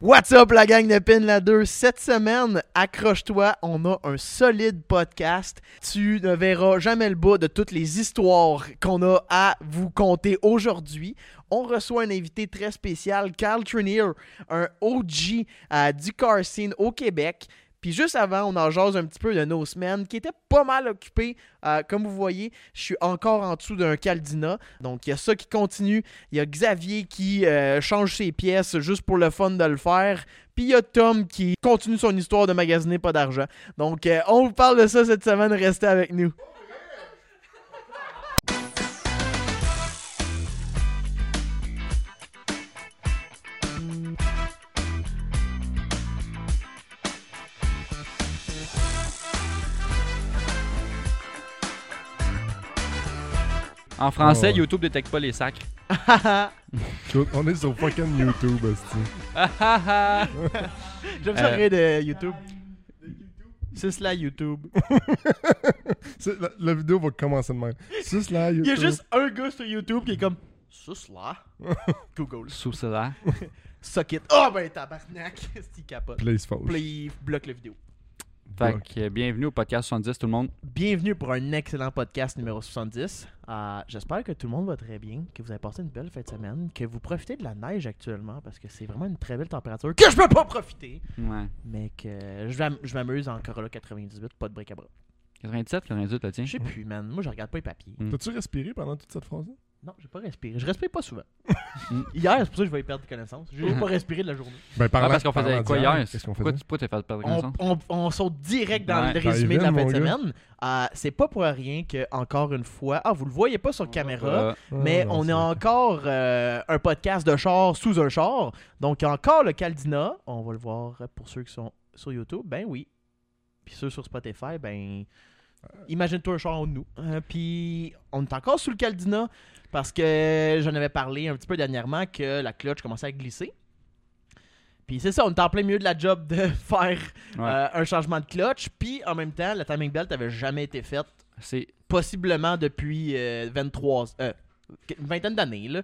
What's up la gang de Pin la 2? Cette semaine, accroche-toi, on a un solide podcast. Tu ne verras jamais le bout de toutes les histoires qu'on a à vous conter aujourd'hui. On reçoit un invité très spécial, Carl Trinier, un OG euh, du car au Québec. Puis juste avant, on en jase un petit peu de nos semaines, qui était pas mal occupé. Euh, comme vous voyez, je suis encore en dessous d'un Caldina. Donc il y a ça qui continue. Il y a Xavier qui euh, change ses pièces juste pour le fun de le faire. Puis il y a Tom qui continue son histoire de magasiner pas d'argent. Donc euh, on vous parle de ça cette semaine. Restez avec nous. En français, Oh. YouTube détecte pas les sacs. Écoute, on est sur fucking YouTube, hostie. J'aime ça Euh. rire de YouTube. C'est cela YouTube. C'est- La, la vidéo va commencer de même. C'est cela, YouTube. Il y a juste un gars sur YouTube qui est comme ça cela. Google. Sous cela. Suck it. Oh ben tabarnak. C'est capote. Place false. Play, bloque la vidéo. Fait que euh, bienvenue au podcast 70 tout le monde. Bienvenue pour un excellent podcast numéro 70. Euh, J'espère que tout le monde va très bien, que vous avez passé une belle fin de semaine, que vous profitez de la neige actuellement parce que c'est vraiment une très belle température que je peux pas profiter, Ouais. mais que je m'am- je m'amuse en Corolla 98, pas de bric à bras. 97, 98, là, tiens. Je sais plus, man. Moi, je regarde pas les papiers. Mm. T'as-tu respiré pendant toute cette phrase-là? Non, j'ai pas respiré. Je respire pas souvent. Hier, c'est pour ça que je vais y perdre connaissance. J'ai Mhm. pas respiré de la journée. Ben, Ah, parlant- parce qu'on faisait quoi hier? Qu'est-ce qu'on Pourquoi faisait? tu pourquoi t'as fait perdre On, connaissance? on- on saute direct dans Ouais. le résumé de la fin in, de mon semaine. Euh, c'est pas pour rien que, encore une fois, ah, vous le voyez pas sur caméra, Euh, mais Ah, on est encore euh, un podcast de char sous un char. Donc, il y a encore le Caldina. On va le voir pour ceux qui sont sur YouTube. Ben oui. Puis ceux sur Spotify, ben. Imagine-toi un char en nous. Euh, puis on est encore sous le Caldina parce que j'en avais parlé un petit peu dernièrement que la clutch commençait à glisser. Puis c'est ça, on était en plein milieu de la job de faire ouais. euh, un changement de clutch. Puis en même temps, la timing belt avait jamais été faite C'est possiblement depuis euh, 23 euh, une vingtaine d'années là.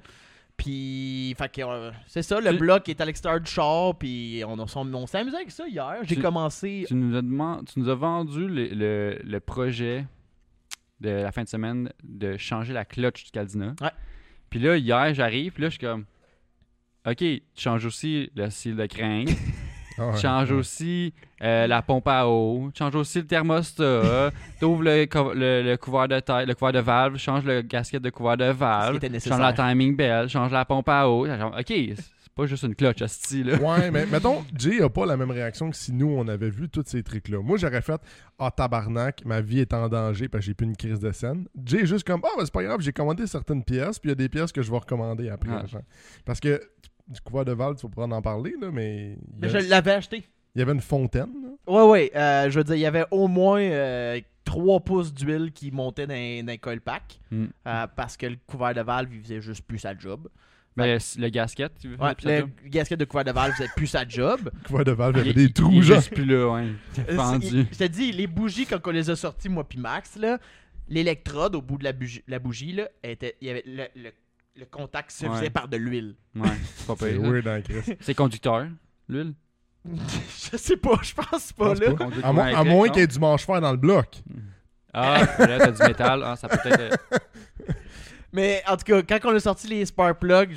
Puis euh, c'est ça, le Tu- bloc est à l'extérieur du char puis on, on, on s'est amusé avec ça hier. J'ai commencé tu, nous as tu nous as vendu le, le- le projet de la fin de semaine de changer la clutch du Caldina. Ouais. Puis là, hier, j'arrive, puis là, je suis comme. Ok, tu changes aussi le style de crank. Ah ouais, Tu changes ouais. aussi euh, la pompe à eau, tu changes aussi le thermostat, tu ouvres le, co- le- le couvert de tête, le couvert de valve, change le gasket de couvert de valve, change la timing bell, change la pompe à eau. Ok, c'est pas juste une clutch, style là. Ouais, mais mettons, Jay a pas la même réaction que si nous, on avait vu tous ces trucs-là. Moi, j'aurais fait Ah, tabarnak, ma vie est en danger parce que j'ai plus une crise de scène. Jay est juste comme Ah, ben, c'est pas grave, j'ai commandé certaines pièces, puis il y a des pièces que je vais recommander après. Genre. Parce que du couvert de valve, tu vas pouvoir en parler, là, mais. Mais je l'avais acheté. il y avait une fontaine. là. Ouais ouais, euh, je veux dire il y avait au moins 3 pouces d'huile qui montait dans, dans le coil pack Mm. euh, parce que le couvert de valve il faisait juste plus sa job. Mais le gasket, tu veux Ouais, le gasket de couvert de valve faisait plus sa job. Le couvert de valve, il y avait des trous, genre. juste plus là, ouais. Euh, Fendu. c'est- Je te dis, les bougies, quand on les a sorties, moi puis Max, là, l'électrode au bout de la bougie, la bougie là, était, il y avait le, le- le contact se Ouais. faisait par de l'huile. Ouais, c'est weird, hein. C'est conducteur, l'huile? je sais pas, je pense pas, pense là. pas. À, moins- à moins qu'il y ait du manche-fer dans le bloc. Ah, là, t'as du métal. Ah, ça peut être. Mais en tout cas, quand on a sorti les spark plugs!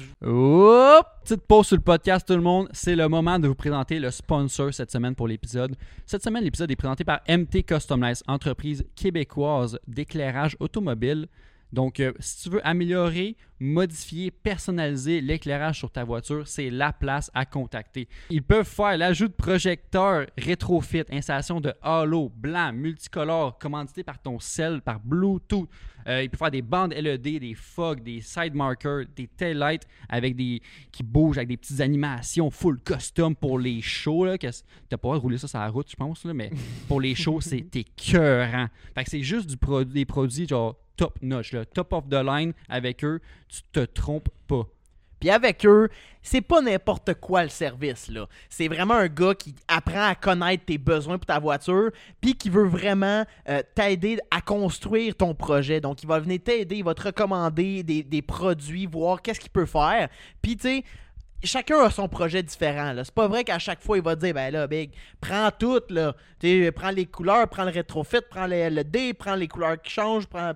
Petite pause sur le podcast, tout le monde. C'est le moment de vous présenter le sponsor cette semaine pour l'épisode. Cette semaine, l'épisode est présenté par MT Customize, entreprise québécoise d'éclairage automobile. Donc, euh, si tu veux améliorer, modifier, personnaliser l'éclairage sur ta voiture, c'est la place à contacter. Ils peuvent faire l'ajout de projecteurs rétrofit, installation de halo blanc, multicolore, commandité par ton cell, par Bluetooth. Euh, ils peuvent faire des bandes LED, des fogs, des side markers, des taillights avec des qui bougent avec des petites animations full custom pour les shows. Là, que t'as pas le droit de rouler ça sur la route, je pense, là, mais pour les shows, c'est écœurant. Fait que c'est juste du pro- des produits genre top notch, top of the line avec eux, tu te trompes pas. Puis avec eux, c'est pas n'importe quoi le service là. C'est vraiment un gars qui apprend à connaître tes besoins pour ta voiture, puis qui veut vraiment euh, t'aider à construire ton projet. Donc il va venir t'aider, il va te recommander des, des produits, voir qu'est-ce qu'il peut faire. Puis tu sais, chacun a son projet différent. C'est pas vrai qu'à chaque fois, il va dire Ben là, Big, prends tout. Là. Prends les couleurs, prends le rétrofit, prends le, le D, prends les couleurs qui changent, prends,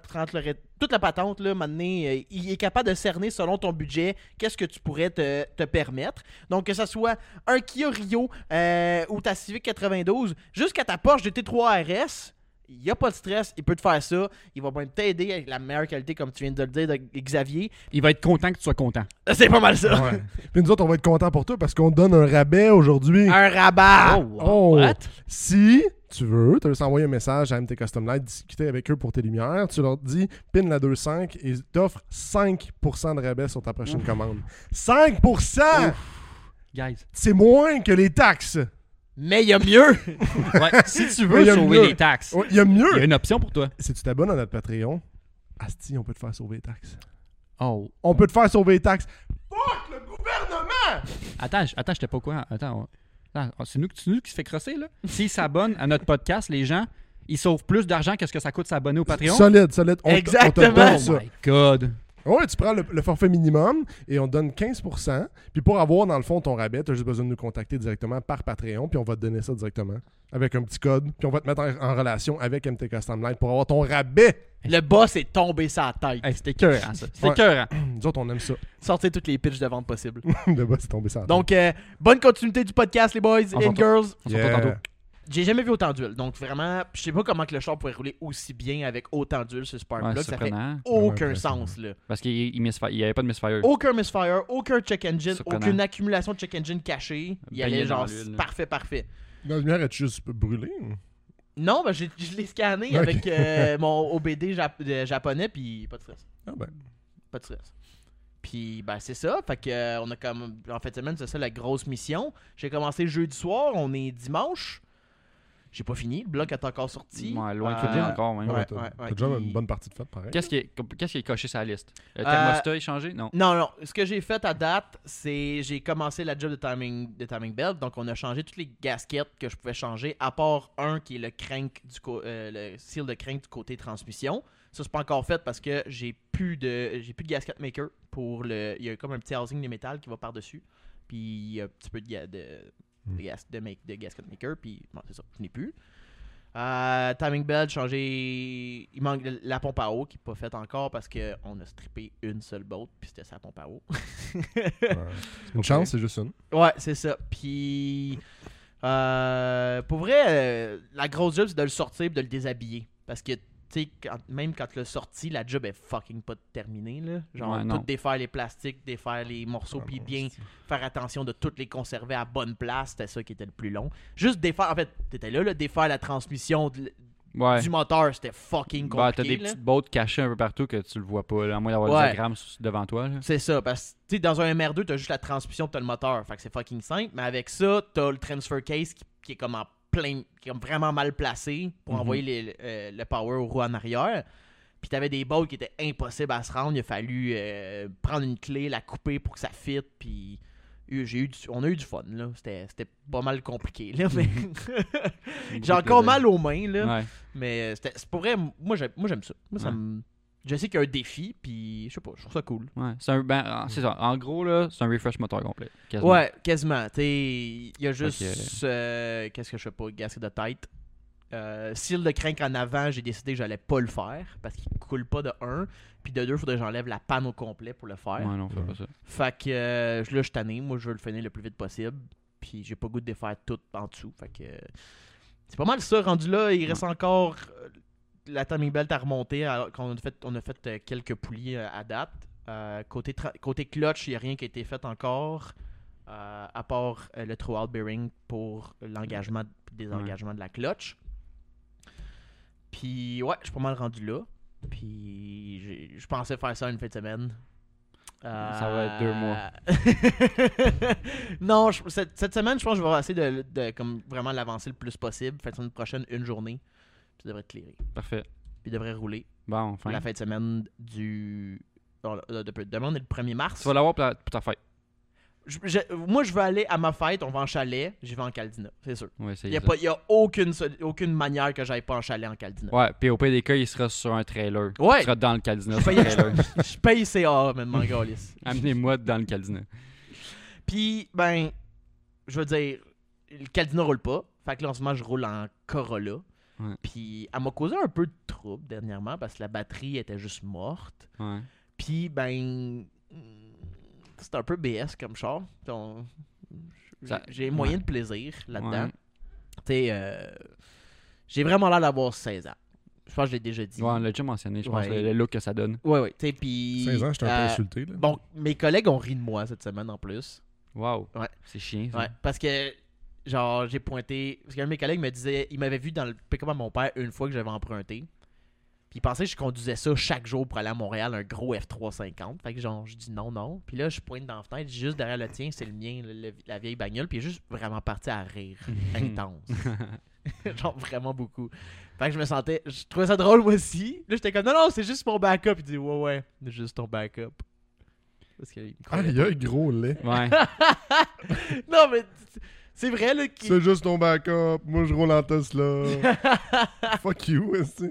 toute la patente. Là, maintenant, euh, il est capable de cerner selon ton budget qu'est-ce que tu pourrais te, te permettre. Donc, que ce soit un Kia Rio euh, ou ta Civic 92, jusqu'à ta Porsche GT3 RS. Il n'y a pas de stress, il peut te faire ça. Il va même t'aider avec la meilleure qualité, comme tu viens de le dire, de Xavier. Il va être content que tu sois content. C'est pas mal ça. Ouais. Puis nous autres, on va être contents pour toi parce qu'on te donne un rabais aujourd'hui. Un rabat. Oh. What? Si tu veux, tu veux s'envoyer un message à MT Custom Light, discuter avec eux pour tes lumières, tu leur dis pin la 2.5 et ils t'offrent 5% de rabais sur ta prochaine commande. 5%! Guys. C'est moins que les taxes! Mais il y a mieux. Ouais, si tu veux sauver mieux. les taxes, Ouais, Il y a mieux! il y a une option pour toi. Si tu t'abonnes à notre Patreon, Asti, on peut te faire sauver les taxes. Oh. On peut te faire sauver les taxes. Fuck le gouvernement! Attends, attends, j'étais pas au courant. Attends, on- attends, c'est nous, qui se fait crosser, là. S'ils s'abonnent à notre podcast, les gens, ils sauvent plus d'argent que ce que ça coûte s'abonner au Patreon. Solide, solide. On, t- on te Exactement. donne Oh ça. my god. Ouais, tu prends le, le forfait minimum et on te donne 15%. Puis pour avoir, dans le fond, ton rabais, tu as juste besoin de nous contacter directement par Patreon. Puis on va te donner ça directement avec un petit code. Puis on va te mettre en, en relation avec MT Custom Light pour avoir ton rabais. Le boss est tombé sa tête. Hey, c'était cœur, ça. C'était Ouais. cœur. Nous autres, on aime ça. Sortez toutes les pitches de vente possibles. le bas, c'est tombé ça. Donc, euh, bonne continuité du podcast, les boys On and girls. On se retrouve tantôt. J'ai jamais vu autant d'huile. Donc, vraiment, je sais pas comment que le char pourrait rouler aussi bien avec autant d'huile sur ce Spark Ouais, Plug. Ça fait aucun Ouais, sens, là. Parce qu'il il misfire- il y avait pas de misfire. Aucun misfire, aucun check engine, aucune accumulation de check engine caché. Il y allait genre parfait, parfait. La lumière est juste brûlée. Non, ben, j'ai- je l'ai scanné avec euh, mon OBD jap- de japonais, puis pas de stress. Ah ben. Pas de stress. Puis, ben, c'est ça. Fait que, euh, on a comme. En fait, semaine, c'est ça la grosse mission. J'ai commencé jeudi soir, on est dimanche. J'ai pas fini, le bloc est encore sorti. Ouais, loin de Euh, encore, même. ouais, Ouais, t'as ouais, t'as ouais, déjà une bonne partie de fête, pareil. Qu'est-ce qui, est, qu'est-ce qui est coché sur la liste? Le Euh, thermostat est changé Non. Non, non. Ce que j'ai fait à date, c'est j'ai commencé la job de timing, de timing belt. Donc, on a changé toutes les gaskettes que je pouvais changer, à part un qui est le crank du co- euh, le seal de crank du côté transmission. Ça, c'est pas encore fait parce que j'ai plus de j'ai plus de gasket maker pour le. Il y a comme un petit housing de métal qui va par-dessus. Puis il y a un petit peu de, de, de, gas- de, make- de gasket maker. Puis bon, c'est ça, je n'ai plus. Euh, timing belt, changé. Il manque la pompe à eau qui n'est pas faite encore parce qu'on a strippé une seule boat, puis c'était sa pompe à eau. Ouais. C'est Une chance, c'est juste une. Ouais, c'est ça. Puis, euh, pour vrai, euh, la grosse job, c'est de le sortir et de le déshabiller. Parce que, quand- même quand tu l'as sorti, la job est fucking pas terminée. Là. Genre, Ouais, tout défaire les plastiques, défaire les morceaux, puis bien faire attention de toutes les conserver à bonne place. C'était ça qui était le plus long. Juste défaire, en fait, t'étais là, là, défaire la transmission de- Ouais. du moteur, c'était fucking Bah, compliqué. t'as des là. petites bottes cachées un peu partout que tu le vois pas, là, à moins d'avoir Ouais. le diagramme devant toi. C'est ça, parce que tu sais, dans un MR2, t'as juste la transmission, t'as le moteur. Fait que c'est fucking simple. Mais avec ça, t'as le transfer case qui, qui est comme en plein, comme vraiment mal placé pour Mhm. envoyer les- euh, le power aux roues en arrière. Puis t'avais des bolts qui étaient impossibles à se rendre. Il a fallu euh, prendre une clé, la couper pour que ça fitte. Puis eu- j'ai eu du- on a eu du fun. là. C'était pas mal compliqué. Là, mais j'ai encore mal aux mains. Là. Ouais. Mais euh, c'était- c'est pour vrai, moi j'aime moi, j'aime ça. Moi, ça me- Je sais qu'il y a un défi, puis je sais pas, je trouve ça cool. Ouais. C'est un, ben, c'est ça. En gros, là, c'est un refresh moteur complet. quasiment. Ouais, quasiment. Sais, il y a juste. que- euh, Qu'est-ce que je fais pas Gasket de tête. Euh, Seal de crank en avant, j'ai décidé que j'allais pas le faire parce qu'il coule pas de 1. Puis de 2, il faudrait que j'enlève la panne au complet pour le faire. Ouais, non, fais pas ça. Fait que euh, là, je suis tanné. Moi, je veux le finir le plus vite possible. Puis j'ai pas goût de défaire tout en dessous. Fait que. euh, c'est pas mal ça. Rendu là, il reste encore. La timing belt à remonter. alors qu'on a fait, on a fait euh, quelques poulies euh, à date. Euh, côté, côté clutch, il n'y a rien qui a été fait encore. euh, à part le throwout bearing pour l'engagement désengagement de la clutch. Puis ouais, je suis pas mal rendu là. Puis je pensais faire ça une fin de semaine. Ça va être deux mois. non, cette, cette semaine, je pense que je vais essayer de, de comme vraiment l'avancer le plus possible. Fin de semaine prochaine, une journée. Puis ça devrait être clairé. Parfait. Puis il devrait rouler. Bon, enfin. La fin de semaine du. de- de- Demain, on est le 1er mars. Tu vas l'avoir pour, la- pour ta fête. Je- je- moi, je veux aller à ma fête. On va en chalet. J'y vais en Caldina, c'est sûr. Ouais, Il n'y a, a aucune, aucune manière que j'aille pas en chalet en Caldina. Ouais, puis au pire des cas, il sera sur un trailer. Ouais. Il sera dans le Caldina Je paye, je paye CA, man, mon. Amenez-moi dans le Caldina. Puis, ben, je veux dire, le Caldina roule pas. Fait que là, en ce moment, je roule en Corolla. Ouais. Puis, elle m'a causé un peu de trouble dernièrement parce que la batterie était juste morte. Ouais. Puis, ben, c'est un peu BS comme char. J'ai- moyen ouais. de plaisir là-dedans. Euh, j'ai vraiment l'air d'avoir 16 ans. Je pense que je l'ai déjà dit. Ouais, on l'a déjà mentionné, je pense, Ouais. le, le look que ça donne. Ouais, ouais. Tu sais, puis. 16 ans, j'étais un peu euh, insulté. Là. Bon, mes collègues ont ri de moi cette semaine en plus. Wow. Ouais. C'est chiant, ça. Ouais, parce que, genre, j'ai pointé. Parce qu'un de mes collègues me disait, il m'avait vu dans le pick-up à mon père une fois que j'avais emprunté. Puis il pensait que je conduisais ça chaque jour pour aller à Montréal, un gros F350. Fait que, genre, je dis non, non. Puis là, je pointe dans la fenêtre, juste derrière le tien, c'est le mien, le- le- la vieille bagnole. Puis il est juste vraiment parti à rire. Intense. genre, vraiment beaucoup. Fait que je me sentais. Je trouvais ça drôle, moi aussi. Là, j'étais comme, non, non, c'est juste mon backup. Il dit, ouais, ouais, c'est juste ton backup. Parce qu'il me croyait Aïe, aïe, gros lait. Ouais. Non, mais c'est vrai, là. qu'il- C'est juste ton backup. Moi, je roule en Tesla. Fuck you, est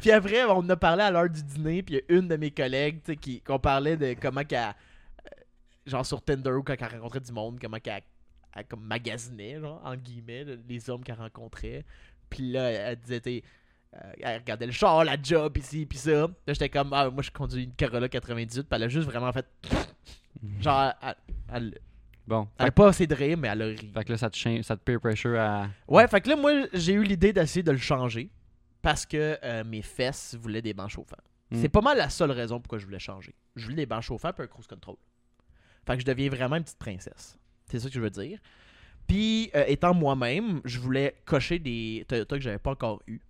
Puis après, on en a parlé à l'heure du dîner, puis il y a une de mes collègues, tu sais, qui qu'on parlait de comment qu'elle, euh, genre sur Tinder ou quand elle rencontrait du monde, comment qu'elle elle comme magasinait, genre, en guillemets, les hommes qu'elle rencontrait. Puis là, elle disait, tu sais, euh, elle regardait le char, la job, ici, puis ça. Là, j'étais comme, ah, moi, je conduis une Corolla 98, puis elle a juste vraiment fait. Genre, elle, elle, Bon. elle a Fait, pas assez de rire, mais elle a ri. fait que là, ça te, cha- ça te peer pressure à. Ouais, fait que là, moi, j'ai eu l'idée d'essayer de le changer parce que euh, mes fesses voulaient des bancs chauffants. Mm. C'est pas mal la seule raison pourquoi je voulais changer. Je voulais des bancs chauffants puis un cruise control. Fait que je deviens vraiment une petite princesse. C'est ça que je veux dire. Puis, euh, étant moi-même, je voulais cocher des Toyota que j'avais pas encore eu.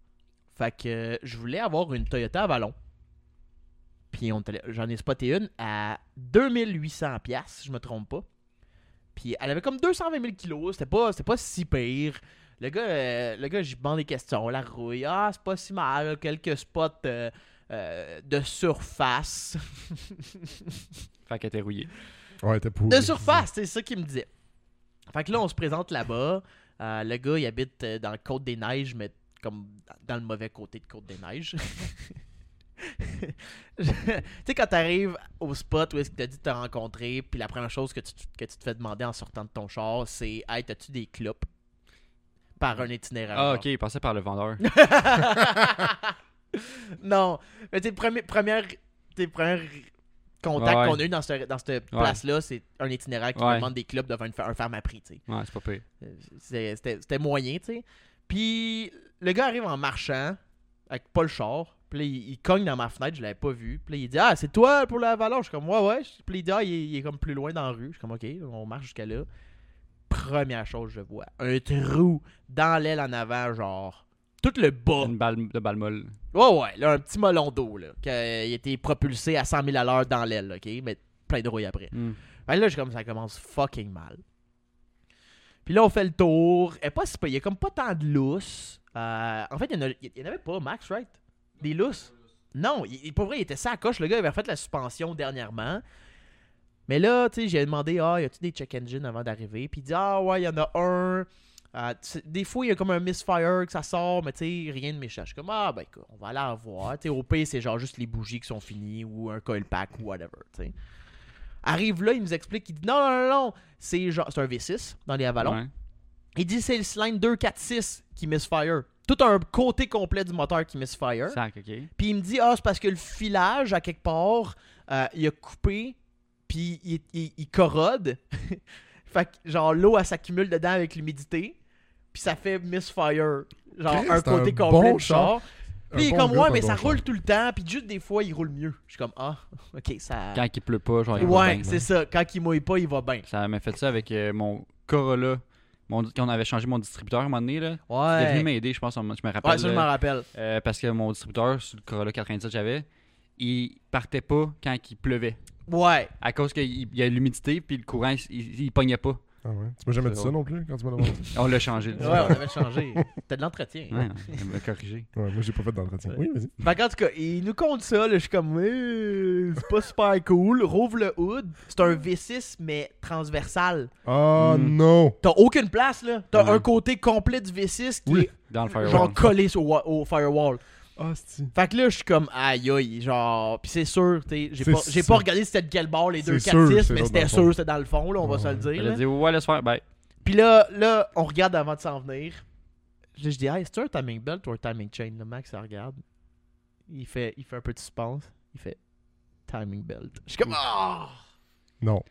Fait que euh, je voulais avoir une Toyota Avalon. Puis j'en ai spoté une à 2800 pièces, si je me trompe pas. Puis elle avait comme 220 000 kilos, c'était pas, c'était pas si pire. Le gars, euh, le gars, j'y demande des questions, la rouille, ah c'est pas si mal, quelques spots euh, euh, de surface. Fait qu'elle était rouillée. Ouais, t'es pourri. de surface, c'est ça qu'il me disait. Fait que là, on se présente là-bas. Euh, le gars, il habite dans le Côte-des-Neiges, mais comme dans le mauvais côté de Côte-des-Neiges. tu sais, quand t'arrives au spot où est-ce que t'as dit de te rencontrer, puis la première chose que tu, que tu te fais demander en sortant de ton char, c'est Hey, t'as-tu des clopes Par un itinéraire. Ah, ok, il passait par le vendeur. non, mais tes premières, premières, tes Ouais, ouais. qu'on a eu dans cette, dans cette place-là, c'est un itinéraire qui demande des clubs devant une, un ferme à prix, tu sais. Ouais, c'est pas pire. Euh, c'était moyen, tu sais. Puis le gars arrive en marchant, avec pas le char. Puis là, il, il cogne dans ma fenêtre, je l'avais pas vu. Puis là, il dit Ah, c'est toi pour la valeur Je suis comme Ouais, ouais. Puis il dit Ah, il est, il est comme plus loin dans la rue. Je suis comme Ok, on marche jusqu'à là. Première chose je vois un trou dans l'aile en avant, genre. Tout le bas. Une balle de balle molle. Ouais, ouais, là, un petit melon d'eau, là. Qui a été propulsé à 100 000 à l'heure dans l'aile, ok? Mais plein de rouille après. Hmm. Fait que là, je comme ça commence fucking mal. Puis là, on fait le tour. Et pas si Il y a comme pas tant de lousses. Euh, en fait, il y, en a- il y en avait pas, Max, right? Des lousses? Non, il, pour vrai, il était ça à coche. Le gars avait fait la suspension dernièrement. Mais là, tu sais, j'ai demandé, ah, y a-tu des check engine avant d'arriver? Puis il dit, ah, ouais, il y en a un. Euh, sais, des fois, il y a comme un misfire que ça sort, mais tu sais, rien de méchant. Je suis comme, ah, ben, écoute, on va aller en voir. Tu sais, au pire, c'est genre juste les bougies qui sont finies ou un coil pack ou whatever, tu sais. Arrive là, il nous explique, il dit, non, non, non, non, c'est genre, c'est un V6 dans les Avalon. Ouais. Il dit, c'est le cylindre 246 qui misfire. Tout un côté complet du moteur qui misfire. Sac. Puis il me dit, ah, c'est parce que le filage, à quelque part, euh, il a coupé, puis il, il- il corrode. fait que, genre, l'eau, elle s'accumule dedans avec l'humidité, puis ça fait misfire. Genre, un côté un complet bon du char. Puis il est bon comme, ouais, mais ça bon roule char. tout le temps, puis juste des fois, il roule mieux. Je suis comme, ah, ok, ça. Quand il pleut pas, genre, il va Ouais, c'est ça. Quand il mouille pas, il va bien. Ça m'a fait ça avec euh, mon Corolla. Mon, quand on avait changé mon distributeur à un moment donné, là. Il est venu Ouais. m'aider, je pense, je me rappelle. Ouais, ça, je m'en rappelle. euh, parce que mon distributeur, sur le Corolla 97 que j'avais, il partait pas quand il pleuvait. Ouais. À cause qu'il il y a l'humidité, puis le courant, il, il, il pognait pas. Ah ouais? Tu m'as jamais dit ça non plus quand tu m'as demandé? On l'a changé. Ouais, on avait changé. T'as de l'entretien. Ouais, il m'a corrigé. Ouais, moi j'ai pas fait d'entretien. Oui, vas-y. Fait qu'en tout cas, il nous compte ça, là, je suis comme, Eh, c'est pas super cool. Rouvre le hood. C'est un V6, mais transversal. Ah Hmm. non! T'as aucune place, là. T'as Ouais. un côté complet du V6 qui Oui. est Dans le firewall. genre collé au firewall. Ah, Fait que là, je suis comme aïe aïe, genre. Puis c'est sûr, tu sais, j'ai pas, j'ai pas regardé c'était de quel bord les deux C'est sûr, 4-6, c'est mais c'était sûr, c'était dans le fond, là, on va se le dire. Là. dit ouais, laisse faire. Ben, Puis là, là, on regarde avant de s'en venir. Là, je dis, hey, c'est un timing belt ou un timing chain? Le Max, il regarde. Il fait, il fait un peu de suspense. Il fait timing belt. Je suis comme, ah! Non.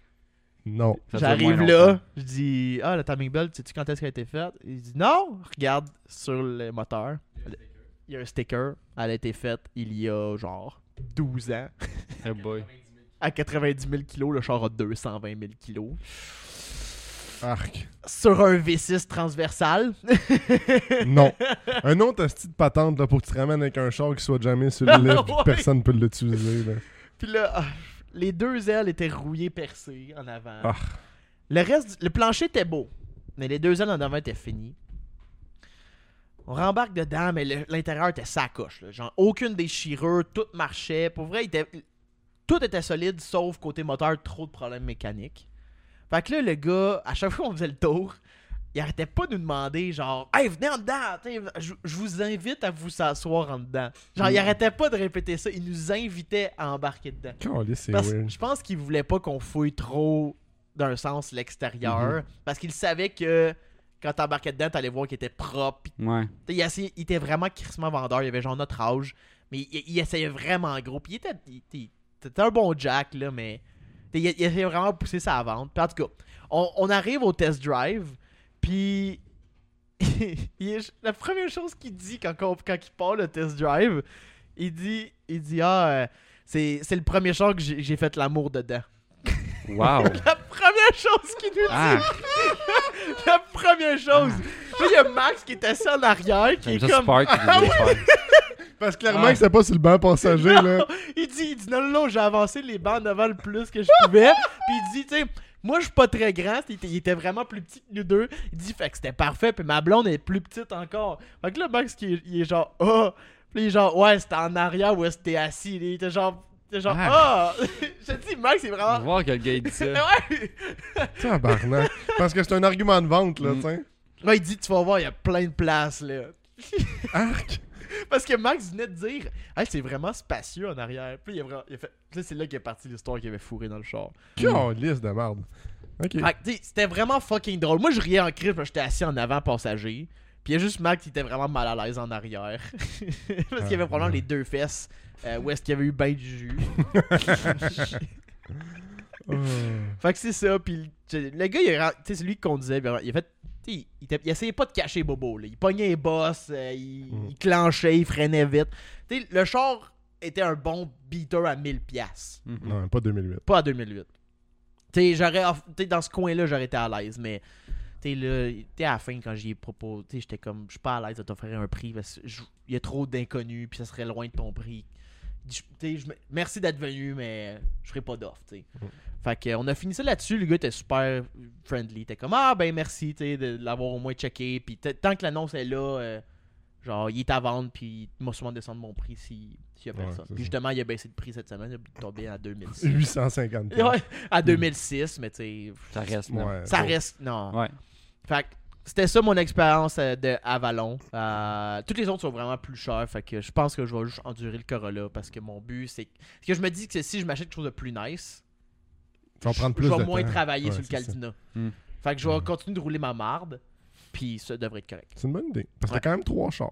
Non. ça J'arrive là, je dis, ah, le timing belt, sais-tu quand est-ce qu'elle a été faite? Il dit, non, regarde sur le moteur. Il y a un sticker. Elle a été faite il y a genre 12 ans. Eh boy. À 90 000 kilos, le char a 220 000 kilos. Arc. Sur un V6 transversal. Non. Un autre asti de patente là, pour que tu te ramènes avec un char qui soit jamais sur le puis Ouais. personne peut l'utiliser. là. Puis là, ah, les deux ailes étaient rouillées percées en avant. Ah. Le reste, le plancher était beau, mais les deux ailes en avant étaient finies. On rembarque dedans, mais l'intérieur était sacoche. là. Genre, aucune déchirure, tout marchait. Pour vrai, il était- tout était solide, sauf côté moteur, trop de problèmes mécaniques. Fait que là, le gars, à chaque fois qu'on faisait le tour, il arrêtait pas de nous demander, genre, hey, venez en dedans, je, je vous invite à vous s'asseoir en dedans. Genre, il arrêtait pas de répéter ça, il nous invitait à embarquer dedans. Parce- je pense qu'il voulait pas qu'on fouille trop d'un sens l'extérieur. Parce qu'il savait que quand t'embarquais dedans, t'allais voir qu'il était propre. Ouais. il, essayait- il était vraiment crissement vendeur. Il avait genre notre âge. Mais il, il essayait vraiment gros. Puis il était, il, un bon Jack, là, mais il, essayait vraiment de pousser sa vente. Puis en tout cas, on, on arrive au test drive. Puis la première chose qu'il dit quand, quand il part le test drive, il dit, il dit Ah, euh, c'est c'est le premier char que j'ai j'ai fait l'amour dedans. Wow. La première chose qu'il nous dit, Ah, la première chose. Là, il y a Max qui est assis en arrière, qui est comme. Spark disait faire. Parce que clairement Ah. que c'était pas sur le banc passager, là. il dit, il dit non, non, non, j'ai avancé les bancs devant le plus que je pouvais. Puis il dit, tu sais, moi je suis pas très grand, il était, il était vraiment plus petit que nous deux. Il dit, fait que c'était parfait, puis ma blonde est plus petite encore. Fait que là, Max, qui est- il est genre, ah. Puis il est genre, ouais, c'était en arrière où est-ce que t'es assis. Il était genre, était genre, ah. je te dis, Max, c'est vraiment. voir que le gars il dit ça. Ouais. Tabarnak. Parce que c'est un argument de vente, là, Mm. tu sais. Ouais, il dit, tu vas voir, il y a plein de places, là. Arc. Parce que Max venait de dire, hey, c'est vraiment spacieux en arrière. Puis il a, vraiment- il a fait, là, c'est là qu'est partie l'histoire qu'il avait fourré dans le char. Caliste de merde. Ok. Fait que, tu sais, c'était vraiment fucking drôle. Moi, je riais en parce que j'étais assis en avant passager. Puis il y a juste Max qui était vraiment mal à l'aise en arrière. parce qu'il y avait Ah, probablement les deux fesses euh, où est-ce qu'il y avait eu ben du jus. Fait que c'est ça. Puis le gars, il a- tu sais, c'est lui qui conduisait. puis Il a fait. Il, essayait pas de cacher Bobo. Là. Il pognait les bosses, euh, il, Mm. il clenchait, il freinait vite. Le char était un bon beater à 1000$. piastres. Mhm. Non, pas 2008. Pas à 2008. Tu sais, j'aurais. off- tu sais, dans ce coin-là, j'aurais été à l'aise, mais. Tu sais, là, sais, à la fin, quand j'y ai proposé, tu sais, j'étais comme, je suis pas à l'aise de t'offrir un prix parce que je- il y a trop d'inconnus, puis ça serait loin de ton prix. Merci d'être venu, mais je ferai pas d'offre, tu sais. Mm. Fait que, on a fini ça là-dessus. Le gars était super friendly. T'es comme, ah ben merci, de l'avoir au moins checké. Puis tant que l'annonce est là, euh, genre, il est à vendre, puis il m'a souvent descendre mon prix si- s'il y a personne. Puis ça. justement, il a baissé de prix cette semaine, il est tombé à 2006. 850. Ouais, à 2006, mais tu sais, Ça reste là. Ouais, ça reste. Non. Fait que c'était ça mon expérience euh, de Avalon. Euh, toutes les autres sont vraiment plus chères. Fait que je pense que je vais juste endurer le Corolla parce que mon but, c'est. Parce que je me dis que si je m'achète quelque chose de plus nice, je plus vais de moins temps. travailler Ouais, sur le. Caldina. Hmm. Fait que je vais Hmm. continuer de rouler ma marde. Puis ça devrait être correct. C'est une bonne idée. Parce que Ouais. t'as quand même trois chars.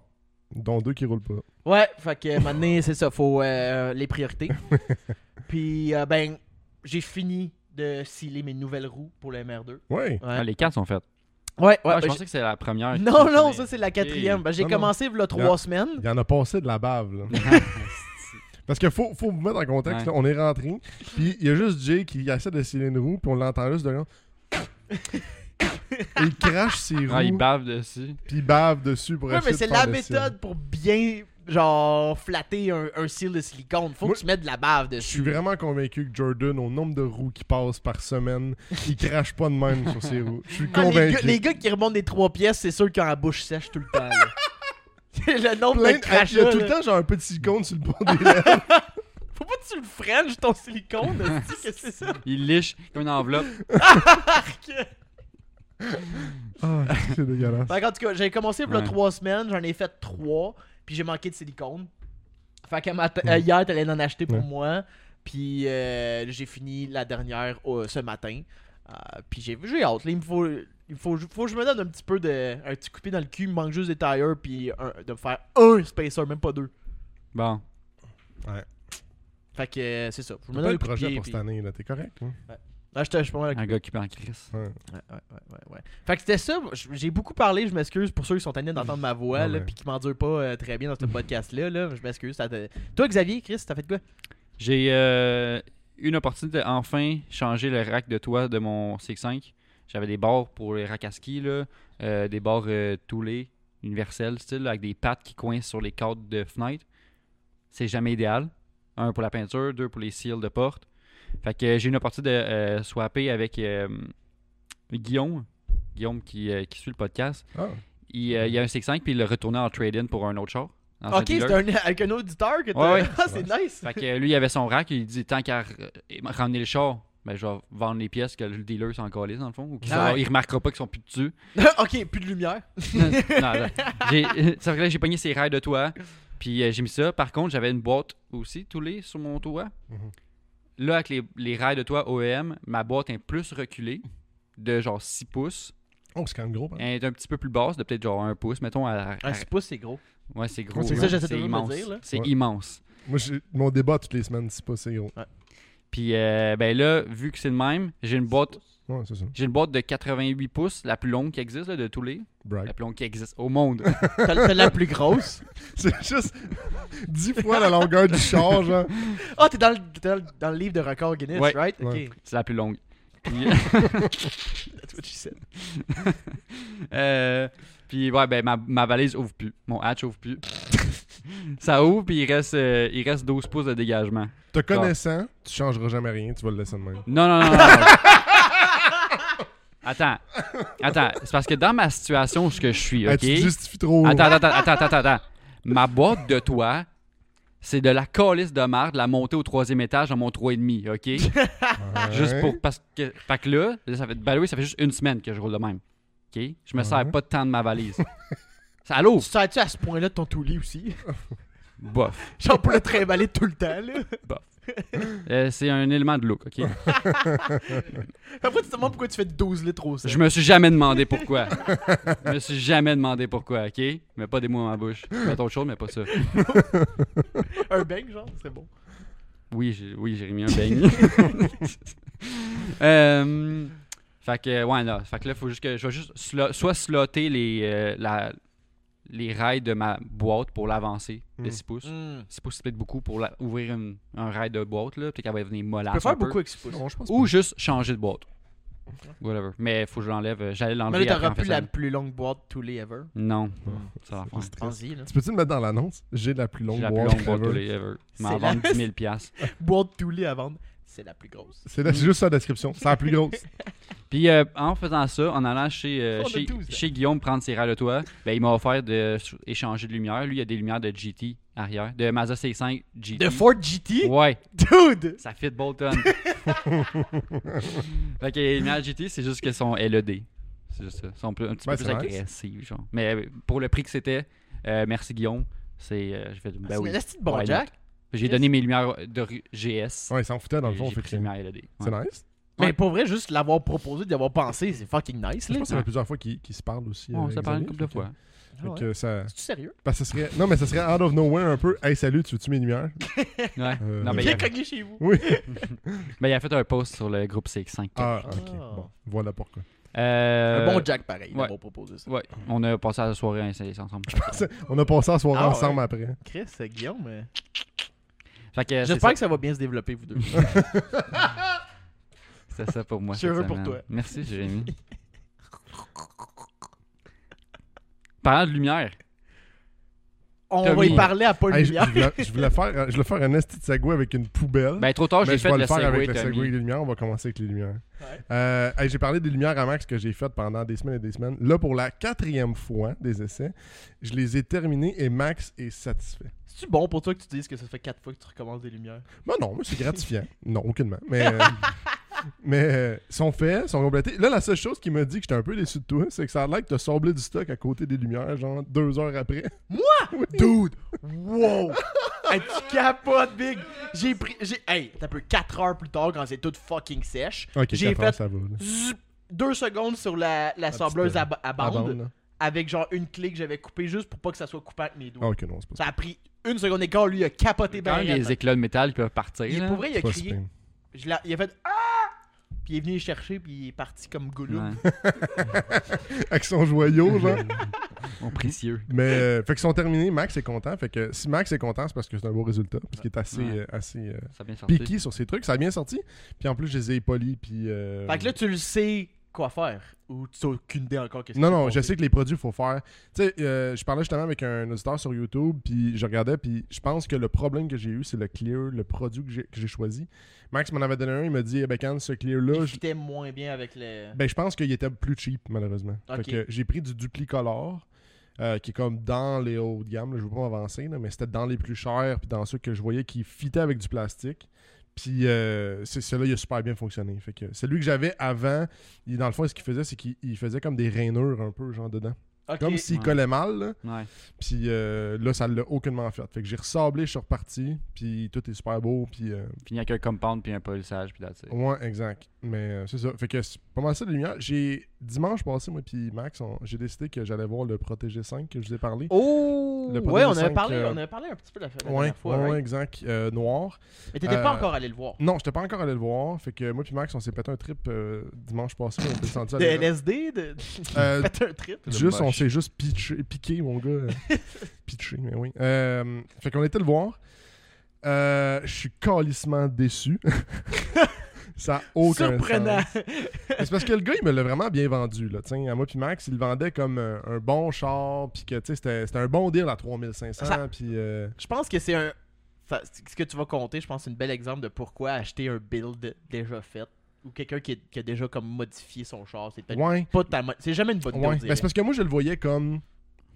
Dont deux qui roulent pas. Ouais, fait que maintenant, c'est ça. Faut euh, les priorités. Puis, euh, ben, j'ai fini de sceller mes nouvelles roues pour le MR2. Ouais. Ouais, Ah, les quatre sont faites. Ouais, ouais. Ah, ben, je pensais que c'était la première. Non, non, ça c'est la quatrième. Ben, j'ai Non, commencé il y a trois semaines. Il y en a passé de la bave, là. Parce qu'il faut, faut vous mettre en contexte, Ouais. là, on est rentré, puis il y a juste Jay qui essaie de sceller une roue, puis on l'entend juste de là. il crache ses roues, Ah, il bave dessus. puis il bave dessus pour Ouais, mais c'est la méthode pour bien, genre, flatter un, un seal de silicone. Faut Moi, que tu mettes de la bave Je dessus. suis vraiment convaincu que Jordan, au nombre de roues qu'il passe par semaine, il crache pas de même sur ses roues. Je suis Ah, les, convaincu. gars, les gars qui remontent des trois pièces, c'est sûr qu'ils ont la bouche sèche tout le temps. là. le nombre Plein de de- crachats. il y a tout le temps genre un petit silicone sur le bord des lèvres. Faut pas que tu le frenches ton silicone. que c'est ça? Il liche comme une enveloppe. Ah, c'est dégueulasse. Qu'en tout cas, j'ai commencé il y a Ouais. trois semaines, j'en ai fait trois, puis j'ai manqué de silicone. Fait que matin- euh, hier, t'allais en acheter pour Ouais. moi. Puis euh, j'ai fini la dernière euh, ce matin. Euh, puis j'ai j'ai hâte. Là, il me faut, il faut, faut que je me donne un petit peu de. Un petit coup de pied dans le cul. Il me manque juste des tires. Puis un- de me faire un spacer, même pas deux. Bon. Fait que euh, c'est ça. Je me T'as donne pas un le projet pour puis- cette année, là. T'es correct, hein? Ah, je suis pas mal Un gars qui en crise. Ouais. Ouais, ouais, ouais. Fait que c'était ça. J'ai beaucoup parlé, je m'excuse pour ceux qui sont tannés d'entendre ma voix, Ouais, là, ouais. puis qui m'endurent pas euh, très bien dans ce podcast-là. Là. Je m'excuse. Toi, Xavier, Chris, t'as fait quoi? J'ai euh, eu une opportunité de enfin changer le rack de toit de mon CX5. J'avais des barres pour les racks à ski, là, euh, des barres euh, toulées, universelles, style, avec des pattes qui coincent sur les cadres de fenêtre. C'est jamais idéal. Un pour la peinture, deux pour les seals de porte. Fait que j'ai eu une opportunité de euh, swapper avec euh, Guillaume. Guillaume qui, euh, qui suit le podcast. Ah, Il, euh, il y a un CX5 puis il l'a retourné en trade-in pour un autre char. Ok, c'était un- avec un auditeur que t'as. Ouais, ouais. Ah, c'est nice. Fait que lui, il avait son rack, il dit tant qu'à ramener le char, ben, je vais vendre les pièces que le dealer s'en calisse, dans le fond. Ou qu'il Ah ouais. remarquera pas qu'ils sont plus dessus. ok, plus de lumière. non, Ça fait que là, j'ai pogné ses rails de toit, puis euh, j'ai mis ça. Par contre, j'avais une boîte aussi, toulée sur mon toit. Mhm. Là, avec les, les rails de toit OEM, ma boîte est plus reculée, de genre 6 pouces. Oh, c'est quand même gros, hein? Elle est un petit peu plus basse, de peut-être genre 1 pouce, mettons. À, à- Un 6 pouces, c'est gros. ouais, c'est gros. C'est là. ça, j'essaie de le immense. dire, là. C'est Ouais. immense. Moi, j'ai mon débat toutes les semaines, c'est pas c'est gros. Puis euh, ben là, vu que c'est le même, j'ai une boîte Ouais, c'est ça. J'ai une boîte de 88 pouces, la plus longue qui existe là, de tous les. Plus longue qui existe au monde. T'as t'as la plus grosse? C'est juste 10 fois la longueur du char, genre. Ah, t'es dans, le- t'es dans, le- dans le livre de record Guinness, Ouais. right? Ouais. Ok. C'est la plus longue. Puis, That's what she said. euh, puis ouais, ben ma, ma valise ouvre plus. Mon hatch ouvre plus. Ça ouvre, puis il reste, euh, il reste 12 pouces de dégagement. Te connaissant, tu changeras jamais rien, tu vas le laisser de même. Non, non, non, non. non. Attends. Attends. C'est parce que dans ma situation où ce que je suis, Hey, ok? tu te justifies trop. Attends, attends, attends, attends, attends, attends. Ma boîte de toit, c'est de la calice de marde, la montée au troisième étage à mon 3,5, ok? Ouais. Juste pour. Parce que. Fait que là, ça fait, ben oui, ça fait juste une semaine que je roule de même. OK? Je me sers pas de temps de ma valise. Ça, allô? Tu sers-tu à ce point-là de ton toulis aussi? Bof. Genre pour le trimballer tout le temps, là. Euh, c'est un élément de look, OK? Après, tu te demandes pourquoi tu fais 12 litres au sel. Je me suis jamais demandé pourquoi. Je me suis jamais demandé pourquoi, OK? Mais pas des mots dans ma bouche. Faites autre chose, mais pas ça. Un bang, genre, c'est bon. Oui, j'ai oui, j'ai remis un beigne. euh, fait que, ouais, là. Fait que là, faut juste que je vais juste slo- soit slotter les, euh, la, les rails de ma boîte pour l'avancer de Mm. 6 pouces. Hmm. 6 pouces, c'est peut-être beaucoup pour la- ouvrir une- un rail de boîte, là. Peut-être qu'elle va venir Tu mollasse. peux faire un peu. beaucoup avec 6 pouces. Non, je pense Ou juste changer de boîte. Whatever. Mais faut que je l'enlève. euh, J'allais Mais l'enlever là, après t'auras en plus la plus longue boîte tous les ever. Non, pas. ça va C'est faire. stress. Pense-y, là. Tu peux-tu le mettre dans l'annonce? J'ai la plus longue la plus boîte longue boîte ever. les ever. Je m'en C'est vendre la- 10 000 piastres. Boîte tous les à vendre, c'est la plus grosse. C'est la- c'est juste sa description. C'est la plus grosse. Puis euh, en faisant ça, en allant chez, euh, chez, 12, là. chez Guillaume prendre ses rails de toit, ben, il m'a offert d'échanger de lumière. Lui, il a des lumières de GT arrière, de Mazda C5 GT. De Ford GT? Ouais, Dude! ça fit Bolton. fait que les lumières GT, c'est juste qu'elles sont LED. C'est juste ça. Elles sont plus- un petit peu plus agressives, genre. Mais euh, pour le prix que c'était, euh, merci Guillaume. C'est, euh, fait, ben oui. de bon Jack. J'ai donné mes lumières de GS. Ouais, il s'en foutait dans le fond, LED. C'est Ouais. nice. Mais Ouais. pour vrai, juste l'avoir proposé, d'y avoir pensé, c'est fucking nice, Je là. pense que ça fait plusieurs fois qu'ils qu'ils se parlent aussi. On euh, s'est parlé une couple de fois. Ah ouais? que ça... C'est-tu sérieux? Parce que ce serait... Non, mais ça serait out of nowhere un peu. Hey, salut, tu veux-tu mes lumières? Ouais. Euh, Non, mais il, a, cogner chez vous. Oui. ben, il a fait un post sur le groupe CX5. Ah, Ah. ok. Bon, voilà pourquoi. Euh, Un bon Jack pareil, ouais. d'avoir proposé ça. Ouais, on a passé la soirée ensemble. On a passé la soirée Ah ouais. ensemble après. Chris, Guillaume, euh, Fait que c'est j'espère ça. que ça va bien se développer, vous deux. C'était ça pour moi. Je suis pour toi. Merci, Jérémy. Parlant de lumière, On Tommy. va y parler à Hey, je, lumière. je voulais, je voulais faire, je voulais faire un esti de segway avec une poubelle. ben trop tard, j'ai fait vais le le faire segway, avec le Tommy. segway et les lumières. On va commencer avec les lumières. Ouais. Euh, hey, J'ai parlé des lumières à max que j'ai faites pendant des semaines et des semaines. Là, pour la quatrième fois des essais, je les ai terminés et Max est satisfait. C'est-tu bon pour toi que tu dises que ça fait 4 fois que tu recommences des lumières? Ben non, moi, c'est gratifiant. non, aucunement. Mais, euh, mais euh, sont faits, sont complétés. Là, la seule chose qui m'a dit que j'étais un peu déçu de toi, c'est que ça a l'air que t'as sablé du stock à côté des lumières, genre deux heures après. Dude! Wow! Hey, tu capotes, Big. J'ai pris. J'ai, hey, t'as peu 4 heures plus tard quand c'est tout fucking sèche. Ok, j'ai heures, fait ça va. là. zzz, deux secondes sur la, la sableuse petite, à, à À bande, avec genre une clé que j'avais coupée juste pour pas que ça soit coupé avec mes doigts. Ah, ok, non, c'est pas Ça a pris une seconde d'écart, lui il a capoté Quand bien. même des éclats de métal qui peuvent partir. Il, là. pour vrai, il a crié. Je il a fait Ah! Puis il est venu le chercher, puis il est parti comme Gollum. Ouais. Avec son joyau, genre. Mon précieux. Mais, euh, fait qu'ils sont terminés. Max est content. Fait que si Max est content, c'est parce que c'est un beau résultat. Parce qu'il est assez, Ouais. euh, assez euh, piqué sur ses trucs. Ça a bien sorti. Puis en plus, je les ai polis. Puis. euh, Fait que là, tu le sais quoi faire. Ou tu n'as aucune idée encore qu'est-ce Non, non, je sais que les produits, il faut faire. Tu sais, euh, je parlais justement avec un auditeur sur YouTube, puis je regardais, puis je pense que le problème que j'ai eu, c'est le clear, le produit que j'ai- choisi. Max m'en avait donné un, il m'a dit, eh ben, quand ce clear-là, Il je- moins bien avec le. ben, je pense qu'il était plus cheap, malheureusement. Ok. Fait que j'ai pris du Duplicolor, euh, qui est comme dans les hauts de gamme, là, je veux pas m'avancer, mais c'était dans les plus chers, puis dans ceux que je voyais qui fitaient avec du plastique. Puis euh, celui-là, il a super bien fonctionné. Fait que celui que j'avais avant, il- dans le fond, ce qu'il faisait, c'est qu'il il faisait comme des rainures un peu, genre dedans. Comme s'il Ouais. collait mal, là. Ouais. Puis euh, là, ça l'a aucunement fait. Fait que j'ai ressablé, je suis reparti, puis tout est super beau, puis... euh, Fini avec un compound puis un polissage puis that's it. Ouais, exact. Mais euh, c'est ça. Fait que c'est pas mal ça les lumières. J'ai... Dimanche passé, moi puis Max, on- j'ai décidé que j'allais voir le Protégé 5 que je vous ai parlé. Oh! Le ouais, Protégé on avait, 5, parlé, euh, on avait parlé un petit peu la, la ouais, dernière fois. ouais, right? ouais, exact. Euh, noir. Mais t'étais pas Euh, encore allé le voir. Non, j'étais pas encore allé le voir. Fait que moi puis Max, on s'est pété un trip euh, dimanche passé. On était descendu à De. LSD? De... Euh, Faites un trip. Juste, on s'est juste pitché- piqué, mon gars. pitché, mais oui. Euh, fait qu'on était le voir. Euh, Je suis calissement déçu. Ça aucun Surprenant. sens. C'est parce que le gars, il me l'a vraiment bien vendu. Là, à moi puis Max, il le vendait comme un, un bon char, puis que c'était un bon deal à 3500. Ça- Puis euh, Je pense que c'est un. Ce que tu vas compter, je pense, c'est un bel exemple de pourquoi acheter un build déjà fait. Ou quelqu'un qui, a déjà comme modifié son char. C'est ouais, pas ta C'est jamais une bonne ouais. Ben, direct. c'est parce que moi, je le voyais comme.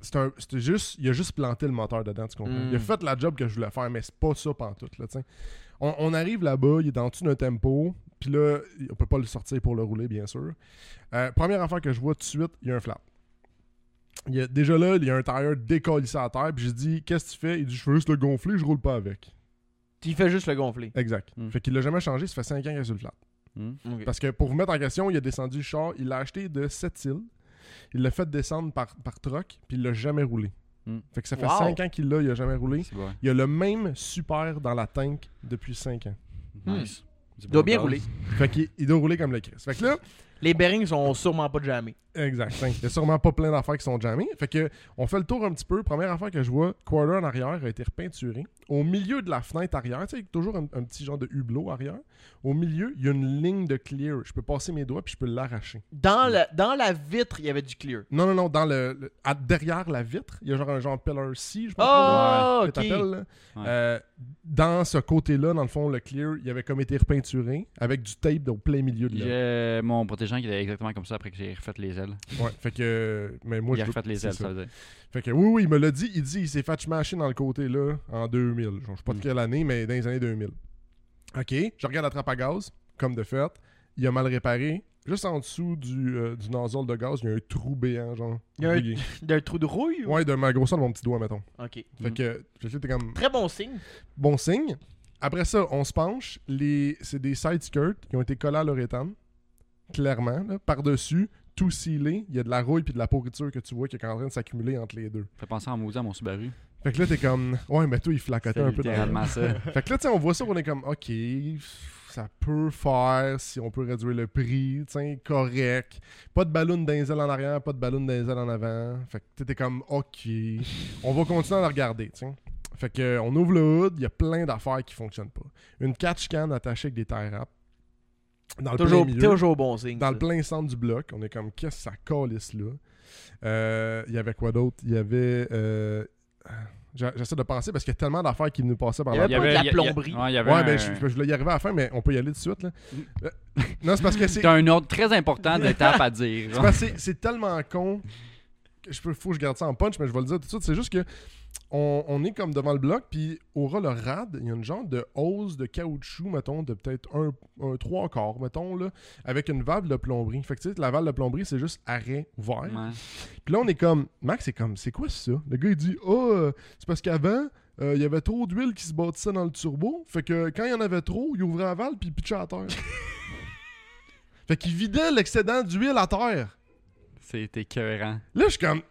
C'est un, c'était juste, il a juste planté le moteur dedans, tu comprends? Mm. Il a fait la job que je voulais faire, mais c'est pas ça pantoute, là, t'sais. On, on arrive là-bas, il est en dessous d'un tempo, puis là, on peut pas le sortir pour le rouler, bien sûr. Euh, première affaire que je vois tout de suite, il y a un flat. Il y a, déjà là, il y a un tire décollissé à terre, puis je dis, qu'est-ce que tu fais? Il dit, je veux juste le gonfler, je roule pas avec. Il fait juste le gonfler. Exact. Mm. Fait qu'il l'a jamais changé, ça fait 5 ans qu'il est sur le flat. Hmm. Parce que pour vous mettre en question, il a descendu le char, il l'a acheté de 7 îles. Il l'a fait descendre par, par truck, puis il l'a jamais roulé. Mm. Fait que ça fait Wow. 5 ans qu'il l'a, il a jamais roulé. Il a le même super dans la tank depuis 5 ans. Nice. Du Il doit bien rouler. Fait qu'il il doit rouler comme le Chris. Fait que là, Les bearings sont sûrement pas jamais. exact. Il y a sûrement pas plein d'affaires qui sont jammées. Fait que on fait le tour un petit peu. Première affaire que je vois, quarter en arrière a été repeinturé. Au milieu de la fenêtre arrière, tu sais, toujours un, un petit genre de hublot arrière. Au milieu, il y a une ligne de clear. Je peux passer mes doigts puis je peux l'arracher. Dans, la, dans la vitre, il y avait du clear. Non, non, non, dans le, le- à- derrière la vitre, il y a genre un genre pillar C, je pense. Oh, que ok. t'appelles, là. Ouais. Euh, dans ce côté-là, dans le fond, le clear, il avait comme été repeinturé avec du tape au plein milieu de là. J'ai mon protégeant qui était exactement comme ça après que j'ai refait les ailes. Ouais, fait que. Mais moi, il a je refait les ailes, ça. ça veut dire. Fait que oui, oui, il me l'a dit. Il dit il s'est fait mâcher dans le côté là en 2000. Genre, je sais pas de Mm. quelle année, mais dans les années 2000. Ok, je regarde la trappe à gaz, comme de fait. Il a mal réparé. Juste en dessous du, euh, du nozzle de gaz, il y a un trou béant, genre. Il y a un- trou de rouille? ou- Ouais, de ma grosseur de mon petit doigt, mettons. Ok. Fait Mm. que, je sais, t'es comme. Très bon signe. Bon signe. Après ça, on se penche. Les... C'est des side skirts qui ont été collés à l'uréthane. Clairement, là, par-dessus, tout scellé. Il y a de la rouille puis de la pourriture que tu vois qui est en train de s'accumuler entre les deux. Fait penser en à mon Subaru. Fait que là, t'es comme. Ouais, mais toi, il flacotait un peu dans littéralement ça. Fait que là, tu sais, on voit ça, on est comme, OK, ça peut faire si on peut réduire le prix, tu correct. Pas de ballon d'inzel en arrière, pas de ballon d'inzel en avant. Fait que tu t'es comme, OK, on va continuer à le regarder, tu. Fait que, on ouvre le hood, il y a plein d'affaires qui fonctionnent pas. Une catch can attachée avec des tie wraps. Dans le Toujours, plein milieu, toujours bon signe. dans ça. le plein centre du bloc. On est comme, qu'est-ce que ça calisse là? Euh, Il y avait quoi d'autre? Il y avait. euh, J'essaie de penser parce qu'il y a tellement d'affaires qui nous passaient par Il y là. avait de la il y a- plomberie. Ouais, il y avait Ouais, un... ben je, je voulais y arriver à la fin, mais on peut y aller tout de suite. Là. Euh, non, c'est parce que c'est T'as un ordre très important d'étape à dire. c'est genre. parce que c'est- c'est tellement con que je peux, faut que je garde ça en punch, mais je vais le dire tout de suite. C'est juste que on, on est comme devant le bloc, puis au ras le rad, il y a une genre de hose de caoutchouc, mettons, de peut-être un, un trois quarts, mettons, là, avec une valve de plomberie. Fait que tu sais, la valve de plomberie, c'est juste arrêt ouvert. Puis là, on est comme, Max, c'est comme, c'est quoi ça? Le gars, il dit, oh, euh, c'est parce qu'avant, euh, il y avait trop d'huile qui se bâtissait dans le turbo. Fait que quand il y en avait trop, il ouvrait la valve puis il pitchait à terre. fait qu'il vidait l'excédent d'huile à terre. C'est écœurant. Là, je suis comme.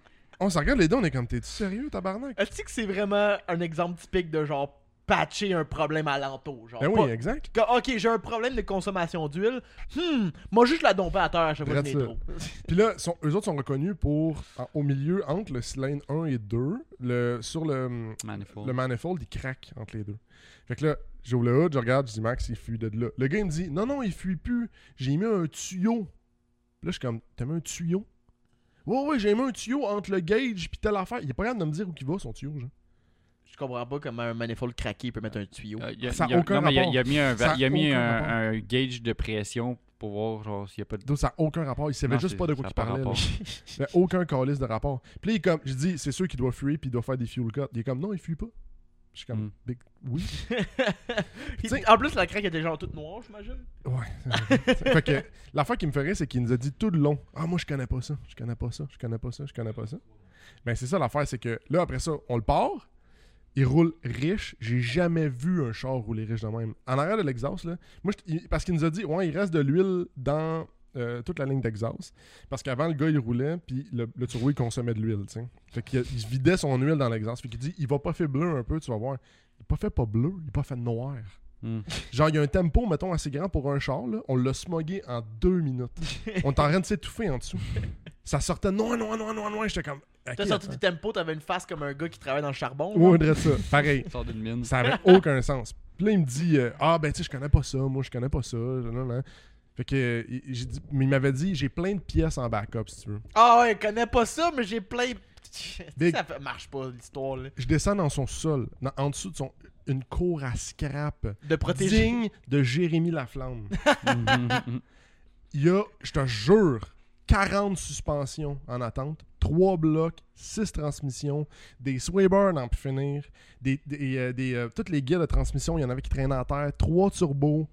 On s'en regarde les deux, on est comme, t'es-tu sérieux, tabarnak? Est-ce que c'est vraiment un exemple typique de genre patcher un problème alentour? Genre, Ben pas- oui, exact. que- ok, j'ai un problème de consommation d'huile. Hmm, moi juste la domper à terre à chaque fois que trop. Puis là, sont- eux autres sont reconnus pour, en- au milieu, entre le cylindre 1 et 2, le, sur le, Manifold. le manifold, il craque entre les deux. Fait que là, j'ouvre le hood, je regarde, je dis Max, il fuit de là. Le gars, il me dit Non, non, il fuit plus. J'ai mis un tuyau. Là, je suis comme T'as mis un tuyau? Ouais, ouais, j'ai mis un tuyau entre le gauge puis telle affaire. Il est pas capable de me dire où il va son tuyau, genre. Je comprends pas comment un manifold craqué peut mettre un tuyau. Euh, il y a- Ça a il y a- aucun non, mais il y a- rapport. il a mis un, Ça a il a mis aucun un, rapport. un gauge de pression pour voir genre s'il y a pas de. Donc, ça n'a aucun rapport. Il savait Non, juste pas de quoi il parlait. aucun calice de rapport. Puis là, il est comme, je dis, c'est sûr qu'il doit fuir puis il doit faire des fuel cuts. Il est comme, non, il fuit pas. Je suis comme, Mm. Big- oui. En plus, la craque était genre toute noire, j'imagine. Ouais. fait que l'affaire qui me ferait, c'est qu'il nous a dit tout le long Ah, moi, je connais pas ça, je connais pas ça, je connais pas ça, je connais pas ça. Ben, c'est ça l'affaire, c'est que là, après ça, on le part, il roule riche. J'ai jamais vu un char rouler riche de même. En arrière de l'exhaust, là, moi, je- il- parce qu'il nous a dit Ouais, il reste de l'huile dans euh, toute la ligne d'exhaust. Parce qu'avant, le gars, il roulait, puis le, le turbo, il consommait de l'huile. Fait qu'il il vidait son huile dans l'exhaust. Fait qu'il dit Il va pas fait bleu un peu, tu vas voir. Il est pas fait pas bleu, il est pas fait noir. Hmm. Genre, il y a un tempo, mettons, assez grand pour un char, là. On l'a smogué en deux minutes. On est en train de s'étouffer en dessous. Ça sortait noir, noir, noir, noir, noir. J'étais comme. T'as sorti du tempo, t'avais une face comme un gars qui travaille dans le charbon. Ouais, genre? drette ça. Pareil. Ça avait aucun sens. Puis là, il me dit euh, Ah, ben, tu sais, je connais pas ça. Moi, je connais pas ça. Non, non. Fait que, euh, il- j'ai dit, mais il m'avait dit J'ai plein de pièces en backup, si tu veux. Ah ouais, je connais pas ça, mais j'ai plein. Big. Ça fait- marche pas l'histoire là. Je descends dans son sol, dans- en dessous de son. Une cour à scrap. De protéger. Digne de Jérémy Laflamme. Mhm. Il y a, je te jure, 40 suspensions en attente, 3 blocs, 6 transmissions, des sway-bars n'en plus finir, des, des, euh, des, euh, toutes les guides de transmission, il y en avait qui traînaient à terre, 3 turbos,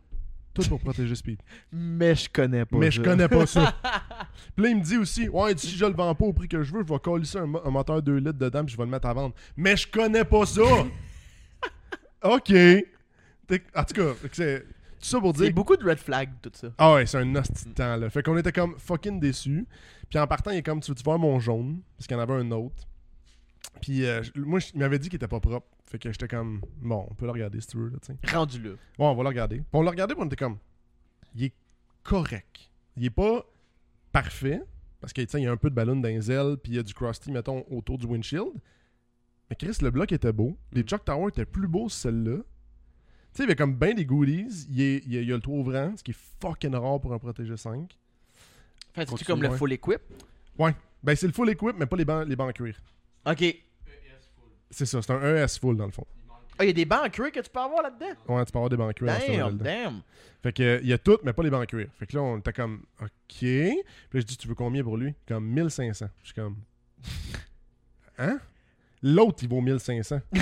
tout pour protéger Speed. Mais je connais pas. Mais je connais pas ça. Puis là, il me dit aussi, ouais, si je le vends pas au prix que je veux, je vais coller un, mo- un moteur 2 litres dedans puis je vais le mettre à vendre. Mais je connais pas ça! ok. T'es- En tout cas, c'est tout ça pour C'est dire beaucoup de red flag, tout ça. ah ouais, c'est un hostie de temps, là. Fait qu'on était comme fucking déçus. Puis en partant, il est comme, tu veux-tu voir mon jaune? Parce qu'il y en avait un autre. Puis euh, je- moi, je- il m'avait dit qu'il était pas propre. Fait que j'étais comme, bon, on peut le regarder si tu veux, là, tu. Rendu là. Ouais, on va le regarder. Puis on l'a regardé, puis on était comme, il est correct. Il est pas parfait. Parce que, tu sais, il y a un peu de ballon dans les ailes, puis il y a du crusty, mettons, autour du windshield. Mais Chris, le bloc était beau. Les Chuck Tower étaient plus beaux que celle-là. Tu sais, il y avait comme ben des goodies. Il, y a, il y a le toit ouvrant, ce qui est fucking rare pour un Protégé 5. Fait Continue, comme le ouais. full equip. Ben, c'est le full equip, mais pas les bancs, les bancs en cuir. Ok. C'est ça, c'est un ES full dans le fond. Ah, il y a des bancs en cuir que tu peux avoir là-dedans? Ouais, tu peux avoir des bancs en cuir Damn, damn. Fait que, il y a tout, mais pas les bancs en cuir. Fait que là, on était comme, OK. Puis là, je dis, tu veux combien pour lui? Comme 1500. Je suis comme, hein? L'autre, il vaut 1500.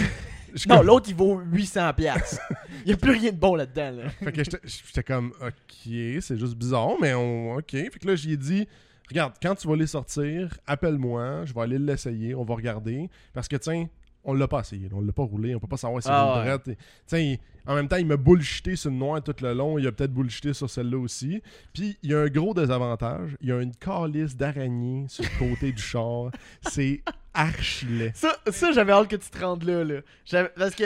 Je suis Non, comme- l'autre il vaut 800 pièces. Il y a plus rien de bon là-dedans. Là. Fait que j'étais- j'étais comme, OK, c'est juste bizarre, mais on, OK. Fait que là, j'y ai dit, regarde, quand tu vas les sortir, appelle-moi, je vais aller l'essayer, on va regarder. Parce que, tiens, on l'a pas essayé, on l'a pas roulé, on peut pas savoir si Ah ouais. tiens, il- en même temps, il m'a bullshité sur le noir tout le long, il a peut-être bullshité sur celle-là aussi. Puis, il y a un gros désavantage, il y a une calice d'araignée sur le côté du char. C'est archi laid. Ça, ça j'avais hâte que tu te rendes là. là. Parce que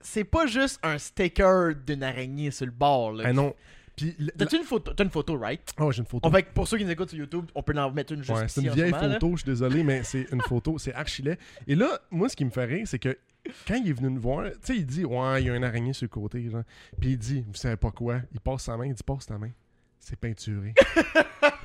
c'est pas juste un sticker d'une araignée sur le bord. Là. Ah non. Puis, T'as-tu une photo? T'as une photo, right? oh, j'ai une photo. On pour ceux qui nous écoutent sur YouTube, on peut en mettre une juste Ouais, c'est une vieille là. photo, je suis désolé, mais c'est une photo, c'est archi laid. Et là, moi, ce qui me fait rire, c'est que quand il est venu nous voir, tu sais, il dit Ouais, il y a une araignée sur le côté, genre. Puis il dit Vous savez pas quoi? Il passe sa main, il dit Passe ta main. C'est peinturé.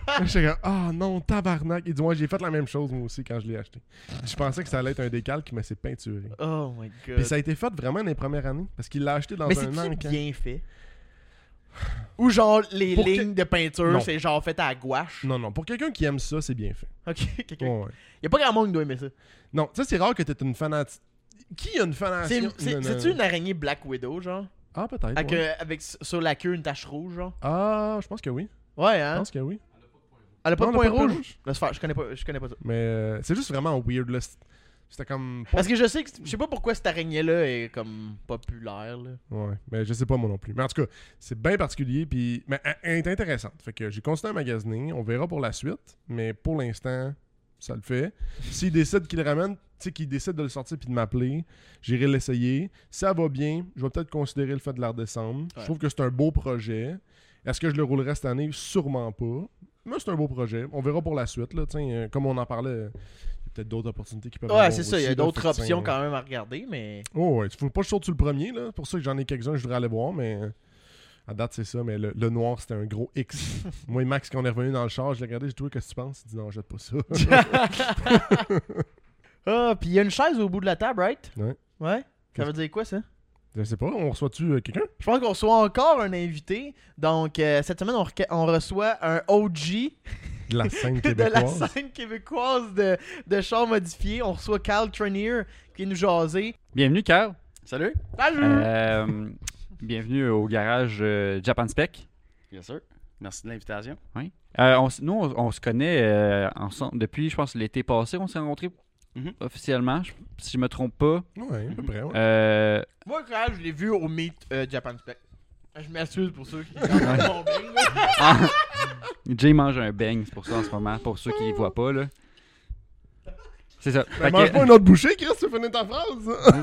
Là, J'étais comme Ah non, tabarnak. Il dit Ouais, j'ai fait la même chose moi aussi quand je l'ai acheté. Je pensais que ça allait être un décalque, mais c'est peinturé. Oh my god. Puis ça a été fait vraiment dans les premières années, parce qu'il l'a acheté dans Mais un c'est encan. bien fait? Ou genre les Pour que- lignes de peinture, c'est genre fait à la gouache. Non, non, pour quelqu'un qui aime ça, c'est bien fait. Ok, quelqu'un. Ouais, ouais. Y a pas grand monde qui doit aimer ça. Non, tu sais, c'est rare que t'aies une fanatique. Qui a une fanatique? C'est-tu une araignée Black Widow, genre? Ah, peut-être. avec, ouais. euh, avec sur la queue une tache rouge, genre? Ah, je pense que oui. Ouais, Je hein pense que oui. Elle a pas de elle a point pas de rouge? Laisse faire, je connais pas, je connais pas ça. Mais euh, c'est juste vraiment weird. Là. C'était comme. Parce que je sais que je sais pas pourquoi cette araignée-là est comme populaire. Là. Ouais, mais je sais pas moi non plus. Mais en tout cas, c'est bien particulier, puis mais elle- est intéressante. Fait que j'ai continué à magasiner, on verra pour la suite, mais pour l'instant, ça le fait. S'il décide qu'il le ramène, tu sais, qu'il décide de le sortir puis de m'appeler, j'irai l'essayer. Si ça va bien, je vais peut-être considérer le fait de la redescendre. Ouais. Je trouve que c'est un beau projet. Est-ce que je le roulerai cette année? Sûrement pas. Mais c'est un beau projet. On verra pour la suite. Là, Tiens, euh, comme on en parlait, peut-être d'autres opportunités qui peuvent Ouais, c'est ça. Il y a d'autres options quand même à regarder, mais. Oh ouais, tu faut pas que je saute sur le premier, là. Pour ça que j'en ai quelques-uns que je voudrais aller voir, mais à date, c'est ça. Mais le, le noir, c'était un gros X. Moi et Max, quand on est revenu dans le char, je l'ai regardé, j'ai trouvé, qu'est-ce que tu penses? Il dit, non, jette pas ça. Ah, puis il y a une chaise au bout de la table, right? Ouais. Ouais? Ça veut dire quoi, ça? Je sais pas, on reçoit-tu euh, quelqu'un? Je pense qu'on reçoit encore un invité. Donc, euh, cette semaine, on, reçoit un OG De la scène de la québécoise. scène québécoise de, de chars modifiés. On reçoit Carl Trenier qui vient nous jaser. Bienvenue, Carl. Salut. Salut! Euh, bienvenue au garage euh, Japan Spec. Bien sûr. Merci de l'invitation. Euh, on s- nous, on, on se connaît euh, ensemble depuis, je pense, l'été passé. On s'est rencontrés Mhm. officiellement, je- si je me trompe pas. Ouais, à peu près, ouais. Euh, Moi, Carl, je l'ai vu au Meet euh, Japan Spec. Je m'assure pour ceux qui ah, Jay mange un bang, c'est pour ça en ce moment, pour ceux qui ne voient pas. là. C'est ça. Ben, mange que- pas une autre bouchée, Chris, tu finis ta phrase.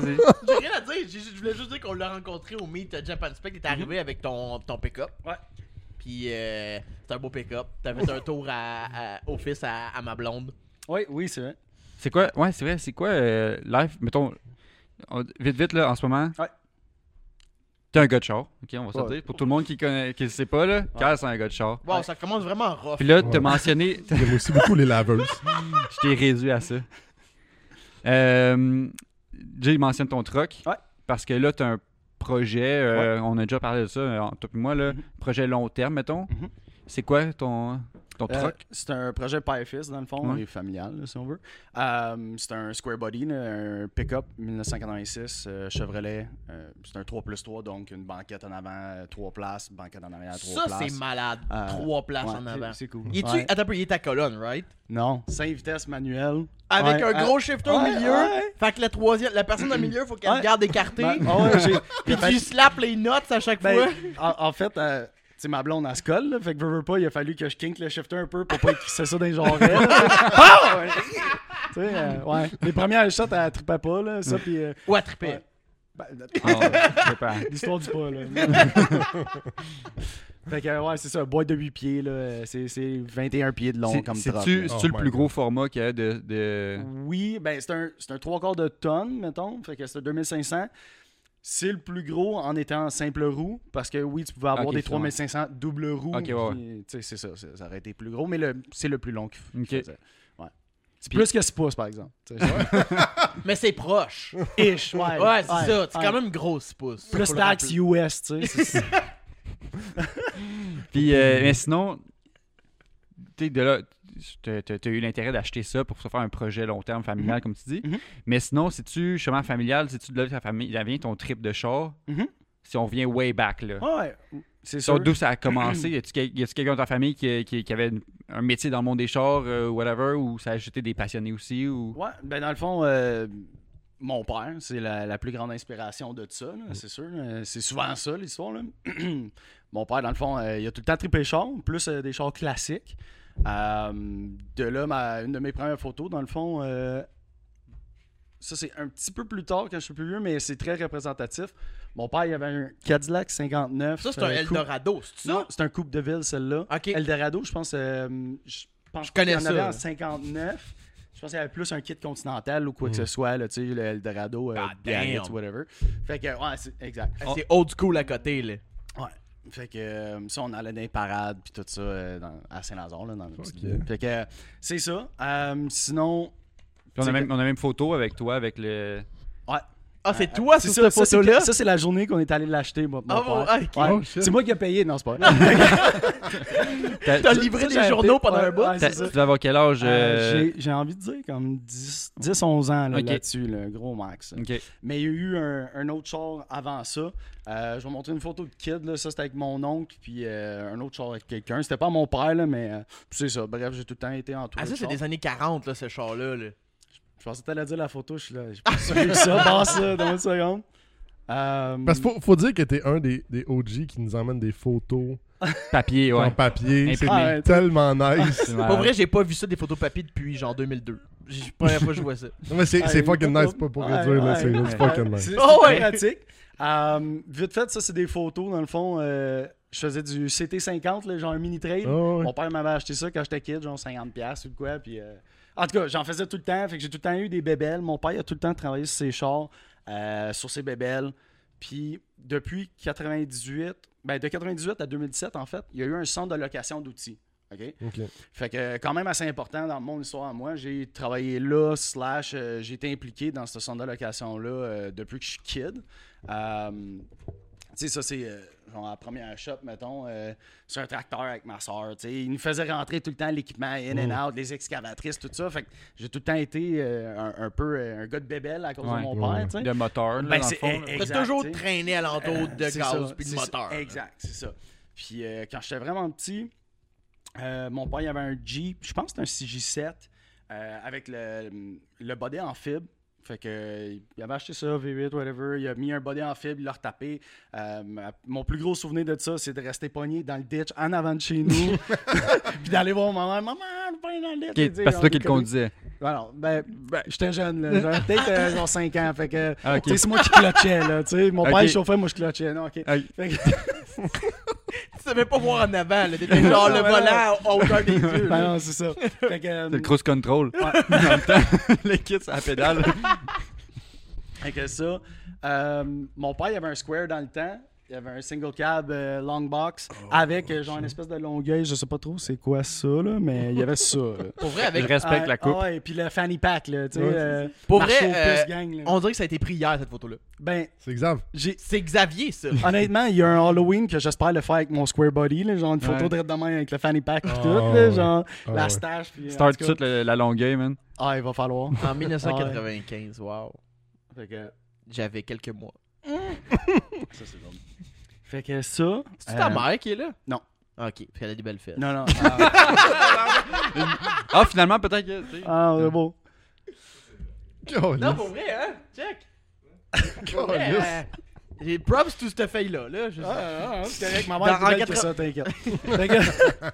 J'ai rien à dire. Je voulais juste dire qu'on l'a rencontré au Meet euh, Japan Spec. T'es arrivé avec ton, ton pick-up. Ouais. Puis, euh, c'est un beau pick-up. T'as fait un tour à, à- au fils à, à ma blonde. Oui, oui, c'est vrai. C'est quoi, ouais, c'est vrai, c'est quoi euh, live, mettons, on- vite, vite, là, en ce moment? Ouais. T'es un gars de char, ok, on va se le Ouais. dire. Pour tout le monde qui connaît, qui le sait pas, là, Carl, c'est un gars de char. Wow, Ouais. ça commence vraiment rough. Puis là, t'as Ouais. mentionné, J'aime aussi beaucoup les laveuses. je t'ai réduit à ça. Euh, Jay mentionne ton truck. Ouais. Parce que là, t'as un projet, euh, on a déjà parlé de ça, euh, toi et moi, là, Mhm. projet long terme, mettons. Mhm. C'est quoi ton, ton Euh, truck? c'est un projet PyFis, dans le fond, Ouais. et familial, là, si on veut. Euh, c'est un square body, là, un pick-up 1986 euh, Chevrolet. Euh, c'est un 3 plus 3, donc une banquette en avant, 3 places, banquette en arrière, 3 Ça, places. c'est malade. Euh, Trois places Ouais, en avant. C'est cool. Il. Ouais. Attends il est à colonne, right? Non, 5 vitesses manuel. Avec Ouais, un euh, gros shifter au milieu. ouais. Fait que la troisième, la personne au milieu, faut qu'elle Ouais. garde écartée. Ben, Puis Fait- tu slaps les notes à chaque Ben, fois. en, en fait, euh, sais, ma blonde, elle se colle, là, fait que veux, veux pas, il a fallu que je kink le shifter un peu pour pas qu'il ça dans les là. Ah. Tu sais, euh, ouais. Les premières shots, elle trippait pas, là, ça, puis... euh, Ou ouais. Ben, Oh, pas. L'histoire du pas, là. fait que, ouais, c'est ça, boîte de 8 pieds, là, c'est c'est 21 pieds de long C'est- comme C'est-tu truck, c'est-tu. Oh le my plus God. gros format qu'il y a de. de... Oui, ben c'est un, c'est un 3 quarts de tonne, mettons. Fait que c'est un 2500. C'est le plus gros en étant simple roue, parce que oui, tu pouvais avoir Ok, des c'est bon. 3500 double roue. Ok, ouais, c'est ça, ça aurait été plus gros, mais le- c'est le plus long qu'il f- Ok. qu'il faisait. Ouais. C'est plus que 6 pouces, par exemple. Tu sais, Mais c'est proche. Ish, ouais. Ouais, c'est ça. C'est ouais. quand même grosse pouce. Plus Faut le taxe. US, tu sais. Puis, euh, mais sinon, tu sais, de là, t'as t'as- t'as eu l'intérêt d'acheter ça pour se faire un projet long terme familial, comme tu dis. Mhm. Mais sinon, si-tu, chemin familial, si tu de là, ta famille, là vient ton trip de char, Mhm. si on revient way back, là. Ouais, c'est d'où ça a commencé? Y a-tu quelqu'un dans ta famille qui, qui- qui avait un métier dans le monde des chars, euh, whatever, ou ça a ajouté des passionnés aussi? Ou... Ouais, ben dans le fond, euh, mon père, c'est la, la plus grande inspiration de ça, là, c'est sûr. Euh, C'est souvent ça, l'histoire. là. mon père, dans le fond, euh, il a tout le temps trippé char, plus des chars classiques. Euh, de là, ma- une de mes premières photos, dans le fond, euh, ça c'est un petit peu plus tard quand je suis plus vieux, mais c'est très représentatif. Mon père, il avait un Cadillac 59. Ça, c'est un euh, coupe- Eldorado, c'est Non, ça? c'est un coupe de ville, celle-là. Eldorado, je pense. euh, je pense Je connais qu'il y en avait ça. en 59. Je pense qu'il y avait plus un kit continental ou quoi que ce soit, là, tu sais, le Eldorado, euh, damn. whatever. Fait que, ouais, c'est exact. Ah, C'est old school à côté, là. Fait que euh, ça, on allait dans les parades puis tout ça euh, dans- à Saint-Lazare, là, dans le petit. Fait que euh, c'est ça. Euh, sinon, Puis on, a même, que- on a même photo avec toi, avec le... ouais. Ah, c'est Euh, toi c'est sur cette ça, c'est photo-là? Ça, c'est la journée qu'on est allé l'acheter, moi. Ah, bon, ah, ok. Oh, c'est moi qui ai payé, non, c'est pas. T'as- livré j'avais journaux pendant un bout? tu dois avoir quel âge? Euh, euh, j'ai- envie de dire comme 10, 10 11 ans là-dessus, le gros max. Mais il y a eu un, autre char avant ça. Euh, je vais montrer une photo de kid. Là. Ça, c'était avec mon oncle. Puis euh, un autre char avec quelqu'un. C'était pas mon père, là, mais euh, c'est ça. Bref, j'ai tout le temps été entouré. Ah, ça, c'est des années 40, là, ce char-là. Là. Pensais que t'allais dire la photo, je suis là. J'ai pas sûr que ça, passe ça dans une seconde. Euh, Parce qu'il faut, faut dire que t'es un des, des OG qui nous emmène des photos Papier, en papier. C'est. Ah, ouais, tellement nice. C'est Pour vrai, j'ai pas vu ça des photos papier depuis genre 2002. J'ai la première fois que je vois ça. Non, mais c'est Ah, fucking pas nice, pas pour réduire, là, c'est fucking nice. C'est Oh, ouais. pratique. Euh, vite fait, ça, c'est des photos. Dans le fond, euh, je faisais du CT50, là, genre un mini trail. Oh, ouais. Mon père m'avait acheté ça quand j'étais kid, genre 50$ ou de quoi. Puis, euh, En tout cas, j'en faisais tout le temps. Fait que j'ai tout le temps eu des bébelles. Mon père il a tout le temps travaillé sur ses chars, euh, sur ses bébelles. Puis depuis 98, ben de 98 à 2017, en fait, il y a eu un centre de location d'outils. OK? Ok. Fait que quand même assez important dans mon histoire à moi. J'ai travaillé là, slash, euh, j'ai été impliqué dans ce centre de location-là euh, depuis que je suis kid. Euh, sais, ça, c'est euh, genre la première shop, mettons, euh, sur un tracteur avec ma soeur. Tu sais, il nous faisait rentrer tout le temps l'équipement in and out, les excavatrices, tout ça. Fait que j'ai tout le temps été euh, un, un peu euh, un gars de bébelle à cause Ouais. de mon Ouais. père, tu sais. Le moteur, là, Ben, dans le c'est- fond. là. toujours traîné alentour Euh, de gaz puis de moteur. ça. Exact, c'est ça. Puis euh, quand j'étais vraiment petit, euh, mon père il avait un Jeep, je pense que c'était un CJ7 euh, avec le, le body en fibre. Fait que il avait acheté ça, V8, whatever. Il a mis un body en fibre, il l'a retapé. Euh, mon plus gros souvenir de ça, c'est de rester pogné dans le ditch en avant de chez nous. puis d'aller voir maman. Maman, je dans le ditch. Parce que c'est toi qui le conduisais. Alors, ben, ben, j'étais jeune, là. J'avais peut-être euh, genre 5 ans. Fait que, Ah, ok. tu sais, c'est moi qui clutchais, là. Tu sais, mon Ok. père, il chauffait, moi, je clutchais. Non, ok. Ah, Fait que- Tu savais pas voir en avant, là. T'étais genre le volant à hauteur des yeux. Ben non, c'est ça. Fait que, euh, C'est le cruise control. Dans le temps, les kits à la pédale. fait que ça. euh, mon père, il avait un square dans le temps. Il y avait un single cab euh, long box avec euh, genre une espèce de longueuil. Je sais pas trop c'est quoi ça, là, mais il y avait ça. là. Pour vrai, Je avec... respecte Ah, la coupe. ah ouais, et puis le fanny pack, là. Tu sais, Ouais, euh, Pour vrai, euh, gang, là. on dirait que ça a été pris hier, cette photo-là. Ben, C'est Xav. C'est Xavier, ça. Honnêtement, il y a un Halloween que j'espère le faire avec mon square body, là, genre une photo Ouais. de demain avec le fanny pack et Ah, tout, là, genre Ah, la ouais. stache. Puis, Start tout le- la longueuil, man. Ah, il va falloir. En 1995, wow. Fait que, J'avais quelques mois. ça, c'est drôle. Fait que ça. C'est ta euh, mère qui est là? non. Ok, parce qu'elle a des belles fesses. Non, non. Ah, Ah, finalement, peut-être que. ah, c'est beau. Oh, Non, pour vrai, hein? Check! Pour vrai, euh, J'ai props tout cette feuille-là, là. Je- Ah, ah, ah, c'est correct, ma mère est plus belle que 80 ça, t'inquiète.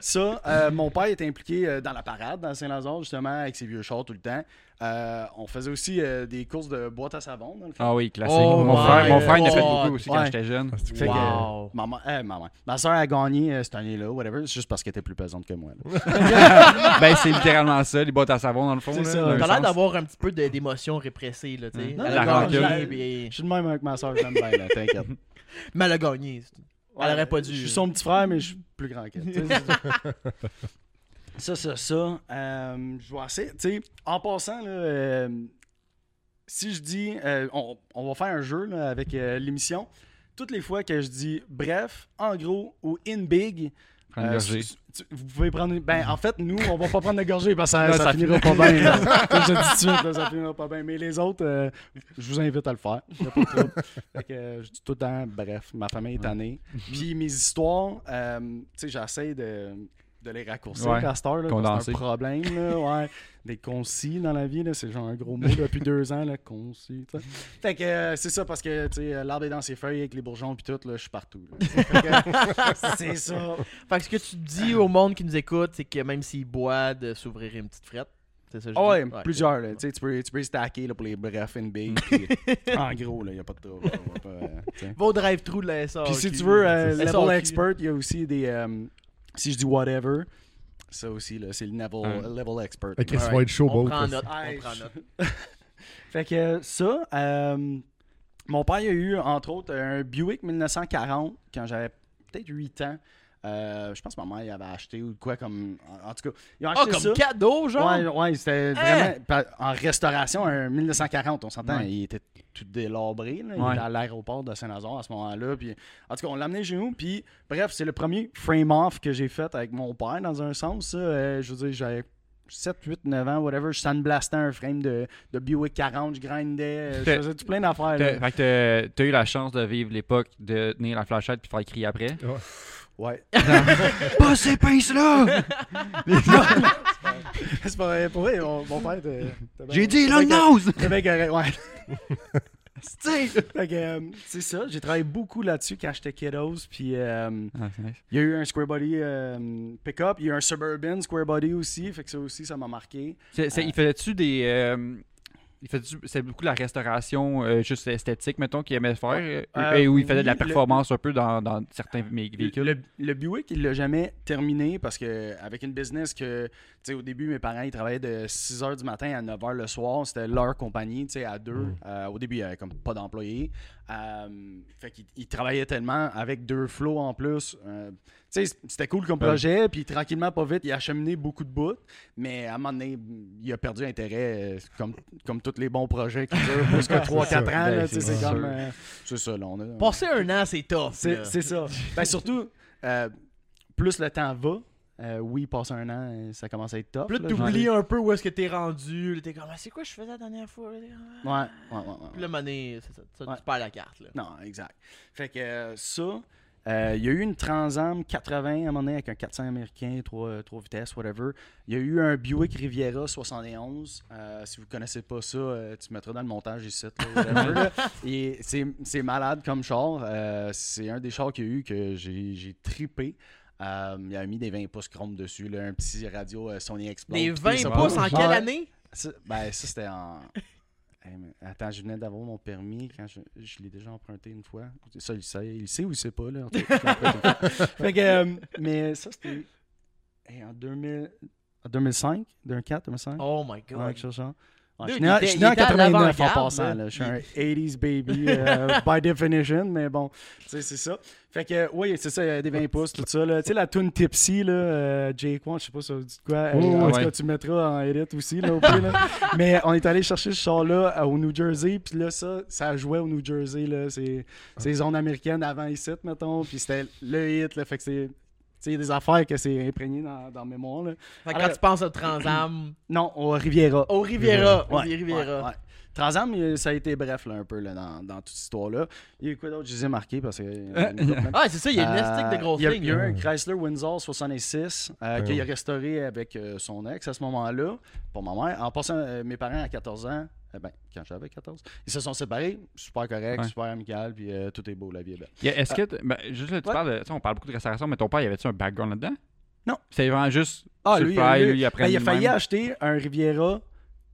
Ça, euh, mon père était impliqué euh, dans la parade dans Saint-Lazare, justement, avec ses vieux chars tout le temps. Euh, on faisait aussi euh, des courses de boîte à savon, dans le fond. Ah oui, classique. Oh mon, frère, mon frère, il en a fait beaucoup aussi quand j'étais jeune. Fait que, Wow. euh, maman, euh, maman. Ma soeur a gagné euh, cette année-là, whatever, c'est juste parce qu'elle était plus pesante que moi. ben, c'est littéralement ça, les boîtes à savon, dans le fond. T'as l'air d'avoir un petit peu d'émotion répressée, là. Elle a gagné, Je suis de même avec ma soeur, j'aime bien, là, t'inquiète. Mais elle a gagné. Elle aurait pas dû. Je suis son petit frère, mais je suis plus grand qu'elle. ça, ça, ça. Euh, je vais essayer. Tu sais, en passant, là, euh, si je dis. euh, on, on va faire un jeu là, avec l'émission. Toutes les fois que je dis bref, en gros ou in big. Gorgée. vous pouvez prendre. Ben, en fait, nous, on va pas prendre de gorgée parce que ça, ça ça finira pas bien. je dis tout de suite, ça finira pas bien. Mais les autres, je vous invite à le faire. Pas. Fait que, je dis tout le temps, bref, ma famille est tannée. Puis mes histoires, tu sais, j'essaie de, de les raccourcir Ouais, à cette heure, c'est un problème, là, ouais. D'être concis dans la vie, là, c'est genre un gros mot depuis deux ans, là, concis. Fait que euh, c'est ça, parce que, tu sais, l'arbre est dans ses feuilles avec les bourgeons puis tout, là, je suis partout. c'est ça. Fait que ce que tu dis au monde qui nous écoute, c'est que même s'il boit, de s'ouvrir une petite frette. C'est ça que je Ah dis? ouais, plusieurs. Là. Tu peux, tu peux stacker là, pour les brefs puis, en gros, il n'y a pas de trouble. euh, au drive-thru de la SAQ. Puis si tu veux, euh, level expert, il y a aussi des. euh, si je dis whatever, ça aussi, là, c'est le level, expert. On prend Chris. note. Hey, On prend note. Fait que ça, euh, mon père il a eu, entre autres, un Buick 1940 quand j'avais peut-être 8 ans. Euh, je pense que ma mère il avait acheté ou quoi comme. En, en tout cas, ils ont Ah, acheté comme ça. cadeau, genre? Ouais, ouais, c'était vraiment pa- en restauration, un 1940, on s'entend, Ouais. il était tout délabré, là, il était à l'aéroport de Saint-Lazare à ce moment-là, puis en tout cas, on l'a amené chez nous, puis bref, c'est le premier frame-off que j'ai fait avec mon père, dans un sens, ça, euh, je veux dire, j'avais 7, 8, 9 ans, whatever, je sandblastais un frame de, de Buick 40, je grindais, euh, je faisais tout plein d'affaires. Fait que t'as- t'as eu la chance de vivre l'époque de tenir la flashette puis faire crier après? Ouais. Pas ces pinces-là! C'est pas c'est pas vrai. Pour vrai, mon, mon père J'ai dit bien nose! Était bien correct, ouais. Fait que, euh, c'est ça, j'ai travaillé beaucoup là-dessus quand j'étais kiddos. Puis euh, Ah, c'est nice. il y a eu un Square Body euh, pick-up, il y a eu un Suburban Square Body aussi. Fait que ça aussi, ça m'a marqué. Euh, il faisait-tu des. Il faisait c'est beaucoup la restauration euh, juste esthétique, mettons, qu'il aimait faire. euh, Euh, et où il faisait de la le- performance un peu dans, dans certains vé- véhicules. Le, le Buick, il l'a jamais terminé parce que avec une business que, tu sais, au début, mes parents, ils travaillaient de 6 h du matin à 9 h le soir. C'était leur compagnie, tu sais, à deux. Mm. Euh, au début, il n'y avait comme pas d'employés. Euh, fait qu'ils ils travaillaient tellement avec deux flots en plus. Euh, tu sais, c'était cool comme projet. Puis tranquillement, pas vite, il a acheminé beaucoup de bouts. Mais à un moment donné, il a perdu intérêt, euh, comme, comme tous les bons projets qui durent plus que 3-4 ans. Ben, c'est comme. euh, c'est ça, là. On a, Passer un an, c'est tough. c'est ça. Ben, surtout, euh, plus le temps va, euh, oui, passer un an, euh, ça commence à être top. Puis là, t'oublies un peu où est-ce que t'es rendu. T'es comme, Ah, c'est quoi je faisais la dernière fois? Ah. Ouais, ouais, ouais. ouais. Puis là, c'est ça. ça, Ouais. Tu perds la carte. Là. Non, exact. Fait que euh, ça, euh, il y a eu une Transam 80 à un moment donné avec un 400 américain, 3, vitesses, whatever. Il y a eu un Buick Riviera 71. Euh, si vous connaissez pas ça, euh, tu mettras dans le montage ici. c'est malade comme char. C'est un des chars qu'il y a eu que j'ai trippé. Euh, il a mis des 20 pouces chrome dessus, là, un petit radio euh, Sony Explode. Des Puis 20 ça pouces en quelle année? Ça, ben, ça, c'était en. Hey, mais Attends, je venais d'avoir mon permis quand je, je l'ai déjà emprunté une fois. Ça, il sait, il sait ou il sait pas, là. En fait que, euh, mais ça, c'était hey, en, 2000, en 2005, 2004, 2005. Oh my Ouais, god. quelque chose genre. Je suis né en- il je suis était- né en il était à 89 en passant. là. Je suis un 80s baby euh, by definition, mais bon, c'est ça. Fait que, oui, c'est ça, il y a des 20 pouces, tout ça. Tu sais, la tune Tipsy, là, euh, Jake One, je sais pas si ça vous dit quoi. Euh, Oh, en tout ouais. cas, tu mettras en edit aussi, là, au là. Mais on est allé chercher ce char-là euh, au New Jersey, puis là, ça, ça jouait au New Jersey, là. C'est c'est zone américaine avant ici, mettons, puis c'était le hit, là. Fait que c'est. Il y a des affaires que c'est imprégné dans, dans la mémoire, là. Fait que Alors- quand tu penses au Transam, Non, au Riviera. au Riviera. Au Ouais, Riviera. ouais, ouais. Transam, ça a été bref là, un peu là, dans, dans toute cette histoire-là. Il y a eu quoi d'autre Je les ai marqués parce que. euh. Ah, c'est ça, il y a une Euh, de grosses il y a- lignes. Il y a eu là. un Chrysler Windsor 66 euh, Ouais, qu'il a restauré avec euh, son ex à ce moment-là, pour ma mère. En passant, euh, mes parents à 14 ans, eh ben, quand j'avais 14, ils se sont séparés, super correct, Ouais. super amical, puis euh, tout est beau, la vie est belle. Est-ce que. t- ben, juste là, tu Ouais. parles de. On parle beaucoup de restauration, mais ton père, y avait-tu un background là-dedans? Non. C'était vraiment juste. Ah, sur lui, le fly, lui, lui, il ben, a failli acheter un Riviera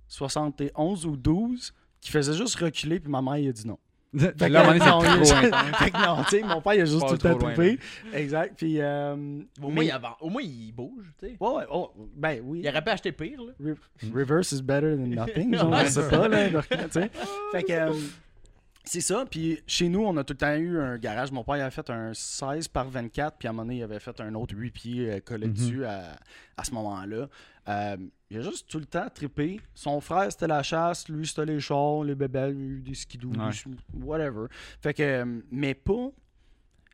71 ou 12 qui faisait juste reculer, puis ma mère, il a dit non. Fait là, moment donné, non, trop fait que non, tu sais, mon père, il a juste tout le temps. Exact. Puis, euh, Au moins, mais- il avant- au moins, il bouge, tu sais. Ouais, ouais, oh, ben oui. Il aurait pu acheter pire, là. Re- Reverse is better than nothing. Genre, je sais pas, là. donc, tu sais. Fait que. euh, c'est ça, puis chez nous, on a tout le temps eu un garage. Mon père il avait fait un 16 par 24, puis à un moment donné, il avait fait un autre 8 pieds euh, collé Mhm. dessus à, à ce moment-là. Euh, il a juste tout le temps trippé. Son frère, c'était la chasse, lui, c'était les chars, les bébelles, lui, des skidoo, Ouais. whatever. Fait que, euh, mais pas.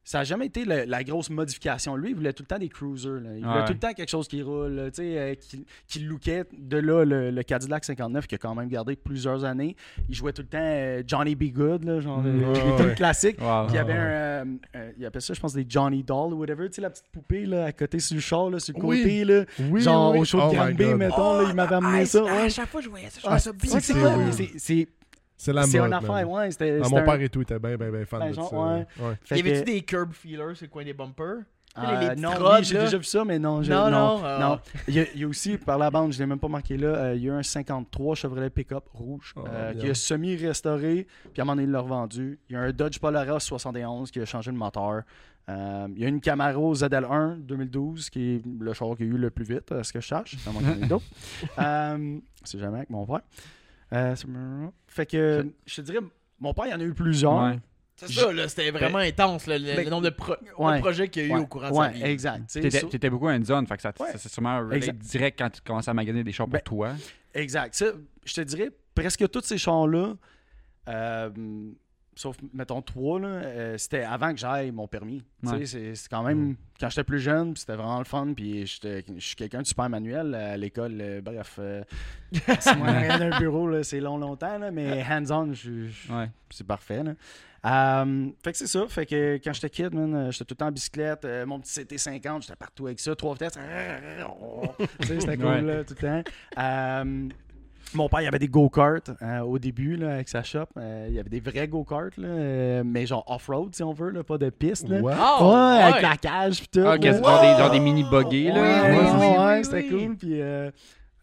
Ça n'a jamais été le- la grosse modification. Lui, il voulait tout le temps des cruisers. là. Il voulait Ouais. tout le temps quelque chose qui roule, là, tu sais, euh, qui, qui lookait. De là, le, le Cadillac 59, qui a quand même gardé plusieurs années. Il jouait tout le temps euh, Johnny B. Good, là, genre, Mm. euh, Ouais, les ouais. tunes classiques. Wow. Puis il y avait Ah, un. euh, euh, il appelle ça, je pense, des Johnny Doll ou whatever. Tu sais, la petite poupée là, à côté sur le char, là, sur le Oui. côté. Là, Oui, genre oui. au show Oh de Granby, mettons. là, il m'avait amené ça. À Ouais. chaque fois que je voyais ça, je Ah, ça bien. c'est c'est quoi? C'est- C'est C'est la c'est mode. une affaire, ouais. C'était. Ah, c'était mon un- père et tout était bien, bien, bien fan Ben, de genre, ça. ouais. Y avait-tu que- des curb feelers sur le coin des bumpers? Euh, non, oui, j'ai là? déjà vu ça, mais non. je- Non, non, non, euh, non. Il, y a, il y a aussi, par la bande, je ne l'ai même pas marqué là, euh, il y a un 53 Chevrolet pick-up rouge Oh, euh, qui a semi-restauré, puis à un moment donné, il l'a revendu. Il y a un Dodge Polaris 71 qui a changé le moteur. Euh, il y a une Camaro ZL1 2012 qui est le char qui a eu le plus vite, à ce que je cherche. Euh, C'est jamais avec mon frère. Euh, fait que, je te dirais, mon père, il y en a eu plusieurs. Ouais. C'est ça, là, c'était vraiment intense, là, le, Ben, le nombre de, pro- ouais. de projets qu'il y a eu Ouais, au courant de ouais, sa vie. exact. Tu t'étais beaucoup un zone, fait que ça, Ouais. ça- c'est sûrement direct quand tu commences à magasiner des chars pour Ben, toi. Exact. Ça, je te dirais, presque tous ces chars-là, euh, sauf, mettons, trois, euh, c'était avant que j'aille mon permis. Ouais. C'est quand même, quand j'étais plus jeune, c'était vraiment le fun, puis je suis quelqu'un de super manuel à l'école. euh, bref, euh, c'est moi, rien d'un bureau, c'est long, longtemps, là, mais hands-on, Ouais. c'est parfait. là. Euh, fait que c'est ça. Fait que quand j'étais kid, j'étais tout le temps en bicyclette. euh, mon petit CT50, j'étais partout avec ça. Trois vitesses. C'était cool, Ouais. là, tout le temps. Mon père, il avait des go-karts euh, au début là, avec sa shop. Euh, il y avait des vrais go-karts, là, euh, mais genre off-road, si on veut, là, pas de piste. Là. What? Oh, ouais, avec ouais. la cage pis tout. Ah, genre, des, genre des mini buggés, Ouais, là. ouais, oui, ouais, oui, c'était oui. cool. Puis euh,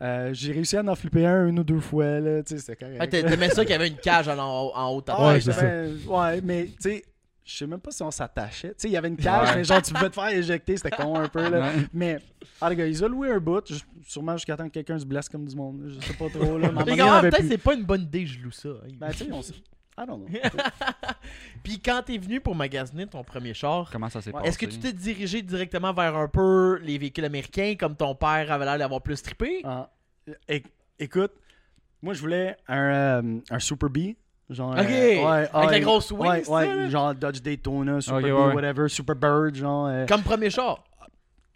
euh, j'ai réussi à en flipper un une ou deux fois. Là, c'était correct. T'a- t'aimais ça qu'il y avait une cage en, en, en haut Ouais, ben, ouais, mais tu sais, je sais même pas si on s'attachait. Tu sais, il y avait une cage, Ouais. mais genre, tu pouvais te faire éjecter, c'était con un peu. Là. Ouais. Mais, ah, les gars, ils ont loué un bout, sûrement jusqu'à temps que quelqu'un se blesse comme du monde. Je sais pas trop. Là, peut-être plus- c'est pas une bonne idée que je loue ça. hein. Ben, tu sais, on s- I don't know. Puis quand t'es venu pour magasiner ton premier char, Comment ça s'est Ouais. passé? est-ce que tu t'es dirigé directement vers un peu les véhicules américains comme ton père avait l'air d'avoir plus trippé? Ah, écoute, moi, je voulais un, euh, un Super B. Genre, Ok, euh, ouais, avec ouais, la grosse wing, ouais, ouais, genre Dodge Daytona, Super whatever, Super Bird, genre. euh, Comme premier char.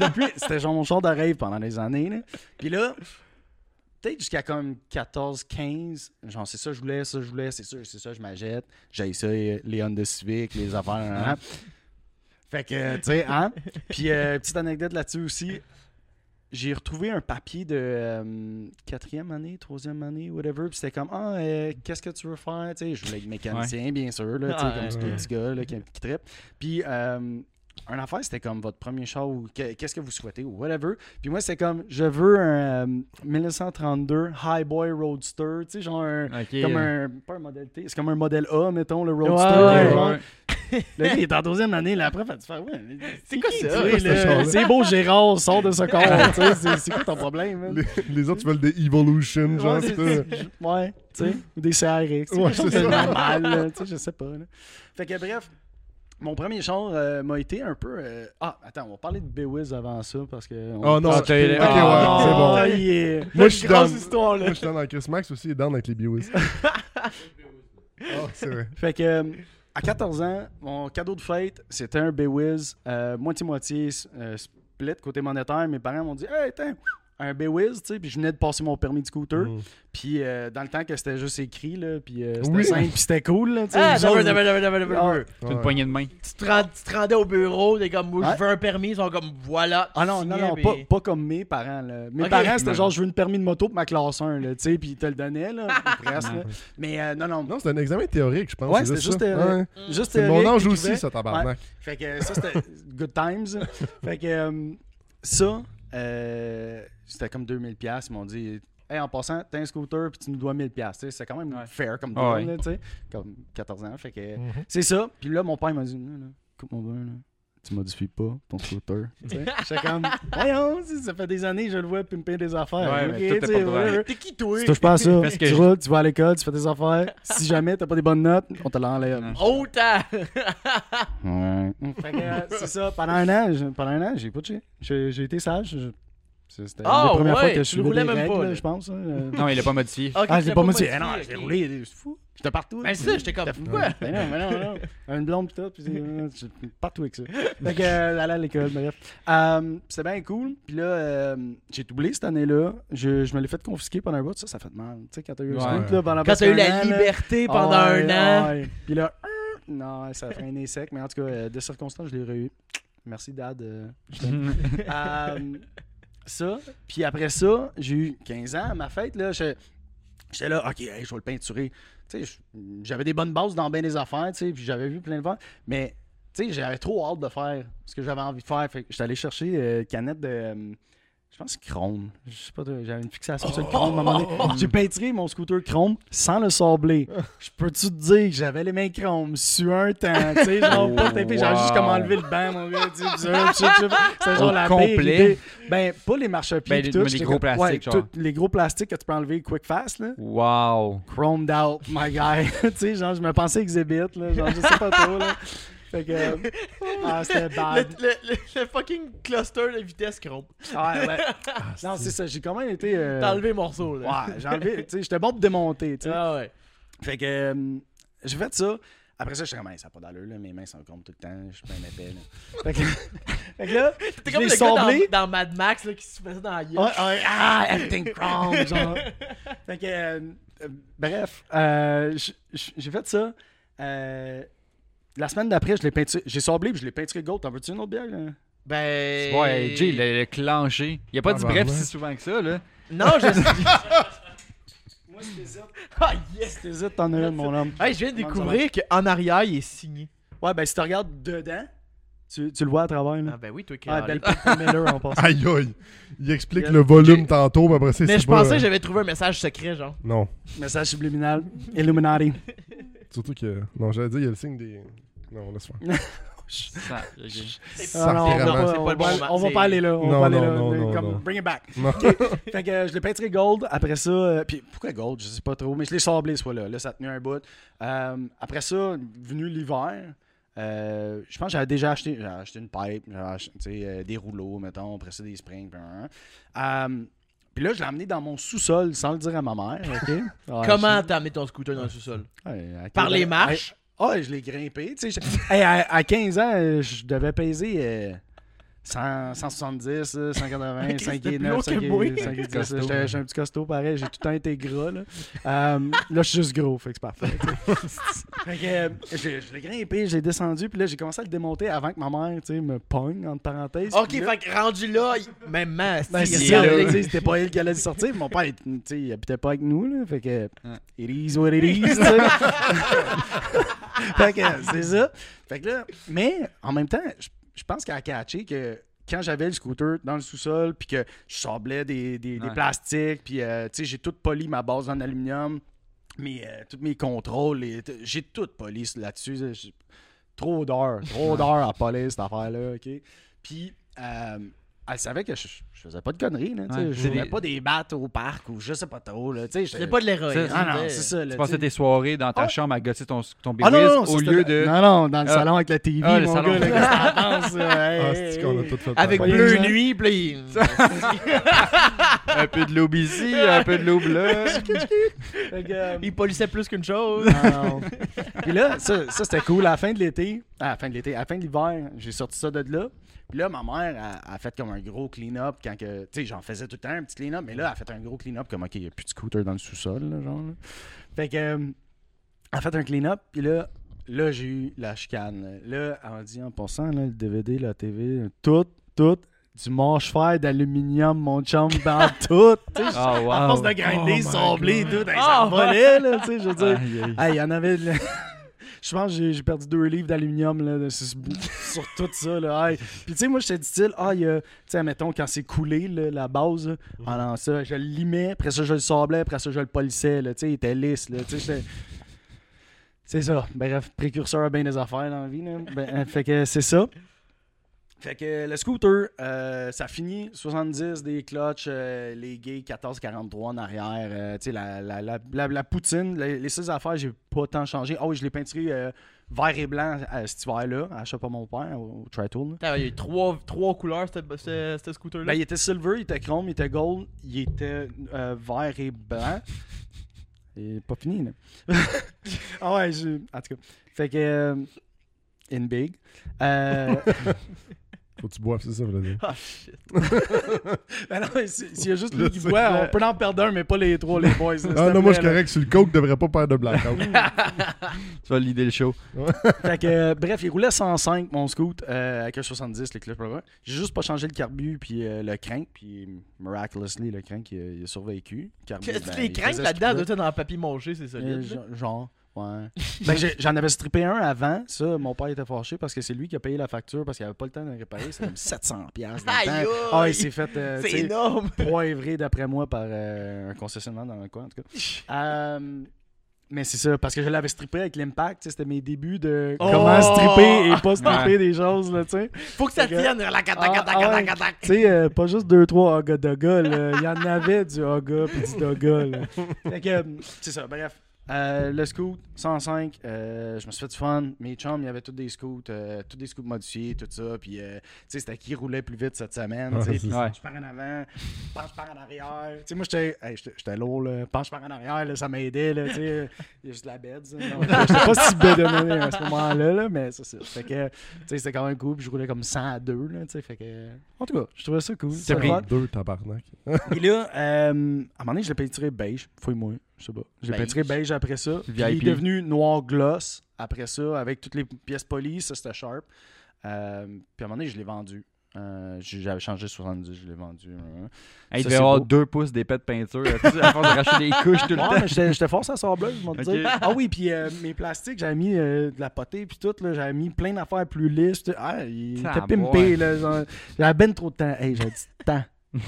depuis, c'était genre mon char de rêve pendant des années. Là. Puis là, peut-être jusqu'à comme 14, 15, genre c'est ça je voulais, ça je voulais, c'est ça, c'est ça je m'achète. J'ai ça, les Honda Civic, les affaires. hein. Fait que, tu sais, hein. Puis, euh, petite anecdote là-dessus aussi. J'ai retrouvé un papier de euh, quatrième année, troisième année, whatever. Puis c'était comme, ah, euh, qu'est-ce que tu veux faire? Tu sais, je voulais être mécanicien, bien sûr, là, tu sais, Ouais. comme les petits gars là, qui, qui trippent. Puis, euh, un affaire, c'était comme votre premier char ou que- qu'est-ce que vous souhaitez ou whatever. Puis moi, c'était comme, je veux un euh, 1932 Highboy Roadster, tu sais, genre un, comme euh, un, pas un modèle T, c'est comme un modèle A, mettons, le Ouais, Roadster. ouais, ouais. Le gars, il est en deuxième année, là, après, fait tu fais, ouais, C'est quoi ça? tu C'est beau, Gérard, sors de ce corps, tu sais, c'est- quoi ton problème, man? Les, les autres veulent des Evolution, genre, Ouais, c'est ouais, tu sais, ou des CRX, tu Ouais, c'est ça. normal, tu sais, je sais pas, là. Fait que bref, mon premier char euh, m'a été un peu... euh, Ah, attends, on va parler de Bewiz avant ça, parce que... on- Oh non, Ah, ok, t'as- ouais, Ah, c'est bon. Ah, yeah. Moi, je suis dans. Histoire, là. Moi, je suis dans Chris Max aussi, il est down avec les Biwis. oh, c'est vrai. Fait que euh, à 14 ans, mon cadeau de fête, c'était un Bewiz, euh, moitié-moitié euh, split côté monétaire. Mes parents m'ont dit Hey, tiens, un Bewiz, tu sais, puis je venais de passer mon permis de scooter. Mm. Puis euh, dans le temps que c'était juste écrit, là, puis euh, c'était Oui. simple, puis c'était cool, là, tu sais. Ah, d'abord, d'abord, d'abord, d'abord, d'abord. Ah. C'est une poignée de main. Tu te, rends- tu te rendais au bureau, t'es comme, Ouais. je veux un permis, ils sont comme, voilà. Ah non, non, signais, non, puis- pas, pas comme mes parents. Là. Mes parents, c'était Non. genre, je veux une permis de moto pour ma classe 1, là, tu sais, puis ils te le donnaient, là, ou presque, là. Mais euh, non, non, Non, c'est un examen théorique, je pense. Ouais, c'est c'était juste, ça. euh, Ouais. juste C'est théorique, mon t'écrivais. aussi, ça, tabarnak. Fait que ça, c'était good times. Fait que ça, euh, c'était comme 2000$. piastres. Ils m'ont dit, hey, en passant, t'as un scooter puis tu nous dois 1000$. piastres. Tu sais, C'est quand même Ouais. fair comme deal, ouais. là, tu sais. Comme 14 ans. Fait que Mhm. c'est ça. Puis là, mon père m'a dit, coupe mon bain, là. Tu modifies pas ton sais, J'étais comme, voyons, ça fait des années que je le vois pimper des affaires. Ouais, Ok, mais tout est tu sais, pas droit. whatever. T'es qui, toi? Tu touches pas à ça. Parce que tu je- roules, tu vas à l'école, tu fais tes affaires. Si jamais t'as pas des bonnes notes, on te l'enlève. Non. Autant! Ouais. Euh, c'est ça. Pendant un an, je- pendant un an, j'ai pas touché. J'ai été sage. Je- C'était Ah, la première ouais, fois que tu je roulais des même règles, pas, là, je pense. hein, euh. Non, il l'a pas modifié. Ah, j'ai l'as pas modifié. Ah, non, modifié, j'ai ok. roulé. C'est fou. J'étais partout? Ben, c'est ça, j'étais comme, pourquoi? Ben non, ben non, non. Une blonde pis tout, pis euh, j'étais partout avec ça. Fait que, euh, aller à l'école, bref. Euh, C'était bien cool. Puis là, euh, j'ai doublé cette année-là. Je, je me l'ai fait confisquer pendant un bout. Ça, ça fait mal. Tu sais, quand t'as eu Ouais. scoop, là, pendant Quand t'as eu la an, là. liberté pendant ouais, un an. ah ouais. Puis là, euh, non, ça a freiné sec. Mais en tout cas, euh, de circonstances, je l'ai eu. Merci, Dad. euh, ça. Puis après ça, j'ai eu 15 ans à ma fête. Là, Je- j'étais là, OK, hey, je vais le peinturer. J'avais des bonnes bases dans bien des affaires, puis j'avais vu plein de fois. Mais, j'avais trop hâte de faire ce que j'avais envie de faire. J'étais allé chercher euh, canette de. Je pense chrome. Je sais pas, j'avais une fixation sur le chrome à un moment donné. J'ai peinturé mon scooter chrome sans le sabler. Je peux-tu te dire que j'avais les mains chrome sur un temps, tu sais, genre pas tapé, j'avais juste comme enlevé le banc, mon gars, tu sais, genre la complet? Ben, pas les marchepieds Ben, tout. mais les gros plastiques, genre. les gros plastiques que tu peux enlever quick fast, là. Wow. Chromed out, my guy. tu sais, genre, je me pensais exhibit, là, genre, je sais pas trop, là. Fait que, euh, ah, c'était Le, bad. le- le- le fucking cluster de vitesse chrome. Ouais, ouais. Non, c'est ça, j'ai quand même été... euh, T'as enlevé le morceau, là. Ouais, j'ai enlevé, tu sais, j'étais bon pour démonter, tu sais. Ah ouais. Fait que euh, j'ai fait ça. Après ça, j'étais comme, Hey, ça n'a pas d'allure, là. mes mains sont comme tout le temps, je suis bien épais. Là. Fait, que, fait que là, T'es je comme le gars sablé. dans, dans Mad Max là, qui se fait ça dans la gueule. Ouais, ouais, ah, everything chrome, genre. fait que, euh, euh, bref, euh, j'ai fait ça. La semaine d'après, je l'ai peinturé. J'ai sablé puis je l'ai peinturé gold. T'en veux-tu une autre bière? Là? Ben. Ouais, Jay, le, le clenché. Il a pas Ah, dit bref ouais. si souvent que ça, là. Non, je. Moi, c'était ah, yes! C'était t'en as une, mon homme. Hey, je viens de découvrir qu'en arrière, il est signé. Ouais, ben si tu regardes dedans, tu, tu le vois à travers. Là? Ah, ben oui, toi qui Ah, belle Miller en passant. Aïe aïe. Il explique Yeah. le volume tantôt, mais après c'est Mais je pas- pensais que j'avais trouvé un message secret, genre. Non. Message subliminal. Illuminati. Surtout que. Non, j'allais dire, il y a le signe des. Non, laisse faire. Ça, ok. Ah, non, on va pas, C'est pas on bon on va pas aller là. On Non, va aller non, là. non, comme, non. Bring it back. Non. Fait que euh, je l'ai peinturé gold. Après ça, euh, puis pourquoi gold? Je sais pas trop, mais je l'ai sablé ce fois-là. Là, ça a tenu un bout. Euh, après ça, venu l'hiver, euh, je pense que j'avais déjà acheté, j'avais acheté une pipe, j'avais acheté euh, des rouleaux, mettons, après ça des springs. puis. Euh, puis là, je l'ai amené dans mon sous-sol sans le dire à ma mère. ok? Ouais, Comment t'as mis ton scooter dans le sous-sol? Je- ouais, à Par quinze les marches? Ah, je l'ai grimpé. tu sais, je- Hey, à, à 15 ans, euh, je devais peser euh, 100, 170, euh, 180, Christ, 5 t'es et plus 9, haut 5 que et moi. 5 et 10. Costaud. J'étais j'étais un petit costaud pareil. J'ai tout le temps été gras. Là, Euh, là je suis juste gros, fait que c'est parfait. fait que euh, je, je l'ai grimpé, j'ai descendu, puis là j'ai commencé à le démonter avant que ma mère tu sais, me pogne, entre parenthèses. Ok, là- fait que rendu là, il- même man, ben, c'est il ça, c'était pas elle qui allait sortir. Mon père, il- tu sais, il habitait pas avec nous, là, fait que it is what it is, tu sais. fait que c'est ça. Fait que là, mais en même temps, je, je pense qu'elle a catché que quand j'avais le scooter dans le sous-sol, puis que je sablais des, des, plastiques, puis euh, tu sais, j'ai tout poli ma base en aluminium, mais euh, tous mes contrôles, j'ai tout poli là-dessus. Trop d'heures, trop d'heures à polir cette affaire-là, ok? Puis, euh, elle savait que je, je faisais pas de conneries, là. Ouais, je jouais des- pas des battes au parc ou je sais pas trop, là, tu sais. j'étais- C'est pas de l'héroïne. Ah non, c'est ça, là, Tu passais tes soirées dans ta Ah. chambre à gosser ton, ton Ah non, non, au lieu de. Non, non, dans le Ah. salon avec la TV, Ah, le mon salon. gars, là, qu'est-ce que t'en penses, là? Hey, hey, c'est qu'on a hey. tout fait. Avec. Bleu nuit, là, un peu de l'aube ici, un peu de l'aube là. Fait que, euh, il, polissait plus qu'une chose. Puis là, ça, ça, c'était cool. À la fin de l'été, à la fin de l'été, à la fin de l'hiver, j'ai sorti ça de là. Puis là, ma mère a, a fait comme un gros clean-up quand que. Tu sais, j'en faisais tout le temps un petit clean-up, mais là, elle a fait un gros clean-up comme, OK, il n'y a plus de scooter dans le sous-sol, là, genre. là. Fait que. euh, elle a fait un clean-up, puis là, là, j'ai eu la chicane. Là, elle m'a dit en passant, là, le DVD, la TV, tout, tout. Du manche-fer d'aluminium, mon chum, dans tout. Ah, wow. À force de grinder, Oh tout, hey, ça Oh volait, là, tu sais, je veux dire. Hey, il y en avait. Je pense que j'ai- perdu deux livres d'aluminium là, sur, tout ça. Là. Hey. Puis tu sais, moi, j'étais du style, ah, il y a, tu sais, mettons, quand c'est coulé, là, la base, là, non, ça, je le limais, après ça, je le sablais, après ça, je le polissais, tu sais, il était lisse, C'est ça. Bref, précurseur à bien des affaires dans la vie, là. Ben, euh, fait que c'est ça. Fait que le scooter, euh, ça finit 70 des clutches, euh, les gays 14-43 en arrière, euh, tu sais, la, la, la, la, poutine, les, six affaires, j'ai pas tant changé. Ah oui, je l'ai peinturé vert et blanc cet hiver-là, à Chapeau mon père, au, Tri-Tool. Il y a eu trois, trois couleurs, ce, scooter-là? Ben, il était silver, il était chrome, il était gold, il était vert et blanc. Et pas fini, là. ah ouais, je... en tout cas. Fait que. in big. Euh, Faut que tu boives, c'est ça, dire. Ah, shit. ben non, s'il y a juste lui qui boit, on peut en perdre un, mais pas les trois, les boys. là, s'il Ah non, moi je suis correct. Sur le coke, devrait pas perdre de blackout. Tu vas leader le show. Fait que, euh, bref, il roulait 105, mon scoot, euh, avec un 70, les blablabla. J'ai juste pas changé le carbu puis euh, le crank, puis miraculously, le crank, il, a- il a survécu. Carbu, ben, que les cranks là-dedans, dans le papier mangé, c'est Euh, solide. gen- genre, ouais. ben, j'en avais strippé un avant, ça, mon père était fâché parce que c'est lui qui a payé la facture parce qu'il avait pas le temps de le réparer. C'était comme 700$. piastres dans le Aïe, temps. aïe. Ah, il s'est fait euh, C'est énorme. poivré d'après moi par euh, un concessionnaire dans le coin, en tout cas. Euh, mais c'est ça, parce que je l'avais strippé avec l'impact, c'était mes débuts de Oh! comment stripper et pas stripper des choses, là, tu sais. Faut que ça tienne. La Ah, catac, ah ouais. Tu sais, euh, pas juste deux, trois Haga Doga, là. Il y en avait du Haga puis du Doga, là. Fait que, euh, c'est ça, bref. Euh, le scoot, 105, euh, je me suis fait du fun. Mes chums, il y avait tous des scoots, euh, tous des scoots modifiés, tout ça. Puis, euh, tu sais, c'était qui roulait plus vite cette semaine. tu sais, Ouais, puis c'est ça. penche par en avant, penche par en arrière. Tu sais, moi, j'étais hey, lourd, là. Penche par en arrière, là, ça m'aidait, là. Tu sais, il y a juste la bête. J'étais pas si bedonné à ce moment-là, là, mais c'est ça. Fait que, tu sais, c'était quand même cool. Puis, je roulais comme 100 à 2, là. Tu sais, fait que, en tout cas, je trouvais ça cool. T'as C'était pris- fun. Deux tabarnak. Et là, euh, à un moment donné, je l'ai peinturé beige. Fouille-moi. Je sais pas. J'ai Beige. peinturé beige après ça. Puis il est devenu noir gloss après ça, avec toutes les pièces polies. Ça, c'était sharp. Euh, puis à un moment donné, je l'ai vendu. Euh, J'avais changé 70, je l'ai vendu. Hey, il devait avoir beau. deux pouces d'épais de peinture. à force de racheter des couches tout le Ouais, temps. mais j'étais fort à sableuse, je vais te Ok. dire. Ah oui, puis euh, mes plastiques, j'avais mis euh, de la potée, puis tout, là, j'avais mis plein d'affaires plus lisses. Ah, il était pimpé, J'avais ben trop de temps. Hey, j'ai dit temps.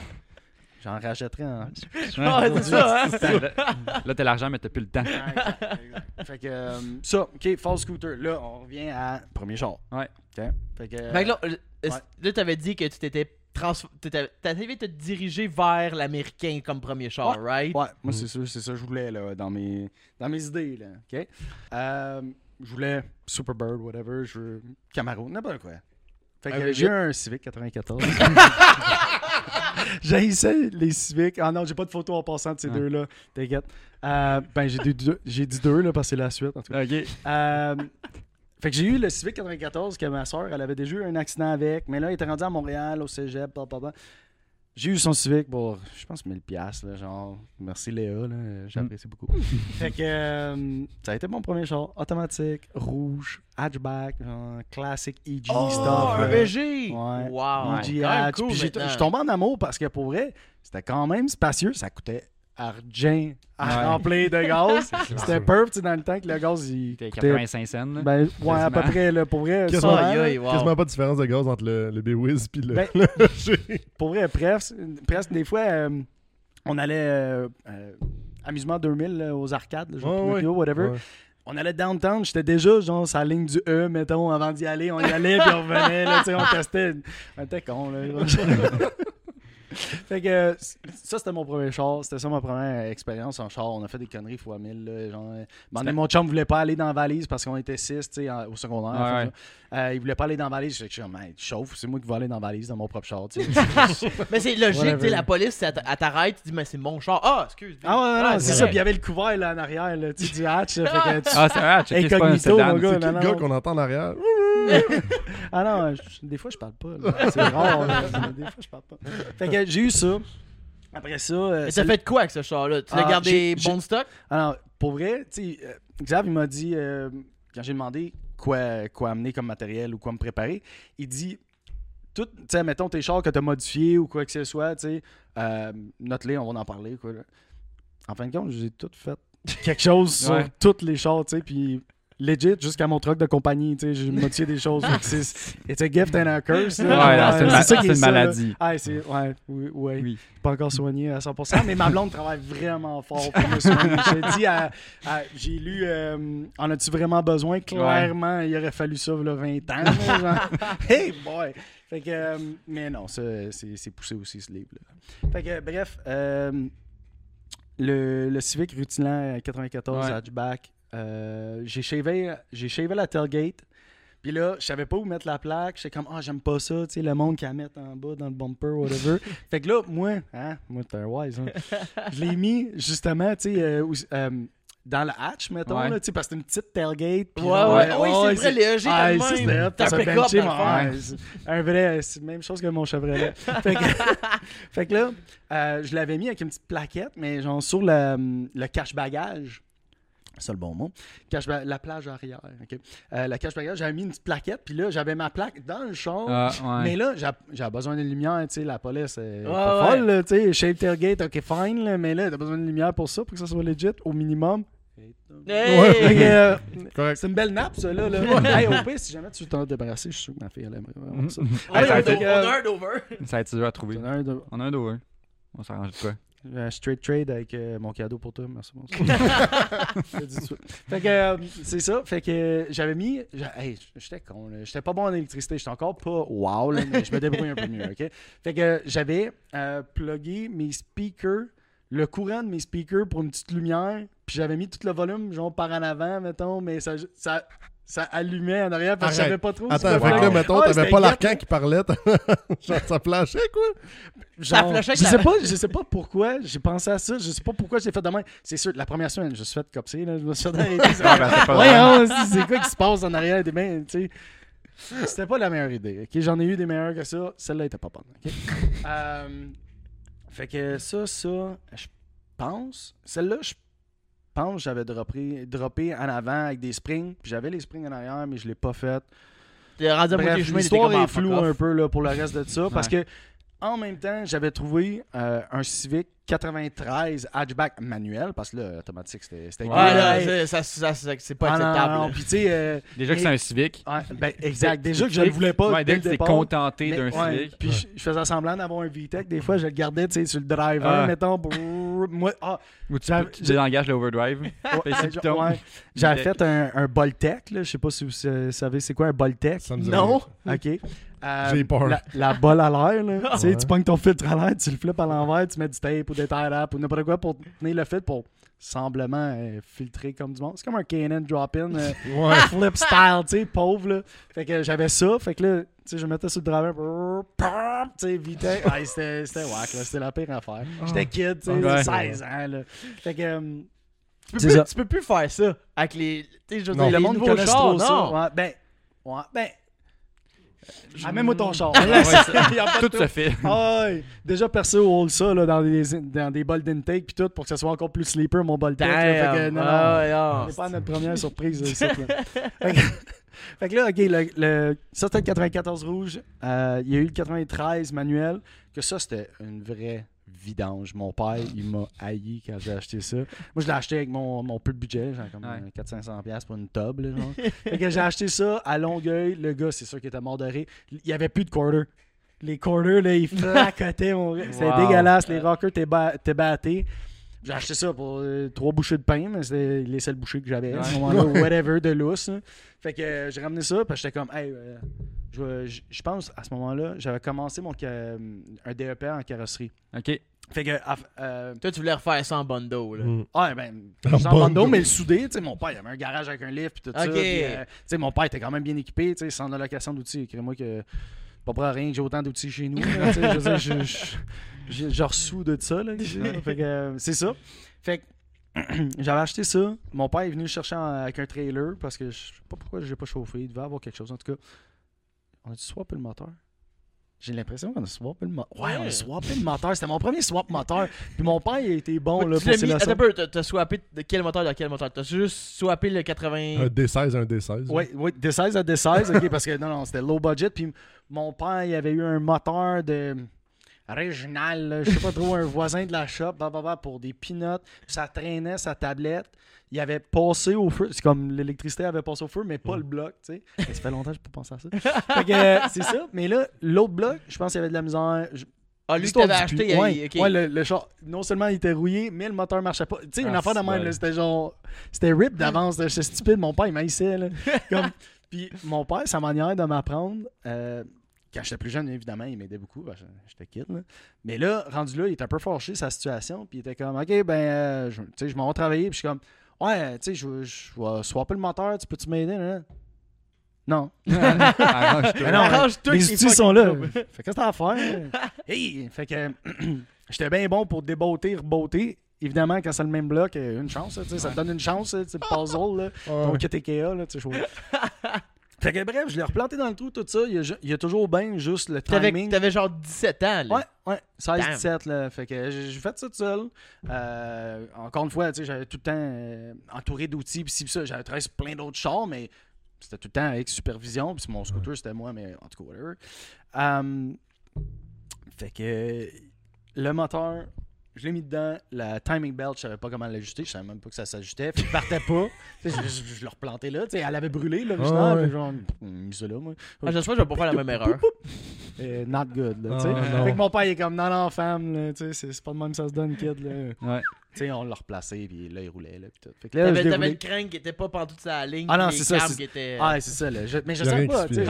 J'en rachèterais en. Ouais. Ouais, c'est ça, hein? Là, t'as l'argent, mais t'as plus le temps. Ouais, exact, exact. fait que euh, ça, ok, Fall Scooter. Là, on revient à premier char. Ouais. Ok? Fait que. Fait que là, euh, Ouais. là, t'avais dit que tu t'étais trans... T'avais te diriger vers l'américain comme premier char, right? Ouais, moi c'est ça, c'est ça que je voulais là, dans mes dans mes idées là, OK? Euh, je voulais Superbird whatever, je veux Camaro, n'importe quoi. Fait que Ah, euh, j'ai un Civic 94. j'ai essayé les Civics. Ah non, j'ai pas de photo en passant de ces Ah. deux-là. T'inquiète. Euh, ben, j'ai dit deux, j'ai dit deux, là, parce que c'est la suite. En tout cas. Ok. Euh, fait que j'ai eu le Civic 94 que ma soeur, elle avait déjà eu un accident avec, mais là, elle était rendue à Montréal, au cégep, bla, bla, bla. J'ai eu son Civic pour, je pense, 1000$, piastres, là, genre, merci Léa, là, j'apprécie beaucoup. fait que euh, ça a été mon premier char, automatique, rouge, hatchback, genre, classic EG Oh, stuff. un. EG! Ouais. Wow! EG hatch. cool Puis je suis tombé en amour parce que pour vrai, c'était quand même spacieux, ça coûtait argent à Ouais. remplir de gaz. C'était perf, tu sais, dans le temps que le gaz, il T'es coûtait 85 cents. là. ben, ouais, à peu près, là, pour vrai. Quasiment. Aïe, wow. Quasiment pas de différence de gaz entre le, le B-Wiz puis le, Ben- le pour vrai, presque, presque des fois, euh, on allait euh, euh, amusement 2000 là, aux arcades, genre Ouais, Pinocchio, ouais. whatever. Ouais. On allait downtown, j'étais déjà genre sur la ligne du E, mettons, avant d'y aller, on y allait puis on revenait, là, tu sais, on testait. On était con, là. fait que euh, ça, c'était mon premier char. C'était ça ma première expérience en char. On a fait des conneries fois 1000. Là, genre, euh, mon chum voulait pas aller dans la valise parce qu'on était 6 au secondaire. Ouais, euh, il voulait pas aller dans la valise. Je suis comme, chauffe, c'est moi qui vais aller dans la valise dans mon propre char. Mais c'est logique, la police, elle t'arrête, tu dis, mais c'est mon char. Ah, excuse. Ah ouais, non, Ouais, c'est ça. Puis il y avait le couvert là, en arrière là, tu du hatch. là, fait que tu- Ah, c'est un Incognito, sedan. mon gars. C'est non, le non, gars non. qu'on entend en arrière? Ah non, je- des fois je parle pas. C'est rare. là. Des fois je parle pas. Fait que j'ai eu ça. Après ça. euh, c'est- t'as fait quoi avec ce char-là? Tu l'as Ah, gardé bon stock? Alors, pour vrai, tu sais, euh, Xav, il m'a dit, euh, quand j'ai demandé quoi, quoi amener comme matériel ou quoi me préparer, il dit, tout, tu sais, mettons tes chars que tu as modifiés ou quoi que ce soit, tu sais, euh, note-les, on va en parler, quoi. là. En fin de compte, j'ai tout fait quelque chose sur tous les chars, tu sais, puis legit, jusqu'à mon truck de compagnie, tu sais, j'ai modifié des choses. C'est it's a gift and a curse. Ouais, non, c'est une, ma- ça maladie. Ah, c'est, ouais, oui, ouais. Oui. Pas encore soigné à 100%, mais ma blonde travaille vraiment fort pour me soigner. À- à- j'ai lu euh, En as-tu vraiment besoin? Clairement, il aurait fallu ça, là, 20 ans. là, genre. hey boy Fait que, euh, mais non, ça, c'est, poussé aussi ce livre-là. Fait que, bref, euh, le, le Civic rutilant 94 Ouais. hatchback, euh, j'ai shavé, j'ai shavé la tailgate. Puis là, je savais pas où mettre la plaque. J'étais comme, ah, j'aime pas ça, tu sais, le monde qui la met en bas dans le bumper, whatever. fait que là, moi, hein, moi, t'es un wise, hein. Je l'ai mis, justement, tu sais, euh, euh, dans le hatch, mettons, Ouais. là, tu sais, parce que c'est une petite tailgate. puis Ouais, genre, ouais. Oui, c'est vrai, EG, ah, même. hot, T'as ça un ouais, c'est un vrai, c'est la même chose que mon Chevrolet. fait, que, fait que là, euh, je l'avais mis avec une petite plaquette, mais genre sur le, le cache-bagage. C'est le bon mot. Cache la plage arrière. ok. Euh, la cache-bagage, j'avais mis une petite plaquette, puis là, j'avais ma plaque dans le char. Ah, ouais. Mais là, j'ai- j'ai besoin de lumière, tu sais, la police est Ouais, pas ouais. folle, là, tu sais, shape tailgate, ok, fine, là, mais là, t'as besoin de lumière pour ça, pour que ça soit legit, au minimum. Hey! Euh, c'est une belle nappe, ça, là. là. hey, au pire, si jamais tu veux t'en débarrasser, je suis sûr que ma fille, elle aimerait vraiment ça. Hey, ça on a a été- on a un Dover. Ça va être dur à trouver. On a un hein. On s'arrange de quoi? Un straight trade avec euh, mon cadeau pour toi, merci. Fait que, euh, c'est ça, fait que euh, j'avais mis, j'a- hey, j'étais con, là. j'étais pas bon en électricité, j'étais encore pas wow, là, mais je me débrouille un peu mieux, ok? Fait que euh, j'avais euh, plugué mes speakers, le courant de mes speakers pour une petite lumière, puis j'avais mis tout le volume, genre par en avant, mettons, mais ça, ça, ça allumait en arrière parce que je savais pas trop. Attends, fait que là, mettons, Ouais, t'avais pas l'arcan qui parlait. Genre, ça flashait, quoi. Ça flashait je sais pas, je sais pas pourquoi j'ai pensé à ça, je sais pas pourquoi j'ai fait de même. C'est sûr, la première semaine, je me suis fait copser, là, je me suis fait. Ah, ben, ouais, hein, c'est c'est quoi qui se passe en arrière des mains, tu sais. C'était pas la meilleure idée, ok? J'en ai eu des meilleures que ça, celle-là était pas bonne, ok? Euh, fait que ça, ça, je pense, celle-là, je pense que j'avais droppé, droppé en avant avec des springs. Puis j'avais les springs en arrière, mais je l'ai pas fait. Bref, l'histoire est floue un peu là, pour le reste de ça. Parce que en même temps, j'avais trouvé euh, un Civic 93 hatchback manuel. Parce que là, automatique, c'était c'était Ouais, là, c'est- ça, ça, ça- c'est pas Ah, non, acceptable. non. Puis euh, Déjà que c'est un Civic. ouais, ben, exact. Déjà que je le voulais pas. Ouais, dès que tu t'es contenté d'un ouais, Civic. Puis je, je faisais semblant d'avoir un VTEC. Des fois, je le gardais tu sais, sur le driver, Ah. mettons. brrr, moi, ah, Ou tu, tu désengages l'overdrive. ouais, ouais. J'avais fait un, un Boltec. Là. Je sais pas si vous sa- savez c'est quoi un Boltec? Non. OK. Euh, J'ai peur. La, la balle à l'air, là. tu sais, Ouais. tu pognes ton filtre à l'air, tu le flippes à l'envers, tu mets du tape ou des wrap ou n'importe quoi pour tenir le filtre pour semblement euh, filtrer comme du monde. C'est comme un K&N drop-in euh, Ouais. flip style, tu sais, pauvre, là. Fait que j'avais ça, fait que là, tu sais, je mettais sur le driver, tu sais, vite. Ah, c'était c'était whack, là. C'était la pire affaire. J'étais kid, tu sais, Ouais. 16 ans, là. Fait que... euh, Tu peux, plus, tu peux plus faire ça avec les. Tu sais, je veux dire, le monde connaît trop non? ça. Ouais, ben... Ouais, ben... Amène-moi ton char. Là, a Tout se fait. Ah ouais. Déjà, perso, roule ça là, dans, des, dans des bols d'intake puis tout pour que ça soit encore plus sleeper, mon bol non, non, Ah, ah. c'est pas notre première surprise. là, ça, là. fait, que, fait que là, OK, le, le, ça c'était le 94 rouge. Euh, il y a eu le 93 manuel. Que ça, c'était une vraie vidange. Mon père, il m'a haï quand j'ai acheté ça. Moi, je l'ai acheté avec mon, mon peu de budget, genre comme Ouais. euh, 400-500$ pour une tub. Là, genre. fait que j'ai acheté ça à Longueuil. Le gars, c'est sûr qu'il était mort de rire. Il y avait plus de quarter. Les quarters, là, ils flacotaient. mon gars. C'était Wow. dégueulasse. Les rockers étaient ba- étaient battés. J'ai acheté ça pour euh, trois bouchées de pain, mais c'était les seules bouchées que j'avais à ce moment-là, whatever, de lousse. hein. Fait que euh, j'ai ramené ça, parce que j'étais comme, hey, euh, je, pense à ce moment-là, j'avais commencé mon un DEP en carrosserie. OK. Fait que, euh, Toi, tu voulais refaire ça en bundle. Là. Mm. ouais, ben, En bando, bando. mais le soudé, tu sais, mon père, il avait un garage avec un lift, puis tout ça. Euh, tu sais, mon père était quand même bien équipé, tu sais, sans allocation d'outils. Écris-moi que, pas pour rien que j'ai autant d'outils chez nous, là, je veux dire, je, je, je, je ressous de ça, là. Fait que, euh, c'est ça. Fait que, j'avais acheté ça. Mon père est venu le chercher en- avec un trailer parce que je sais pas pourquoi j'ai pas chauffé. Il devait avoir quelque chose. En tout cas, on a-tu swappé le moteur? J'ai l'impression qu'on a swappé le moteur. Ouais, on a swappé le moteur. C'était mon premier swap moteur. Puis mon père, il été bon là, tu pour mis, leçons. attends un peu, t'as- swappé de quel moteur dans quel moteur? T'as juste swappé le 80. Un D16, un D16. Oui, oui, des 16 à des 16, ok, parce que non, non, c'était low budget. Puis mon père, il avait eu un moteur de régional, là, je sais pas trop, un voisin de la shop, blablabla, pour des peanuts. Ça traînait sa tablette. Il avait passé au feu. C'est comme l'électricité avait passé au feu, mais pas le bloc, tu sais. Ça fait longtemps que je peux penser à ça. fait que euh, c'est ça. Mais là, l'autre bloc, je pense qu'il y avait de la misère. Je- Ah, lui t'avais acheté, il ouais, le, le char, non seulement il était rouillé, mais le moteur marchait pas. Tu sais, une Ah, affaire de c'est même, c'était genre. C'était rip d'avance, j'étais stupide, mon père il m'haïssait. là. Comme- Puis mon père, sa manière de m'apprendre, euh, quand j'étais plus jeune, évidemment, il m'aidait beaucoup, que j'étais kid. là. Mais là, rendu là, il était un peu fâché de sa situation, puis il était comme, OK, ben, euh, je, tu sais, je m'en vais travailler, puis je suis comme, ouais, tu sais, je, vais- je vais swapper le moteur, tu peux-tu m'aider? là? Non. Arrange-toi. Les outils c'est sont là. fait qu'est-ce que t'as à faire? hey! Fait que j'étais bien bon pour débotter, rebotter. Évidemment, quand c'est le même bloc, euh, une chance, là, ça te donne une chance, sais, le puzzle, là, ton Ouais. Ikea, là, tu sais, je Fait que bref, je l'ai replanté dans le trou, tout ça. Il y a, ju- il y a toujours bien juste le timing. t'avais genre 17 ans. Là. Ouais, ouais, 16, Damn. 17, là. Fait que j'ai fait ça tout seul. Euh, encore une fois, tu sais, j'avais tout le temps euh, entouré d'outils, pis ci, pis ça. J'avais travaillé plein d'autres chars, mais c'était tout le temps avec supervision. Puis mon scooter, c'était moi, mais en tout cas, whatever. Um, fait que le moteur, je l'ai mis dedans. La timing belt, je savais pas comment l'ajuster. Je savais même pas que ça s'ajustait. Puis il partait pas. Sais, je, je- je l'ai replanté là. Tu sais, elle avait brûlé, l'original. Ah ouais. Fait que genre, mis ça là, moi. Ah, J'espère que je vais pas faire la même erreur. Euh, not good, là, tu sais. Ah, non. Fait que mon père, il est comme, non, non, femme, là, tu sais, c'est- c'est pas de même que ça se donne, kid, là. Ouais. Tu sais, on l'a replacé, puis là, il roulait, là, puis tout. Fait que là, T'avais t'avais roulé. le crank qui était pas pantoute sur la ligne. Ah non, puis c'est les ça, câbles c'est- qui étaient. Ah, c'est ça, là. Je- mais je Y sais pas, c'est Il n'y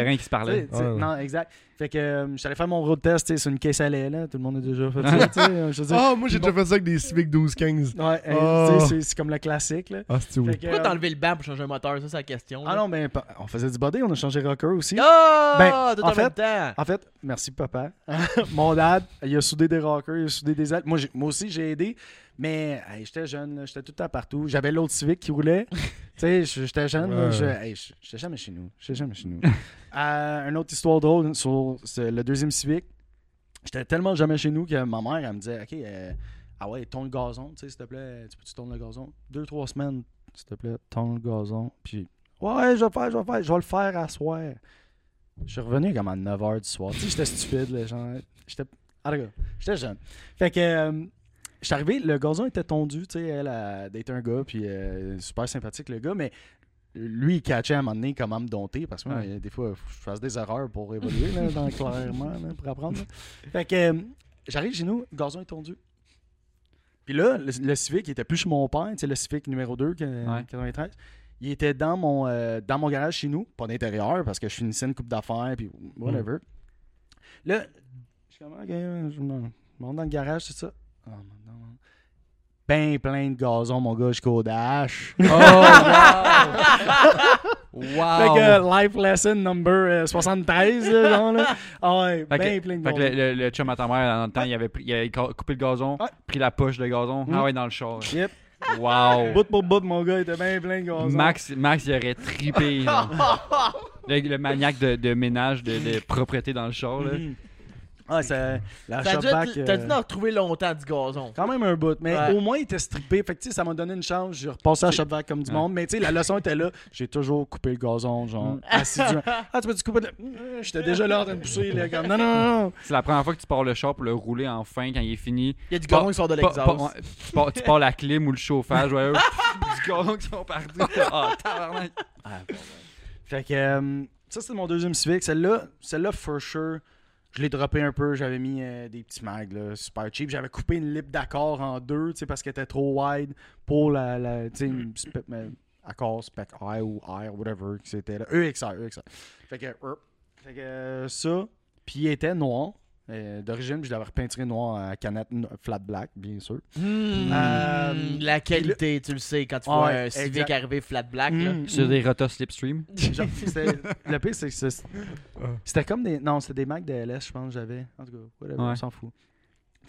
a rien qui se parlait. Ouais. Non, exact. Fait que euh, j'allais faire mon road test, tu sais, sur une caisse à lait, là. Tout le monde a déjà fait ça, dire, Ah, moi j'ai déjà fait ça avec des Civic 1215. Ouais, euh, Ah. tu sais, c'est- c'est comme le classique, là. Ah, c'est Pourquoi euh, t'as enlevé le banc pour changer un moteur? Ça, c'est la question. Ah non, mais pa- on faisait du body, on a changé rocker aussi. Ah Ben, Tout en même temps. En fait, merci papa. Mon dad, il a soudé des rockers, il a soudé des ailes. Moi aussi, j'ai aidé. Mais hey, j'étais jeune, j'étais tout le temps partout. J'avais l'autre Civic qui roulait. tu sais, j'étais jeune. Ouais. je- hey, j- j'étais jamais chez nous. J'étais jamais chez nous. Euh, une autre histoire drôle sur le deuxième Civic. J'étais tellement jamais chez nous que ma mère, elle me disait, OK, euh, Ah ouais, tourne le gazon, tu sais, s'il te plaît, tu peux-tu tourner le gazon? Deux, trois semaines, s'il te plaît, tourne le gazon. Puis, ouais, je vais faire, je vais faire, je vais le faire à soir. Je suis revenu comme à 9h du soir. Tu sais, j'étais stupide, là, genre, j'étais. Ah, regarde, j'étais jeune. Fait que. euh, je suis arrivé, le gazon était tondu, tu sais, elle a daté un gars, puis euh, super sympathique le gars, mais lui, il catchait à un moment donné comment me dompter, parce que moi, Ouais. des fois, faut que je fasse des erreurs pour évoluer, là, dans, clairement, là, pour apprendre. là. Fait que euh, j'arrive chez nous, le gazon est tondu. Puis là, le, le Civic, il était plus chez mon père, tu sais, le Civic numéro 2, que, Ouais. 93. Il était dans mon, euh, dans mon garage chez nous, pas d'intérieur, parce que je finissais une coupe d'affaires, puis whatever. Là, je suis comme, ok, je me monte dans le garage, c'est ça. Non. Ben plein de gazon, mon gars, jusqu'au dash. Oh, wow! Fait wow! que life lesson number euh, 73, là, genre, là. Ah ouais, Fait ben que, plein de fait que le, le, le chum à ta mère, dans le temps, il avait, il avait coupé le gazon, Ouais. pris la poche de gazon. Mm. Ah ouais, dans le char. Yep. Wow! Bout pour bout, mon gars, il était ben plein de gazon. Max, Max, il aurait trippé. genre. le, le maniaque de, de ménage, de, de propreté dans le char. Là. Mhm. Ah, c'est la T'as dû, shopback, être- t'as euh, dû en retrouver longtemps du gazon. Quand même un bout, mais Ouais. au moins il était strippé. Fait que tu sais, ça m'a donné une chance. J'ai repassé à Shopvac comme du Ouais. monde. Mais tu sais, la leçon était là. J'ai toujours coupé le gazon, genre, Mm. assidument. Ah, tu peux-tu couper le. Euh, J'étais déjà là en train de pousser, là, comme. Non, non, non. C'est la première fois que tu pars le char pour le rouler enfin quand il est fini. Il y a du gazon qui sort de l'exhaust. tu, pars, tu pars la clim ou le chauffage, ouais, du gazon qui sont partis. Ah, tabarnak. Ah, bon, ouais. Fait que euh, ça, c'était mon deuxième Civic. Celle-là, celle-là, for sure, je l'ai droppé un peu. J'avais mis euh, des petits mags, super cheap. J'avais coupé une lip d'accord en deux, parce qu'elle était trop wide pour la, la mais, accord spec I ou I, whatever, c'était là. EXR, EXR. Fait que, euh, fait que euh, ça, puis il était noir. Euh, D'origine, je l'avais repeinturé noir à canette flat black, bien sûr. Hmm, Euh, la qualité, tu le sais, quand tu vois Ouais, un Civic exact. arriver flat black. là. Mm, Sur des rotas slipstream. Genre, le pire, c'est que c'était comme des. Non, c'était des Mac DLS, je pense que j'avais. En tout cas, whatever, Ouais. on s'en fout.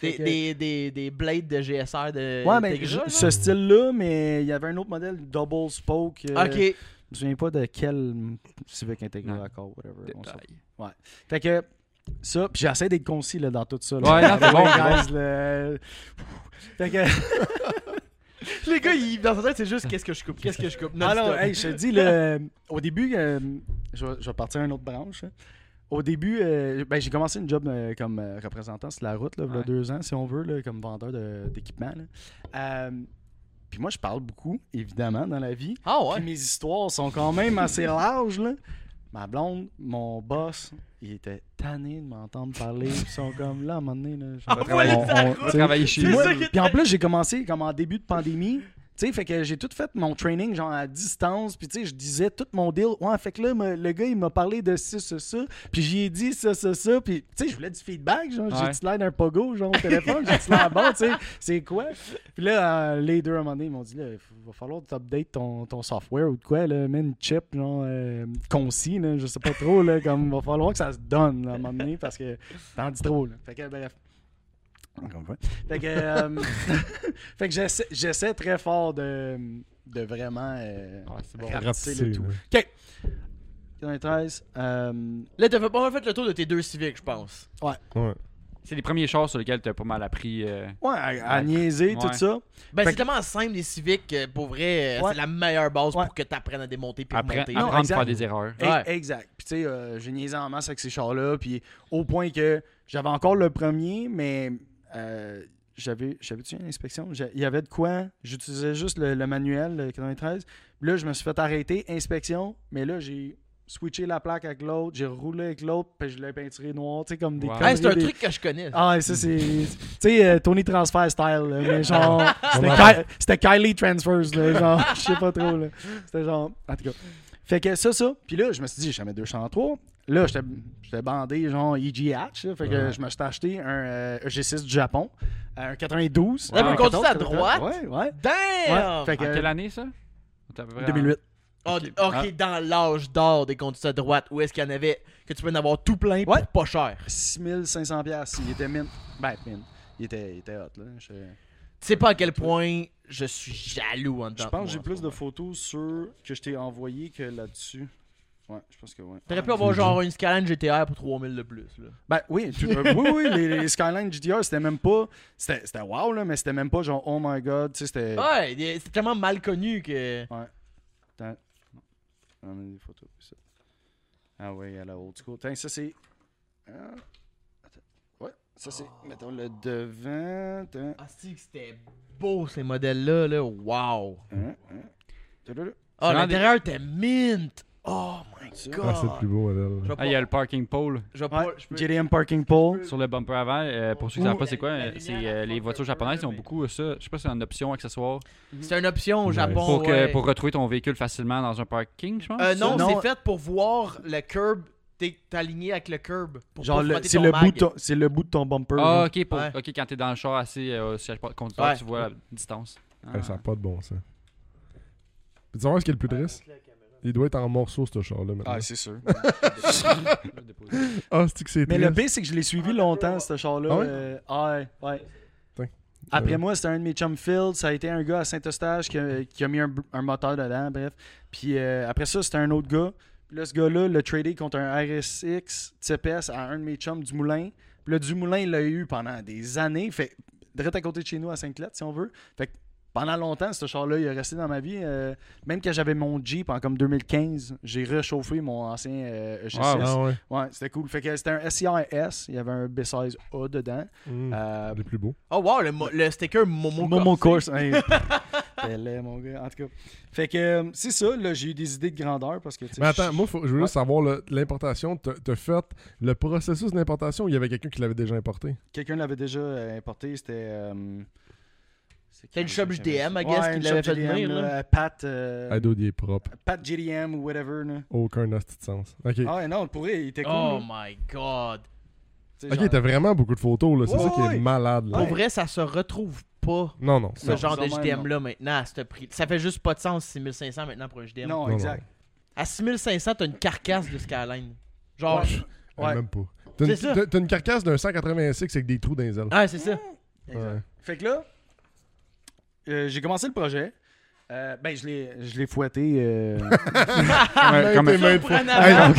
Des, des, des, des blades de GSR de Ouais, mais Integra, ce style-là, mais il y avait un autre modèle, double spoke. euh, Ok. Je me souviens pas de quel Civic intégré Ouais. encore, whatever. on. Détail. Fait que ça, puis j'essaie d'être concis là, dans tout ça. là. Ouais, non, c'est bon, guys, là. Fait que. Les gars, ils, dans sa tête, c'est juste qu'est-ce que je coupe, qu'est-ce que je coupe. Ah non, non-stop. hey, je te dis, le, au début, euh, je, vais, je vais partir à une autre branche. hein. Au début, euh, ben, j'ai commencé une job euh, comme euh, représentant sur la route, là, il y a Ouais. deux ans, si on veut, là, comme vendeur de- d'équipement. là. Euh, puis moi, je parle beaucoup, évidemment, dans la vie. Ah Puis ouais. mes histoires sont quand même assez larges. Là. Ma blonde, mon boss, il était tanné de m'entendre parler. Ils sont comme là, à un moment donné. Là, on- on- tu sais, Travailler chez C'est nous. ça qui est- puis en plus, j'ai commencé comme en début de pandémie. Tu sais, fait que j'ai tout fait mon training genre à distance. Puis tu sais, je disais tout mon deal. Ouais, fait que là, me- le gars, il m'a parlé de ça, ça, ça. Puis j'y ai dit ça, ça, ça. Puis tu sais, je voulais du feedback. Genre, Ouais. j'ai-tu l'air d'un pogo, genre, au téléphone? J'ai-tu l'air bon, tu sais? C'est quoi? Puis là, euh, les deux, à un moment donné, ils m'ont dit, là, il va falloir t'update ton, ton software ou de quoi, là, mets une chip, genre, euh, concis, là, je sais pas trop, là, comme, il va falloir que ça se donne, là, à un moment donné, parce que t'en dis trop, là. Fait que, bref. Encore une fois. Fait que, euh, fait que j'essaie, j'essaie très fort de, de vraiment euh, Ouais, c'est bon. rapetisser le tout. OK. 93. euh, Là, t'as fait, pas fait le tour de tes deux Civics, je pense. Ouais. C'est les premiers chars sur lesquels t'as pas mal appris. euh, ouais, à, à Ouais. niaiser, tout Ouais. ça. Ben, Fait c'est tellement simple, les Civics, euh, pour vrai, euh, Ouais. c'est la meilleure base Ouais. pour que t'apprennes à démonter puis appre- remonter. Non, apprendre à exact. faire des erreurs. E- Ouais. Exact. Puis tu sais, euh, j'ai niaisé en masse avec ces chars-là, puis au point que j'avais encore le premier, mais euh, j'avais, j'avais-tu une inspection? Il y avait de quoi? J'utilisais juste le, le manuel, le 93. Puis là, je me suis fait arrêter, inspection, mais là, j'ai switché la plaque avec l'autre, j'ai roulé avec l'autre, puis je l'ai peinturé noir, tu sais, comme des Wow. Hey, c'est un des- truc que je connais. Ah, ça, c'est. Tu sais, euh, Tony Transfer style, là, mais genre. C'était. Ky- Kylie Transfers, là, genre. Je sais pas trop, là. C'était genre. En tout cas. Fait que ça, ça. Puis là, je me suis dit, jamais 203. Là, j'étais, bandé, genre EG Hatch. là. fait que Ouais. je me suis acheté un euh, EG6 du Japon, euh, un 92. Là, un vous conduisez à 14, droite? Ouais, ouais. Damn! Ouais, fait que, En quelle année ça? T'as à peu près 2008. Ah, Ok. ok, dans l'âge d'or des conduites à droite, où est-ce qu'il y en avait que tu peux en avoir tout plein pour Ouais. pas cher? 6500$. piastres. Il était mine. Ben, mine. Il était, il était hot, là. Je, Tu sais pas à quel point je suis jaloux en je dedans pense de que j'ai plus de photos sur que je t'ai envoyé que là-dessus. Ouais, je pense que ouais. T'aurais pu avoir genre une Skyline GTR pour 3000 de plus. Là. Ben oui, tu- euh, oui, oui, les, les Skyline GTR, c'était même pas. C'était c'était wow, là, mais c'était même pas genre, oh my god, tu sais, c'était. Ouais, c'est tellement mal connu que. Attends. On a des photos. ça. Ah ouais, à la old school. Tiens, ça c'est. Ah, attends. Ouais, ça c'est. Mettons le devant. Attends. Ah, si, c'était beau ces modèles-là. Là. Wow. Hein, hein. Ah, l'intérieur était mint. Oh my god. Ah, c'est le plus beau Ah, il y a le parking pole je Ouais, JDM Parking Pole. sur le bumper avant. Euh, pour ceux qui ne savent pas c'est quoi, euh, c'est euh, les voitures japonaises, ils ont beaucoup euh, ça. Je sais pas si c'est une option accessoire. C'est une option au Nice. Japon. Pour, que, ouais. pour retrouver ton véhicule facilement dans un parking, je pense? Euh, non, Non. c'est fait pour voir le curb. T'es aligné avec le curb. Pour Genre, c'est le, mag. bout de ton- c'est le bout de ton bumper. Ah, ok, pour, Ouais. ok, quand t'es dans le char assis euh, siège conducteur, Ouais. tu vois la distance. Ah. Ouais, ça n'a pas de bon sens. Peux-tu savoir ce qui est le plus triste? Il doit être en morceaux, ce char-là, maintenant. Ah, c'est sûr. Ah, c'est que c'est Mais le pire, c'est que je l'ai suivi longtemps, ce char-là. Ah ouais? Euh, ah ouais. Après Euh, moi, c'était un de mes chum Phil. Ça a été un gars à Saint-Eustache qui, a- qui a mis un, un moteur dedans, bref. Puis euh, après ça, c'était un autre gars. Puis là, ce gars-là l'a tradé contre un RSX TPS à un de mes chums du Moulin. Puis là, du Moulin, il l'a eu pendant des années. Fait direct à côté de chez nous, à Saint-Cloud, si on veut. Fait que pendant longtemps, ce char-là, il est resté dans ma vie. Euh, même quand j'avais mon Jeep en comme 2015, j'ai réchauffé mon ancien euh, EG6. Ah, ouais. Ouais, c'était cool. Fait que c'était un SCR-S. Il y avait un B16A dedans. Mm. Euh, Les plus beaux. Oh wow, le, le sticker Momo, Momo. Course. Laid, mon gars. En tout cas. Fait que euh, c'est ça. Là, j'ai eu des idées de grandeur parce que. tu sais, Mais attends, je- moi, faut- je veux Ouais. juste savoir le- l'importation. T'as fait le processus d'importation ou il y avait quelqu'un qui l'avait déjà importé? Quelqu'un l'avait déjà importé. C'était. Euh, qui, shop JDM, I Ouais, guess, qui l'avait fait venir, là. là, Pat. euh, Ado, il est propre. Pat JDM ou whatever. Là. Aucun hostie de sens. Ok. Ah ouais, non, pour vrai, il était cool. Oh là. my god. Ok, genre- t'as vraiment beaucoup de photos, là. C'est Ouais, ça qui est malade, là. Pour vrai, ça se retrouve pas. Non, non. Ce Non, genre de ça, même, JDM là maintenant à ce prix. Ça fait juste pas de sens 6500 maintenant pour un JDM. Non, non. exact. À 6500, t'as une carcasse de Skyline. Genre, Ouais. Euh, Ouais. Même pas. T'as une, C'est ça. t'as- t'as une carcasse d'un 186 avec des trous dans les ailes. ah, c'est ça. Exact. Fait que là, euh, j'ai commencé le projet. Euh, ben, je l'ai, je l'ai fouetté. euh, Ouais, comme. Hey,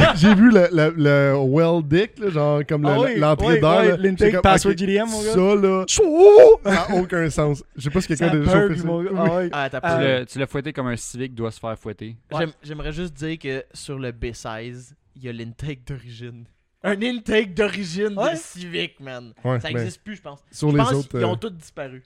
J'ai vu le, le, le well dick, là, genre comme le- Ah oui, l'entrée oui, d'air. oui, l'intake password ok, JDM, mon gars. Ça, là, ça n'a aucun sens. Je sais pas si quelqu'un a déjà chauffé ça. Ah ouais. Ah, t'as Tu pas. Euh, l'as- tu l'as fouetté comme un civique doit se faire fouetter. Ouais. J'aime- J'aimerais juste dire que sur le B16, il y a l'intake d'origine. Un intake d'origine Ouais. de Civic, man. Ouais, Ça mais existe plus, je pense. Sur je les pense autres. qu'ils euh, ont tous disparu.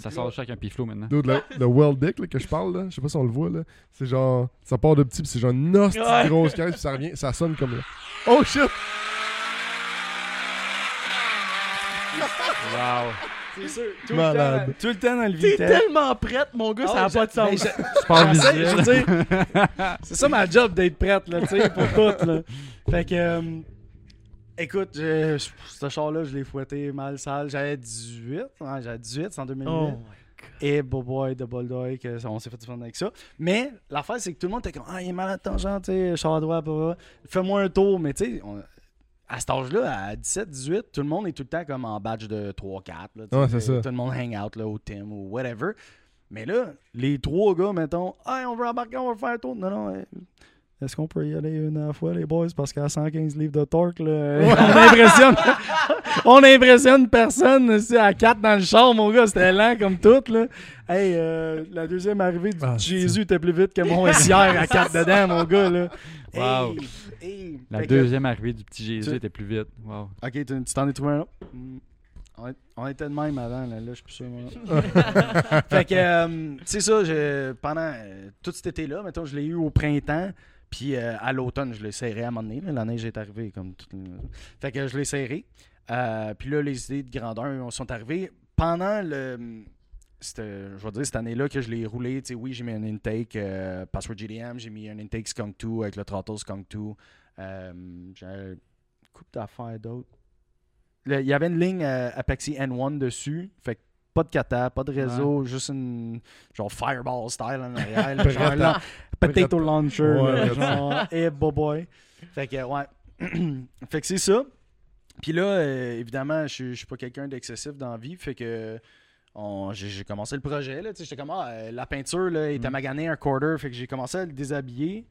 Ça sort chacun piflo maintenant. Dude, le, le well dick là, que je parle, là, je sais pas si on le voit, là. C'est genre. Ça part de petit, puis c'est genre une hostie de Ouais. grosse caisse, puis ça revient, ça sonne comme là. Oh shit! Wow. C'est sûr. Tout Malade. Le temps, tout le temps dans le T'es vitesse. tellement prête, mon gars, ça n'a Ah, pas de je- sens. je- Sport J'essaie, je veux visuel. dire, c'est ça ma job d'être prête, là, tu sais, pour tout, là. Fait que, euh, écoute, je- je- ce char-là, je l'ai fouetté mal sale. J'avais 18, ouais, j'avais 18, c'est en 2008. Oh my Et Bob Boy de Boldoy, que on s'est fait fun avec ça. Mais l'affaire, c'est que tout le monde était comme Ah, il est malade tangent, tu sais, char à droite, fais-moi un tour. Mais tu sais, on- à cet âge-là, à 17, 18, tout le monde est tout le temps comme en badge de 3-4. là, tu sais, Ouais, c'est ça. Tout le monde hang out là, au Tim ou whatever. Mais là, les trois gars, mettons, hey, on veut embarquer, on va faire un tour. Non, non, euh, est-ce qu'on peut y aller une à la fois, les boys? Parce qu'à 115 livres de torque, là, on impressionne. on impressionne personne. C'est à 4 dans le char, mon gars. C'était lent comme tout, là. Hey, euh, la deuxième arrivée du Ah, Jésus était plus vite que mon SIR à 4 dedans, mon gars, là. Wow. Hey, hey. La Fait que- deuxième arrivée du petit Jésus Tu- était plus vite. Wow. Ok, tu t'en es trouvé un autre? Mm. On, était de même avant, là, là je suis plus sûr. fait que, euh, c'est ça, je- pendant euh, tout cet été-là, mettons, je l'ai eu au printemps, puis euh, à l'automne, je l'ai serré à un moment donné. la neige est arrivée comme tout. Fait que je l'ai serré. Euh, puis là, les idées de grandeur sont arrivées pendant le. Je vais dire cette année-là que je l'ai roulé. Oui, j'ai mis un intake euh, Password GDM, j'ai mis un intake Skunk 2 avec le throttle Skunk 2. Euh, j'ai une couple d'affaires d'autres. Il y avait une ligne euh, Apexi N1 dessus. Fait que pas de kata, pas de réseau, juste une genre fireball style en arrière. là, genre, là, potato launcher. Ouais, là, prête genre, et boy. Fait que, ouais. fait que c'est ça. Puis là, euh, évidemment, je suis- je suis pas quelqu'un d'excessif dans la vie. Fait que j'ai commencé le projet. là, J'étais comme, ah, euh, la peinture là, était Mm. maganée un quarter. Fait que j'ai commencé à le déshabiller.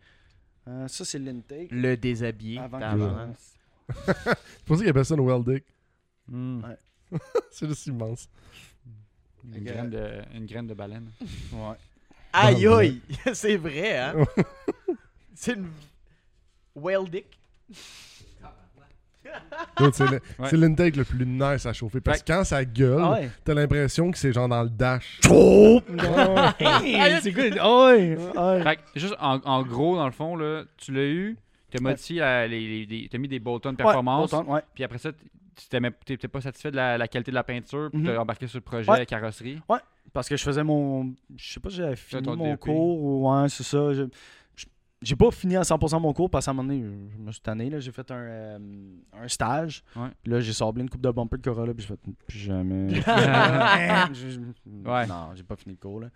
Euh, ça, c'est l'intake. Le déshabillé. Avant que tabarnak. C'est pour ça qu'il appelle ça une well dick. Hmm. Ouais. C'est juste immense. Une, graine de, une graine de baleine. Ouais. Aïe aïe! C'est vrai, hein? C'est une. Whale dick. C'est le- Ouais. l'intake le plus nice à chauffer. Parce que quand ça gueule, Ah ouais. t'as l'impression que c'est genre dans le dash. Hey, c'est good. Ah ouais. Ah ouais. Fait que, juste en, en gros, dans le fond, là, tu l'as eu, t'as modifié, la- les, les- mis des Bolton performance, Ouais, ouais. puis après ça, tu t'étais pas satisfait de la, la qualité de la peinture, puis Mhm. t'as embarqué sur le projet Ouais. carrosserie? Parce que je faisais mon. Je sais pas si j'avais fini ton mon DP. cours ou. Ouais, c'est ça. J'ai pas fini à 100% mon cours parce qu'à un moment donné, je me suis tanné. là. J'ai fait un, euh, un stage. Ouais. Puis là, j'ai sablé une coupe de bumper de Corolla. Puis j'ai fait plus jamais. Ouais. Non, j'ai pas fini le cours. Là.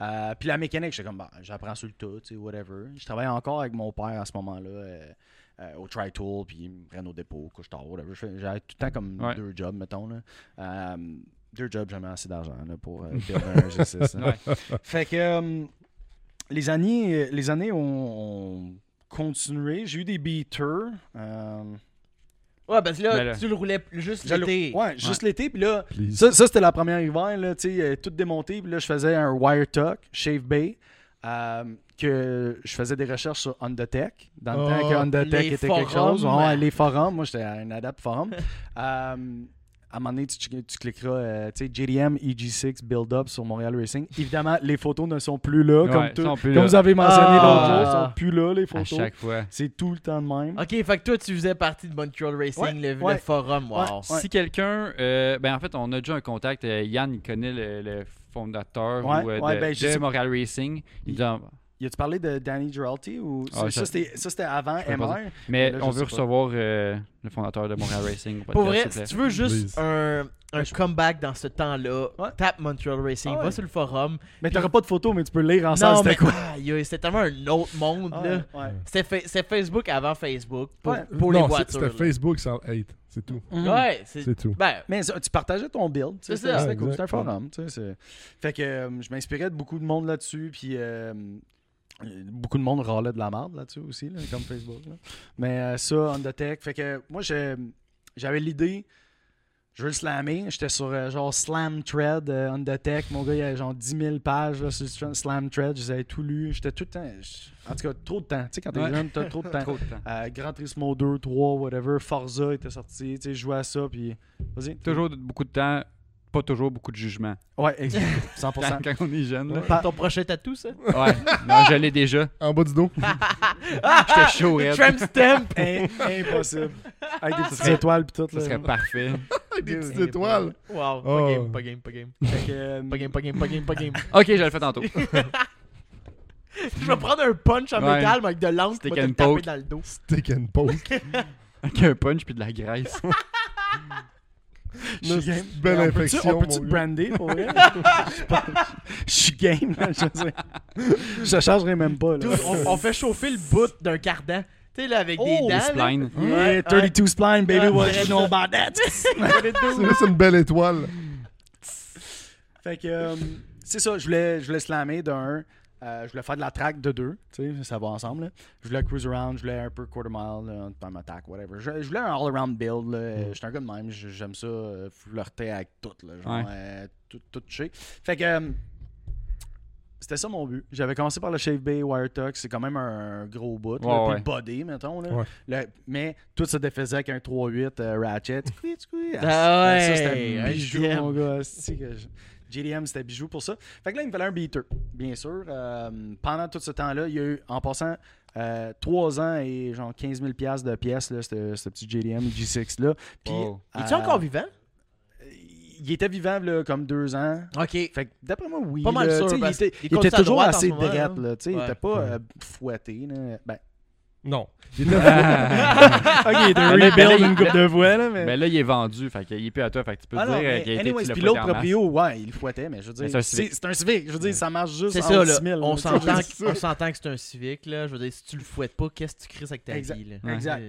Euh, puis la mécanique, j'étais comme, bah, j'apprends sur le tas, tu sais, whatever. Je travaillais encore avec mon père à ce moment-là. euh, euh, au Tri-Tool, puis il me prenne au dépôt, couche tard, whatever. J'avais tout le temps comme Ouais. deux jobs, mettons. Là. Euh, deux jobs, jamais assez d'argent là, pour euh, un G6. là. Ouais. Fait que euh, les années, les années ont, ont continué. J'ai eu des beaters. euh, Ouais, parce que là, là- tu le roulais juste l'été. Ouais, juste l'été. Puis là, Please. ça, ça, c'était la première hiver, là, tu sais, euh, tout démonté. Puis là, je faisais un wire tuck, Shave Bay, euh, que je faisais des recherches sur Undertech, dans le Oh, temps que Undertech les était quelque chose. Ouais, les forums. Moi, j'étais un adepte forum. Euh, à un moment donné, tu, tu cliqueras, euh, tu sais, JDM EG6 Build Up sur Montréal Racing. Évidemment, les photos ne sont plus là, comme, Ouais, tout- sont plus comme là. vous avez mentionné Ah. l'autre jour. Ils sont plus là, les À photos. chaque fois. C'est tout le temps de même. Ok, fait que toi, tu faisais partie de Montreal Racing, Ouais, le, forum. Wow. Ouais. Si quelqu'un, euh, ben en fait, on a déjà un contact. euh, Yann, il connaît le, le fondateur Ouais, ou, euh, ouais, de, ben, je de sais- Montréal Racing. Il dit, ah, Y a-tu parlé de Danny Giralty ou Ah, ça, c'était avant MR? mais Là, je on veut recevoir euh, le fondateur de Montréal Racing. Pour vrai, si tu veux juste un, un comeback dans ce temps-là, Ouais. tape Montreal Racing, Ah ouais. va sur le forum. Mais t'auras pas de photos, mais tu peux lire ensemble. non, mais c'était quoi? aïe, c'était tellement un autre monde. Ouais, là. ouais. C'était fa- c'était Facebook avant Facebook pour, Ouais. pour les non, c'est- voitures. c'était. Facebook sans hate. C'est tout. Ouais, c'est. Tout. Ben, Mais ça, tu partageais ton build. tu sais, C'est C'était ça. c'était cool. C'était un forum. tu sais, c'est- Fait que euh, je m'inspirais de beaucoup de monde là-dessus. Puis euh, euh, beaucoup de monde râlait de la merde là-dessus aussi, là, comme Facebook. là. Mais euh, ça, Undertech. Fait que moi, j'avais l'idée. Je veux le slammer. J'étais sur euh, genre Slam Thread, euh, Undertech. Mon gars, il y avait genre 10 000 pages là, sur Slam- Thread. Je les avais tout lu. J'étais tout le temps. En tout cas, trop de temps. Tu sais, quand t'es Ouais. jeune, t'as trop de temps. Trop de temps. Euh, Gran Turismo 2, 3, whatever. Forza était sorti. Tu sais, je jouais à ça. Puis. Vas-y. Toujours beaucoup de temps, pas toujours beaucoup de jugement. Ouais, exact. 100%. Quand, quand on est jeune, là. Pas- ton prochain tatou, ça? Ouais. Non, je l'ai déjà. En bas du dos. J'étais chaud. Tramp stamp! Im- impossible. Avec des petites étoiles pis tout. Ça Là. serait parfait. Avec des petites étoiles. Wow, pas Oh. game, pas game, pas game. Fait que, euh, Pas game, pas game, pas game, pas game. Ok, je le fais tantôt. Je vais prendre un punch en Ouais. métal mais avec de l'encre Stick pour te and taper poke. dans le dos. Stick and poke. Avec un punch puis de la graisse. je suis game. Belle On peut-tu- infection, On peut-tu mon te gars. brander pour vrai? Je suis game. là, Je sais. Je changerai même pas. Là. Dude, on, on fait chauffer le bout d'un cardan. Tu sais, là, avec des Oh, dents. là. Yeah, 32 spline, baby. Ouais, What ouais. you know about that? C'est une belle étoile. Fait que euh, c'est ça, je voulais, je voulais slammer d'un. euh, je voulais faire de la track de deux, tu sais, ça va ensemble. là. Je voulais cruise around, je voulais un peu quarter mile, là, time attack, whatever. Je, je voulais un all-around build. Euh, J'étais un gars de même, j'aime ça euh, flirter avec tout, là, genre, Ouais. euh, tout, tout. Fait que euh, c'était ça mon but. J'avais commencé par le Shave Bay Wire Tuck, c'est quand même un gros bout. là, Ouais, puis ouais. le body, mettons. Là. Ouais. Le- mais tout se défaisait avec un 3.8 euh, ratchet. Ah ouais, ça c'était un bijou, mon gars. JDM, c'était bijou pour ça. Fait que là, il me fallait un beater, bien sûr. Euh, pendant tout ce temps-là, il y a eu, en passant, euh, 3 ans et genre 15 000 piastres de pièces, là, ce ce petit JDM G6-là. Puis, Wow. Es-tu euh, encore vivant? Il était vivant là, comme 2 ans. Ok. Fait que d'après moi, oui. Pas mal là, sûr, Il était, il toujours assez drette, là. Tu sais, il Ouais. était pas Ouais. euh, fouetté. Là. Ben, Non. ok, il était là, rebuild une coupe de voix, là, mais... Mais là, il est vendu. Fait qu'il est plus à toi. Fait que tu peux Ah dire euh, qu'il a été anyways, puis l'autre proprio, ouais, il le fouettait, mais je veux dire, c'est un civique. Je veux dire, ça marche juste C'est en ça, là. 6 000. On s'entend que c'est un civique, là. Je veux dire, si tu le fouettes pas, qu'est-ce que tu cries avec ta Exact. vie, là? Exact.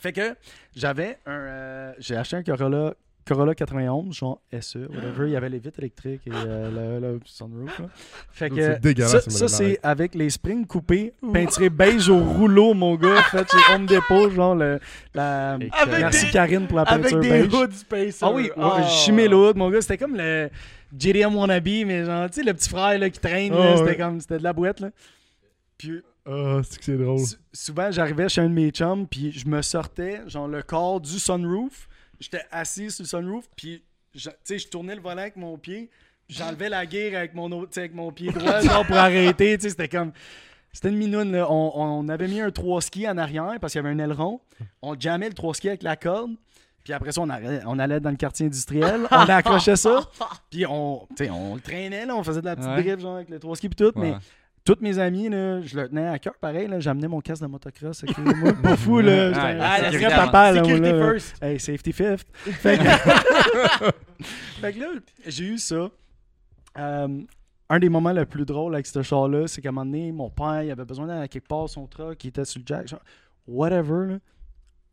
Fait que j'avais un. euh, j'ai acheté un Corolla Corolla 91, genre SE, whatever. Il y avait les vitres électriques et euh, le, le sunroof. là. Fait C'est que dégueulasse, ça, c'est avec les springs coupés, peinturé beige au rouleau, mon gars. Fait chez Home Depot, genre le, la. Avec Merci des- Karine pour la Avec peinture des beige. hoods spacer. Ah oui, ouais, Ah. chimé le hood, mon gars. C'était comme le JDM Wannabe, mais genre, tu sais, le petit frère là, qui traîne, Ah là, ouais. c'était comme, c'était de la boîte, là. Puis Ah, c'est que c'est drôle. sou- souvent, j'arrivais chez un de mes chums, puis je me sortais, genre, le corps du sunroof. J'étais assis sur le sunroof, puis, je- je tournais le volant avec mon pied, j'enlevais la guerre avec mon, autre, avec mon pied droit, genre, pour arrêter, c'était comme... C'était une minoune, là. On, on avait mis un 3 ski en arrière, parce qu'il y avait un aileron. On jammait le 3 ski avec la corde. Puis après ça, on allait, on allait dans le quartier industriel, on accrochait ça, puis on, on le traînait, là, on faisait de la petite Ouais. drift, genre, avec le 3 ski puis tout, mais. Toutes mes amies, là, je le tenais à cœur, pareil, là, j'amenais mon casque de motocross, ok, moi, pas fou, là, Ah, sacré sécurité papa, là, là. first. Hey, safety fifth. Fait que, Fait que là, j'ai eu ça. Euh, un des moments les plus drôles avec ce char-là, c'est qu'à un moment donné, mon père, il avait besoin d'aller à quelque part, son truck, il était sur le jack, genre, whatever, là.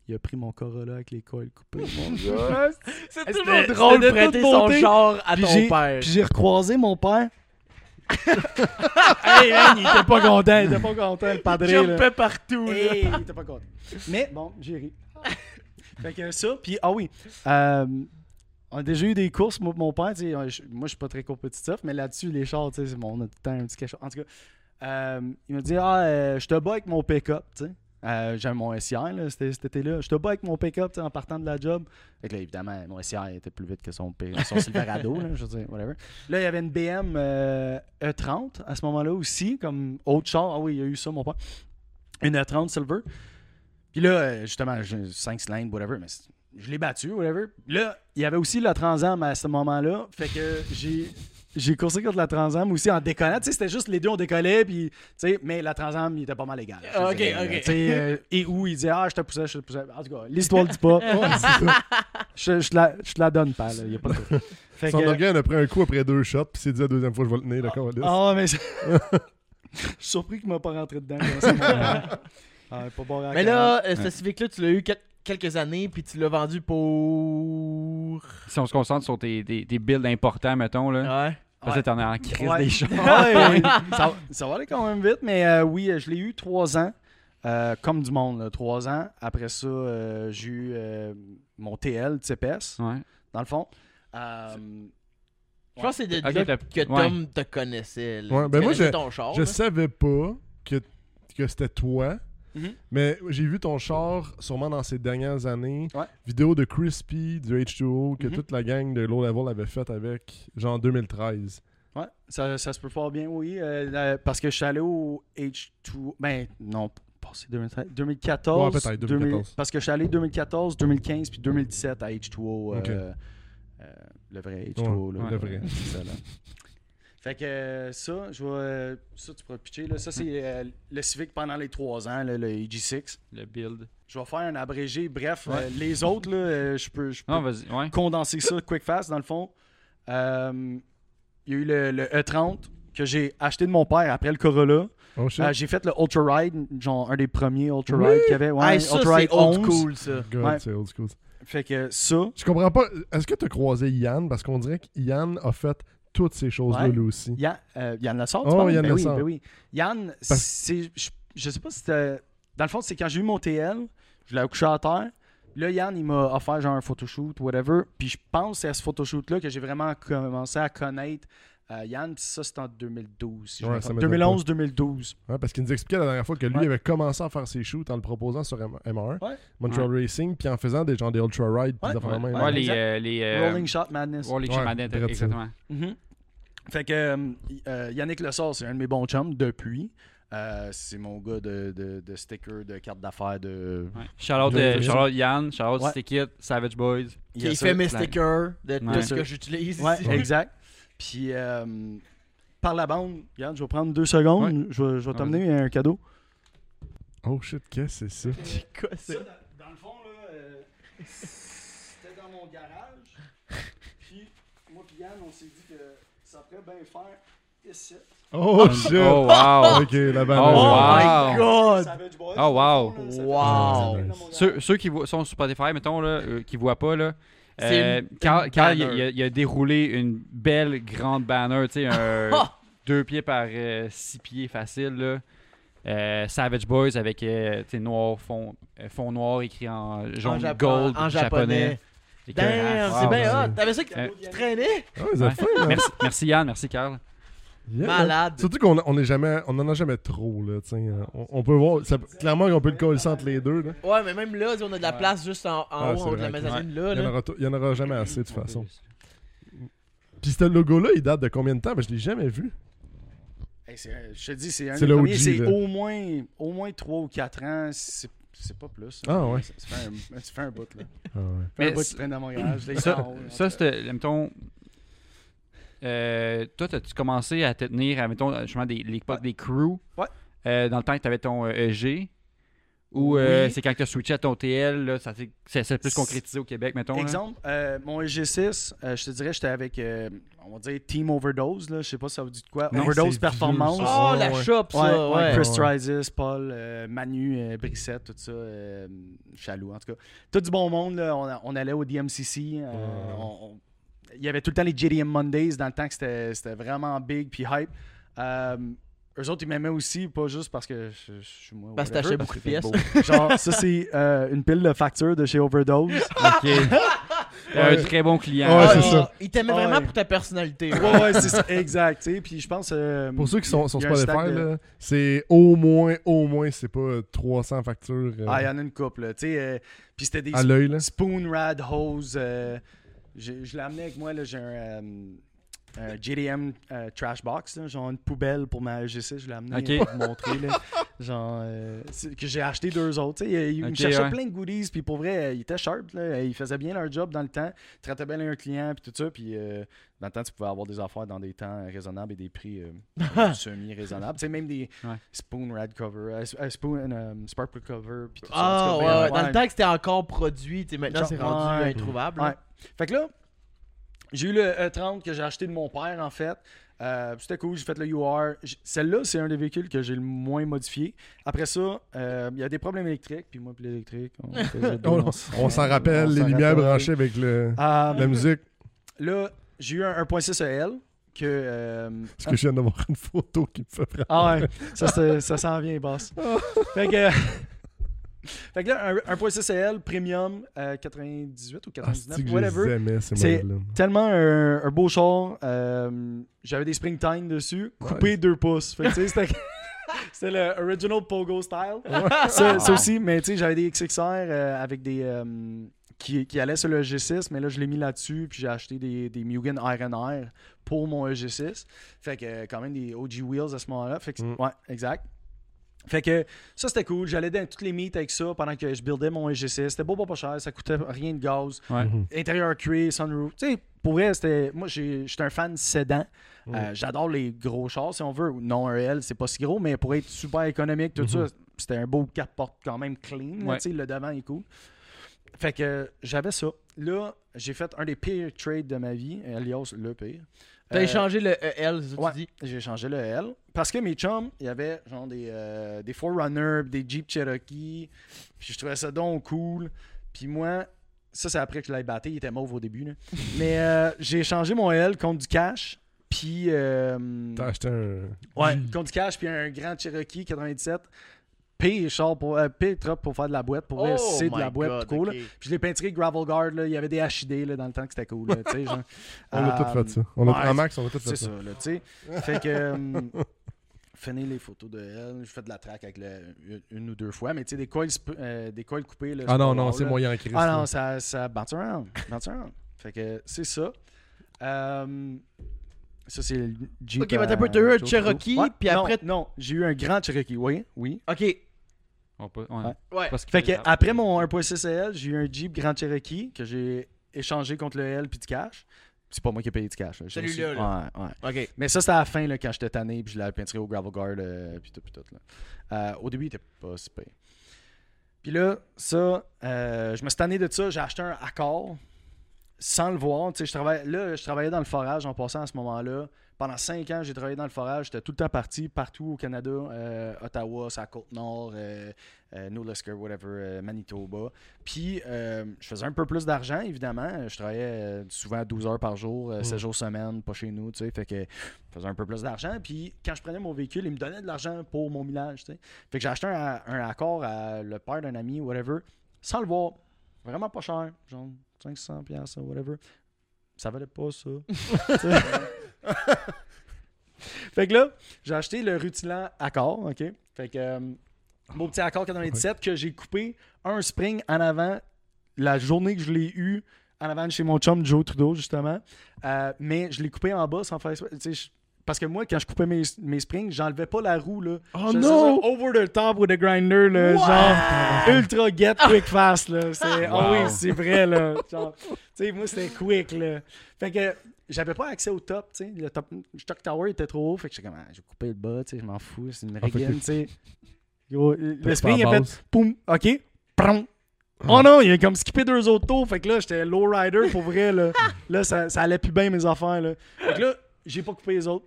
Il a pris mon Corolla avec les coils coupés, mon gars. C'est C'était- toujours drôle de prêter son char à ton père. Puis j'ai recroisé mon père. hey man, il était pas content, il était pas content, le padré. là. Jumpait partout. Hey, il était pas content. Mais bon, j'ai ri. fait que ça, puis ah oui, euh, on a déjà eu des courses, moi, mon père, tu sais, je- moi je suis pas très compétitif, mais là-dessus, les chars, tu sais, c'est bon, on a tout le temps un petit chose. En tout cas, euh, il m'a dit, ah, euh, je te bats avec mon pick-up, tu sais. Euh, J'avais mon SIR, là, c'était cet été-là. Te bats avec mon pick-up, en partant de la job. Fait que là, évidemment, mon SIR était plus vite que son, son Silverado, là, je veux dire, whatever. Là, il y avait une BM euh, E30 à ce moment-là aussi, comme autre char. Ah oui, il y a eu ça, mon père. Une E30 Silver. Puis là, euh, justement, j'ai 5 cylindres, whatever, mais je l'ai battu, whatever. Là, il y avait aussi la Transam à ce moment-là. Fait que j'ai. J'ai coursé contre la Transam aussi en déconnant. Tu sais, c'était juste les deux, on décollait, puis, tu sais, mais la Transam, il était pas mal égal. Ah, ok, ok. Tu sais, euh, et où il disait, ah, je te poussais, je te poussais. En tout cas, l'histoire le dit pas. je, je, te la, je te la donne pas, là. Il y a pas de. Fait Son que- organe a pris un coup après deux shots, puis s'est dit la deuxième fois, je vais le tenir, d'accord, Alice? ah, mais. Je suis surpris qu'il m'a pas rentré dedans. comme ça, mon- Ah, pas bon Mais là, euh, ce Civic-là, tu l'as eu quel- quelques années, puis tu l'as vendu pour. Si on se concentre sur tes, tes, tes builds importants, mettons, là. Ouais. Parce que t'en es en crise Ouais. des chars. Ouais, ça, ça va aller quand même vite, mais euh, oui, je l'ai eu trois ans, euh, comme du monde, là, trois ans. Après ça, euh, j'ai eu euh, mon TL TPS, Ouais. dans le fond. Euh, Je pense que c'est de Ok, là t'as- que Tom ouais. te connaissait. Là. Ben moi, je- ton char. Je savais pas que, que c'était toi, Mhm. mais j'ai vu ton char sûrement dans ces dernières années. Ouais. Vidéo de Crispy, du H2O, que Mhm. toute la gang de Low Level avait fait avec, genre 2013. Ouais, ça, ça se peut fort bien, oui. euh, parce que je suis allé au H2. Ben, non, 2013, 2014. Ouais, peut-être, 2000 2014. parce que je suis allé 2014, 2015 puis 2017 à H2O. Ok. euh, euh, le vrai H2O. là, le vrai. c'est ça, là. Fait que euh, ça, je vais. euh, ça, tu pourras pitcher. Là. Ça, c'est euh, le Civic pendant les trois ans, là, le EG6. Le build. Je vais faire un abrégé. Bref, Ouais. euh, les autres, là, euh, je peux, je peux Non, vas-y. Ouais. condenser ça quick fast dans le fond. Euh, Il y a eu le, le E30 que j'ai acheté de mon père après le Corolla. Oh. Euh, j'ai fait le Ultra Ride, genre un des premiers Ultra Oui? Ride qu'il y avait. Ouais, Hey, ça, Ultra c'est Ride old 11. school, ça. God, ouais. c'est old school. Fait que ça, Je comprends pas. Est-ce que tu as croisé Yann? Parce qu'on dirait que Yann a fait toutes ces choses-là Ouais. lui aussi. Yann, euh, Yann Lassard, tu Oh, parles? Yann ben oui, ben oui. Yann, Parce- je, je sais pas si c'était... Dans le fond, c'est quand j'ai eu mon TL, je l'ai couché à terre. Là, Yann, il m'a offert genre un photoshoot, whatever. Puis je pense que c'est à ce photoshoot-là que j'ai vraiment commencé à connaître euh, Yann. Ça, c'était en 2012. si je Ouais, me ça trompe. m'étonne 2011-2012. Ouais, parce qu'il nous expliquait la dernière fois que lui Ouais. avait commencé à faire ses shoots en le proposant sur M- MR, Ouais. Montreal Racing, puis en faisant des gens des Ultra Ride, puis Ouais. des de. Ouais, les, euh, les, euh, Rolling Shot Madness. Rolling Ouais, Shot Madness, exactement. Mhm. Fait que euh, euh, Yannick Lessard, c'est un de mes bons chums depuis. Euh, c'est mon gars de, de, de sticker, de carte d'affaires, de. Ouais. Euh, shout out Yann, shout out Ouais. Stickit, Savage Boys. Qui Yes, fait sir. mes stickers de, de Ouais. ce que j'utilise Ouais, exact. Puis euh, par la bande, regarde, je vais prendre deux secondes. Je vais, je vais Ah, t'amener un cadeau. Oh shit, qu'est-ce que c'est ça? C'est quoi, ça? dans, dans le fond, là, euh, c'était dans mon garage. Puis moi et Yann, on s'est dit que ça pourrait bien faire ici. Oh shit! Oh, wow! Ok, la Oh, banane. Oh wow. my god! Savage Boys, Oh, wow. fond, là, Wow. Ceux, ceux qui sont sur Spotify, mettons, là, euh, qui voient pas, là, Euh, Carl, il, a, il a déroulé une belle grande banner, tu sais, un Ah! deux pieds par euh, six pieds facile, là. Euh, Savage Boys avec euh, tu sais, noir, fond, fond noir écrit en jaune En gold, en japonais. Wow, c'est bien hot. T'avais ça qui traînait? Ouais. merci Yann, merci Carl. Yeah, Malade. Surtout qu'on on est jamais, on en a jamais trop là. tu sais. On, on peut voir, ça- clairement on peut le coller entre les deux. Là. Ouais, mais même là, on a de la Ouais. place juste en, en Ah, haut, de la mezzanine là. Il y, en là. aura, il y en aura jamais assez de toute façon. Puis ce logo-là, il date de combien de temps? Ben, Je l'ai jamais vu. Hey, un- je te dis, c'est un C'est là. au moins, au moins 3 ou 4 ans, c'est c'est pas plus. Ah, ouais. Ça, ça fait un, bout, là. Ah, ouais. Mais un bout, tu traînes dans mon garage. là, Ça, ça c'était, mettons, euh, toi, as-tu commencé à te tenir à, mettons, justement, des, l'époque des crews Ouais. Euh, dans le temps que tu avais ton euh, EG Ou euh, Oui. c'est quand tu as switché à ton TL, là, ça s'est- plus concrétisé au Québec, mettons? Exemple, euh, mon EG6, euh, je te dirais, j'étais avec, euh, on va dire, Team Overdose. Là. Je sais pas si ça vous dit de quoi. Non, Overdose Performance. vieux. Oh, la ouais. shop, ça. ouais, Ouais. Chris. Trisis, Paul, euh, Manu, euh, Brissette, tout ça, euh, Chaloux, en tout cas. Tout du bon monde, là. On, a- on allait au DMCC. Il y avait tout le temps les JDM Mondays dans le temps que c'était c'était vraiment big puis hype. Euh, eux autres, ils m'aimaient aussi, pas juste parce que je, je suis moi. Parce que t'achetais beaucoup de pièces. Genre, ça, c'est euh, une pile de facture de chez Overdose. Ok. Un Ouais. très bon client. Ouais, Ah, c'est il- ça. Il t'aimait Ouais. vraiment pour ta personnalité. ouais, ouais, c'est ça, exact. tu sais, Puis je pense. euh, Pour ceux qui sont un Spotify, de- là, c'est au moins, au moins, c'est pas euh, 300 factures euh, Ah, il y en a une couple, là. Tu sais, euh, puis c'était des à l'œil. là. Spoon Rad Hose. Je l'ai amené avec moi, là, j'ai un, euh, un JDM euh, Trash Box, là, genre une poubelle pour ma G6, je l'ai amené Ok. euh, pour vous montrer. Là, genre, euh, que j'ai acheté deux autres. sais, Il, il me Ok, cherchait ouais. plein de goodies, puis pour vrai, euh, il était sharp. Là, il faisait bien leur job dans le temps, il traitait bien un client, puis tout ça. Puis euh, dans le temps, tu pouvais avoir des affaires dans des temps raisonnables et des prix euh, semi-raisonnables. Tu sais, même des Ouais. Spoon Rad Cover, euh, euh, Spoon euh, Sparkle Cover, puis tout ça. Ah, En tout ouais, cas, ouais. Dans le temps que c'était encore produit, maintenant c'est rendu introuvable. Fait que là, j'ai eu le E30 que j'ai acheté de mon père, en fait. Euh, C'était cool, j'ai fait le UR. Celle-là, c'est un des véhicules que j'ai le moins modifié. Après ça, euh, il y a des problèmes électriques. Puis moi, puis l'électrique, on, On, s'en rappelle, on les lumières rappelle. branchées avec le, Euh, la musique. Là, j'ai eu un 1.6 EL que. euh, Parce que je viens d'avoir une photo qui me fait vraiment. Ah ouais, ça, ça s'en vient, boss. fait que. fait que là, un, 1.6 EL premium, euh, 98 ou Ah, 99, c'est-tu que je whatever. C'est- tellement un, un beau char. euh, J'avais des springtime dessus, coupé 2 pouces. Fait que, tu sais, c'était c'était le original Pogo style. Ça, ça aussi, mais tu sais, j'avais des XXR euh, avec des. euh, qui, qui allaient sur le G6, mais là, je l'ai mis là-dessus, puis j'ai acheté des, des Mugen Iron Air pour mon EG6. Fait que, euh, quand même, des OG Wheels à ce moment-là. Fait que, Mm. ouais, exact. Fait que ça, c'était cool. J'allais dans toutes les meets avec ça pendant que je buildais mon EG6. C'était beau, pas, pas cher. Ça coûtait rien de gaz. Ouais. Mhm. Intérieur cuir, sunroof. Tu sais, pour vrai, c'était. Moi, j'ai- j'étais un fan sédan. Mm. Euh, J'adore les gros chars, si on veut. Non, un L, c'est pas si gros, mais pour être super économique, tout Mhm. ça, c'était un beau 4 portes quand même clean. Ouais. tu sais, Le devant est cool. Fait que j'avais ça. Là, j'ai fait un des pires trades de ma vie, alias le pire. T'as Euh, échangé le EL, c'est ça que ouais. tu dis? j'ai changé le L. Parce que mes chums, il y avait genre des, euh, des 4Runner, des Jeep Cherokee. Puis je trouvais ça donc cool. Puis moi, ça c'est après que je l'ai battu. Il était mauve au début. là. Mais euh, j'ai changé mon L contre du cash. Puis. euh, T'as acheté un. ouais, contre du cash. Puis un grand Cherokee 97. Pire char pour. Euh, pire truck pour faire de la boîte. Pour Oh c'est de la boîte. God, cool. Puis je l'ai peinturé Gravel Guard. Là. Il y avait des HID là, dans le temps que c'était cool. là, genre. On a Euh, tout fait ça. On a ouais, en max, on a tout c'est fait ça, ça. là, tu sais. Fait que. euh, finir les photos de elle. Je fais de la track avec le- une, ou deux fois, mais tu sais, des coils, euh, des coils coupés. Là, Ah c'est non, non, c'est moyen Chris. Ah non, ça, ça bounce around. Bounce around. Fait que c'est ça. Euh, ça, c'est le Jeep. Ok, mais t'as eu un Cherokee, puis non, après- Non, j'ai eu un grand Cherokee, oui, oui. Ok. On peut- ouais. Fait que après mon 1.6 L, j'ai eu un Jeep Grand Cherokee que j'ai échangé contre le L puis du cash. C'est pas moi qui ai payé du cash. Celui-là, là. Ouais. Mais ça, c'était à la fin là, quand j'étais tanné puis je l'avais peinturé au gravel guard euh, puis tout, puis tout. Là. Euh, au début, il était pas si pire. Puis là, ça, euh, je me suis tanné de ça. J'ai acheté un Accord. Sans le voir, tu sais, je travaillais, là, je travaillais dans le forage en passant à ce moment-là. Pendant cinq ans, j'ai travaillé dans le forage. J'étais tout le temps parti partout au Canada, euh, Ottawa, sa côte nord, euh, euh, New Lusker, whatever, euh, Manitoba. Puis, euh, je faisais un peu plus d'argent, évidemment. Je travaillais souvent 12 heures par jour, euh, 7 jours semaine, pas chez nous, tu sais. Fait que je faisais un peu plus d'argent. Puis, quand je prenais mon véhicule, il me donnait de l'argent pour mon millage, tu sais. Fait que j'ai acheté un, un accord à le père d'un ami, whatever, sans le voir. Vraiment pas cher, genre 500 pièces whatever. Ça valait pas ça. fait que là, j'ai acheté le rutilant Accord, OK? Fait que euh, mon petit Accord 97 que j'ai coupé un spring en avant la journée que je l'ai eu en avant de chez mon chum Joe Trudeau justement. Euh, mais je l'ai coupé en bas sans faire. Tu sais, parce que moi, quand je coupais mes, mes springs, j'enlevais pas la roue, là. Oh non! Over the top with a grinder, là. Genre, ultra get quick fast, là. C'est, Wow. oui, c'est vrai, là. Genre, tu sais, moi, c'était quick, là. Fait que j'avais pas accès au top, tu sais. Le top, stock tower était trop haut. Fait que j'étais comme, ah, j'ai coupé le bas, tu sais, je m'en fous. C'est une Ah, régine, tu sais. Le spring, il a fait, poum, ok, prom. Oh non, il a comme skippé deux autres tours. Fait que là, j'étais low rider pour vrai. Là, là ça, ça allait plus bien mes affaires. Là. Fait que là, j'ai pas coupé les autres.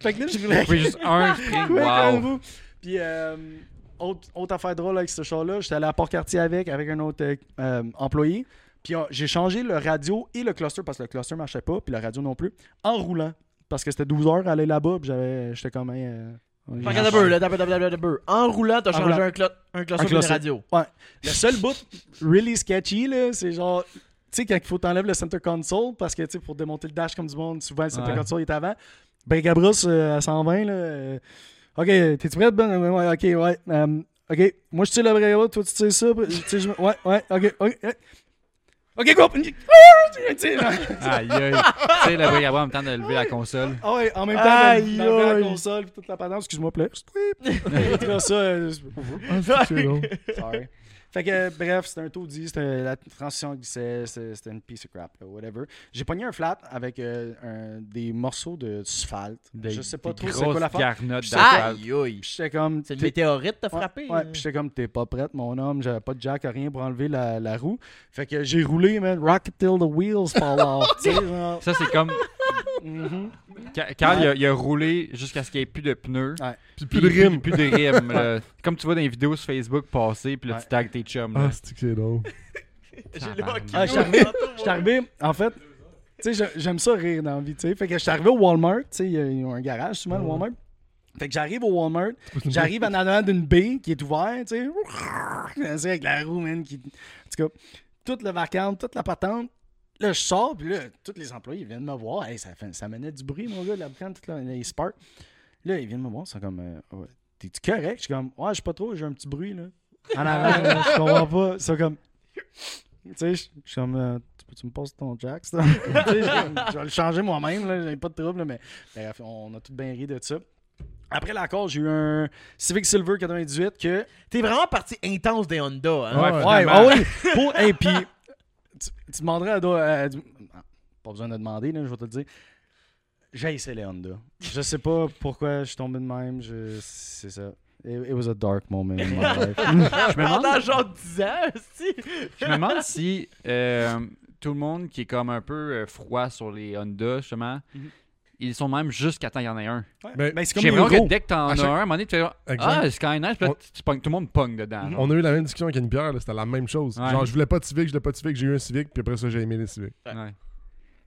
Fait que là, je voulais. Coupé juste un spring, Ouais, wow. Puis, euh, autre, autre affaire drôle avec ce char-là, j'étais allé à Port-Cartier avec, avec un autre euh, euh, employé. Puis, euh, j'ai changé le radio et le cluster parce que le cluster marchait pas, puis le radio non plus, en roulant. Parce que c'était 12 heures à aller là-bas, puis j'avais, j'étais comme. euh. En roulant, t'as changé un, cluster pour radio. Le seul bout really sketchy, là, c'est genre. Tu sais, quand il faut t'enlèves le center console, parce que, tu sais, pour démonter le dash comme du monde, souvent le center Ouais. console est avant. Ben, Gabros euh, à 120, là. euh, ok, t'es-tu prête, Ben? Ouais, ouais, ok, ouais. euh, ok, moi, je tire le bras, toi, tu tires ça. tu sais, je- Ouais, ouais, ok, ok. ok. Ok, go! Tu sais, là. Aïe, aïe. tu sais, le bruit en même temps de lever la console. Ah ouais, en même temps, Aïe, dans la console, puis toute la patente, excuse-moi, plaît. Tweep. ça, euh, c'est drôle. Sorry. Fait que, euh, bref, c'était un taudis, c'était la transition glissait, c'était c'était une piece of crap, là, whatever. J'ai pogné un flat avec euh, un- des morceaux d'asphalte. Je sais pas trop c'est quoi la j'étais comme. C'est le t'es- météorite t'a frappé? Ouais, euh? puis j'étais comme, t'es pas prête, mon homme, j'avais pas de jack, rien pour enlever la, la roue. Fait que j'ai roulé, man, rocket till the wheels fall off. Ça, c'est comme Carl, il, a, il a roulé jusqu'à ce qu'il n'y ait plus de pneus. Puis plus de rimes. Plus, de rimes. là. Comme tu vois dans les vidéos sur Facebook passer, puis là, Ouais. tu tags tes chums. là. Ah, c'est que c'est drôle? J'ai le Tabarnak. Ah, je suis arrivé, en fait, tu sais, j'ai- j'aime ça rire dans la vie, tu sais. Fait que je suis arrivé au Walmart, tu sais, ils ont un garage souvent, le. Walmart. Fait que j'arrive au Walmart, j'arrive en avant d'une baie qui est ouverte, tu sais. C'est avec la roue, man, qui... En tout cas, toute le vacarme, toute la patente. Là, je sors, puis là, tous les employés viennent me voir. Hey, ça, fait- ça menait du bruit, mon gars, la toute la- les sparks. Là, ils viennent me voir, ils sont comme, euh, Ouais, t'es-tu correct? Je suis comme, ouais, je suis pas trop, j'ai un petit bruit, là. En avant, là, je comprends pas. Ils sont comme, tu sais, je suis comme, euh, tu me passer ton jack, ça? Sais, je vais le changer moi-même, là, j'ai pas de trouble, là, mais bref, on a tout bien ri de ça. Après l'accord, j'ai eu un Civic Silver 98 que. T'es vraiment parti intense des Honda, hein? Ouais, Ouais, ah oui. Pour, et puis, tu, demanderais à, do- à- ah, Pas besoin de demander, là, je vais te le dire. J'ai essayé les Honda. Je sais pas pourquoi je suis tombé de même. je- C'est ça. It, it was a dark moment in my life. Je me demande, Pendant genre 10 ans, si. je me demande si euh, tout le monde qui est comme un peu euh, froid sur les Honda, justement, Mhm. Ils sont même jusqu'à temps qu'il y en ait un. Ouais. Ben, Ben, c'est comme J'ai l'impression que dès que t'en À as chaque- un, à un moment donné, tu fais. Ah, Skyline, puis là, On- tu- tu pognes- tout le monde pogne dedans. Là. On a eu la même discussion avec une bière, là, c'était la même chose. Ouais. Genre, je voulais pas de Civic, je voulais pas de Civic, j'ai eu un Civic, puis après ça, j'ai aimé les Civic. Ouais.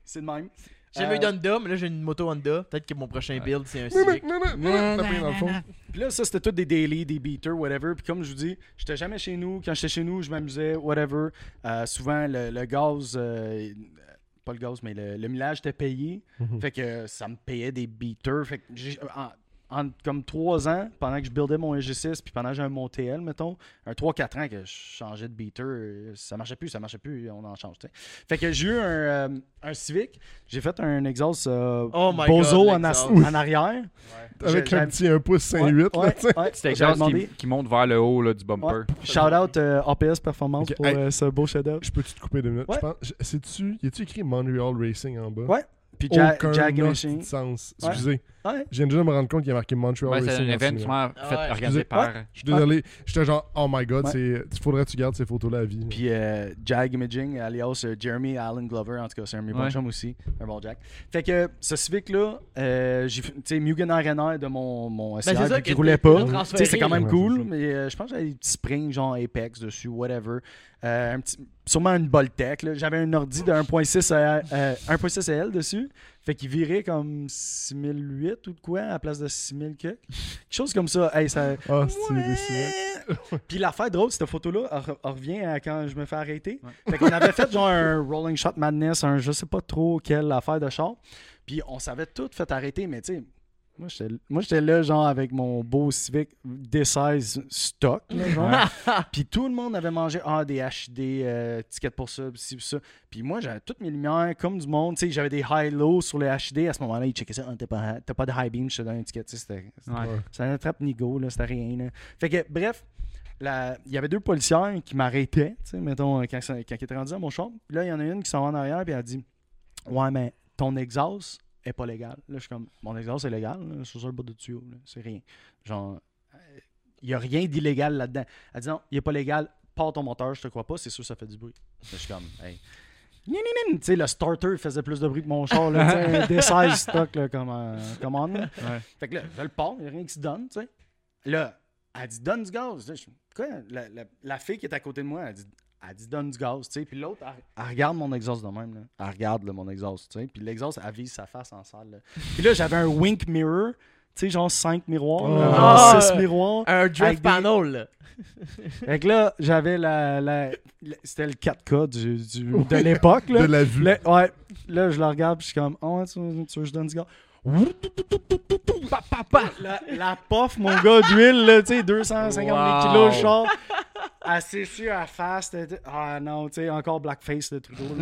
C'est le même. J'ai Euh, eu d'Honda, mais là j'ai une moto Honda. Peut-être que mon prochain build c'est un Civic. non, non, non, tapé dans le fond. Puis là, ça, c'était tout des daily, des beaters, whatever. Puis comme je vous dis, j'étais jamais chez nous. Quand j'étais chez nous, je m'amusais, whatever. Euh, souvent, le, le gaz, euh, pas le gaz, mais le, le millage était payé. Mhm. Fait que ça me payait des beaters. Fait que en, comme trois ans, pendant que je buildais mon EG6, puis pendant que j'ai un mon TL, mettons, un 3-4 ans que je changeais de beater, euh, ça marchait plus, ça marchait plus, on en change, tu sais. Fait que j'ai eu un, euh, un Civic, j'ai fait un exhaust euh, Oh Bozo God, en, arrière. Avec un petit 1 pouce 5.8, Ouais, là, tu sais. ouais, C'était j'avais demandé. qui, qui monte vers le haut là, du bumper. Ouais. Shout out euh, APS Performance Ok, pour hey. euh, ce beau chef-d'œuvre. Je peux-tu te couper deux minutes? C'est-tu, y a-tu écrit Montreal Racing en bas? Ouais. Puis Ja- Aucun Machine. sens. Ouais. Excusez. Ouais. Je viens déjà de me rendre compte qu'il y a marqué Montreal Ouais, c'est Racing. un dessous, sûrement Ah fait, ouais. organisé par. Je suis désolé. J'étais genre, oh my god, Ouais. c'est. Il faudrait que tu gardes ces photos-là à vie. Puis euh, Jack Imaging, alias euh, Jeremy Allen Glover, en tout cas, c'est un de mes bons chums aussi, un bon Jack. Fait que ce Civic-là, euh, j'ai fait- tu sais, Mugen Arena de mon, mon Ben, c'est vu qu'il que roulait pas. c'est quand même cool, c'est mais euh, je pense que j'avais des petits springs, genre Apex dessus, whatever. Euh, un petit, sûrement une Boltec. là. J'avais un ordi de 1.6 à- euh, 1.6 L dessus. Fait qu'il virait comme 6008 ou de quoi à la place de 6000 quelque. Quelque chose comme ça. Hey, ça... C'est Ouais. Puis l'affaire drôle, cette photo-là, elle revient à quand je me fais arrêter. Fait qu'on avait fait genre un Rolling Shot Madness, un je sais pas trop quelle affaire de char. Puis on s'avait tout fait arrêter, mais tu sais, moi j'étais là genre avec mon beau Civic D16 stock, là, genre. Puis tout le monde avait mangé ah, des HD, euh, tickets pour ça, pis ça. Puis moi j'avais toutes mes lumières comme du monde. Tu sais, j'avais des high-low sur les HD. À ce moment-là, ils checkaient ça. Ah, t'as pas, pas de high beam, je te donne un ticket. C'était Ouais. Ça n'attrape ni go, là, c'était rien. Là. Fait que, bref, il y avait deux policières qui m'arrêtaient, tu sais, mettons, quand, ça- quand ils étaient rendus à mon champ. Puis là, il y en a une qui s'en va en arrière, puis elle dit Ouais, mais ton exhaust est pas légal. Là, je suis comme Mon exhaust est légal, là, c'est sur le bout de tuyau, c'est rien. Genre, il y a rien d'illégal là-dedans. Elle dit Non, il est pas légal, pars ton moteur, je te crois pas, c'est sûr, ça fait du bruit. Je suis comme Hey. Tu sais, le starter faisait plus de bruit que mon char, là, un D16 stock, là, comme, euh, commande. Ouais. Fait que là, je le pars, il n'y a rien qui se donne, tu sais. Là, elle dit donne du gaz. Là, je, quoi? La, la- la fille qui est à côté de moi, elle dit, elle dit donne du gaz, tu sais. Puis l'autre, elle, elle regarde mon exhaust de même, là. Elle regarde là, mon exhaust, tu sais. Puis l'exhaust, elle vise sa face en salle. là. Puis là, j'avais un wink mirror, tu sais, genre 5 miroirs, là, Ah! genre 6 miroirs. Un drift des- panel, là. Fait que là, j'avais la. la- la- C'était le 4K du, du- de l'époque, là. De la vue. Ouais, là, je le regarde, puis je suis comme, oh, tu, veux- tu veux que je donne du gaz? La, la pof, mon gars, d'huile, là, tu sais, 250 Wow. kilos, genre. S'est sur la face. Ah non, tu sais, encore blackface, le Trudeau.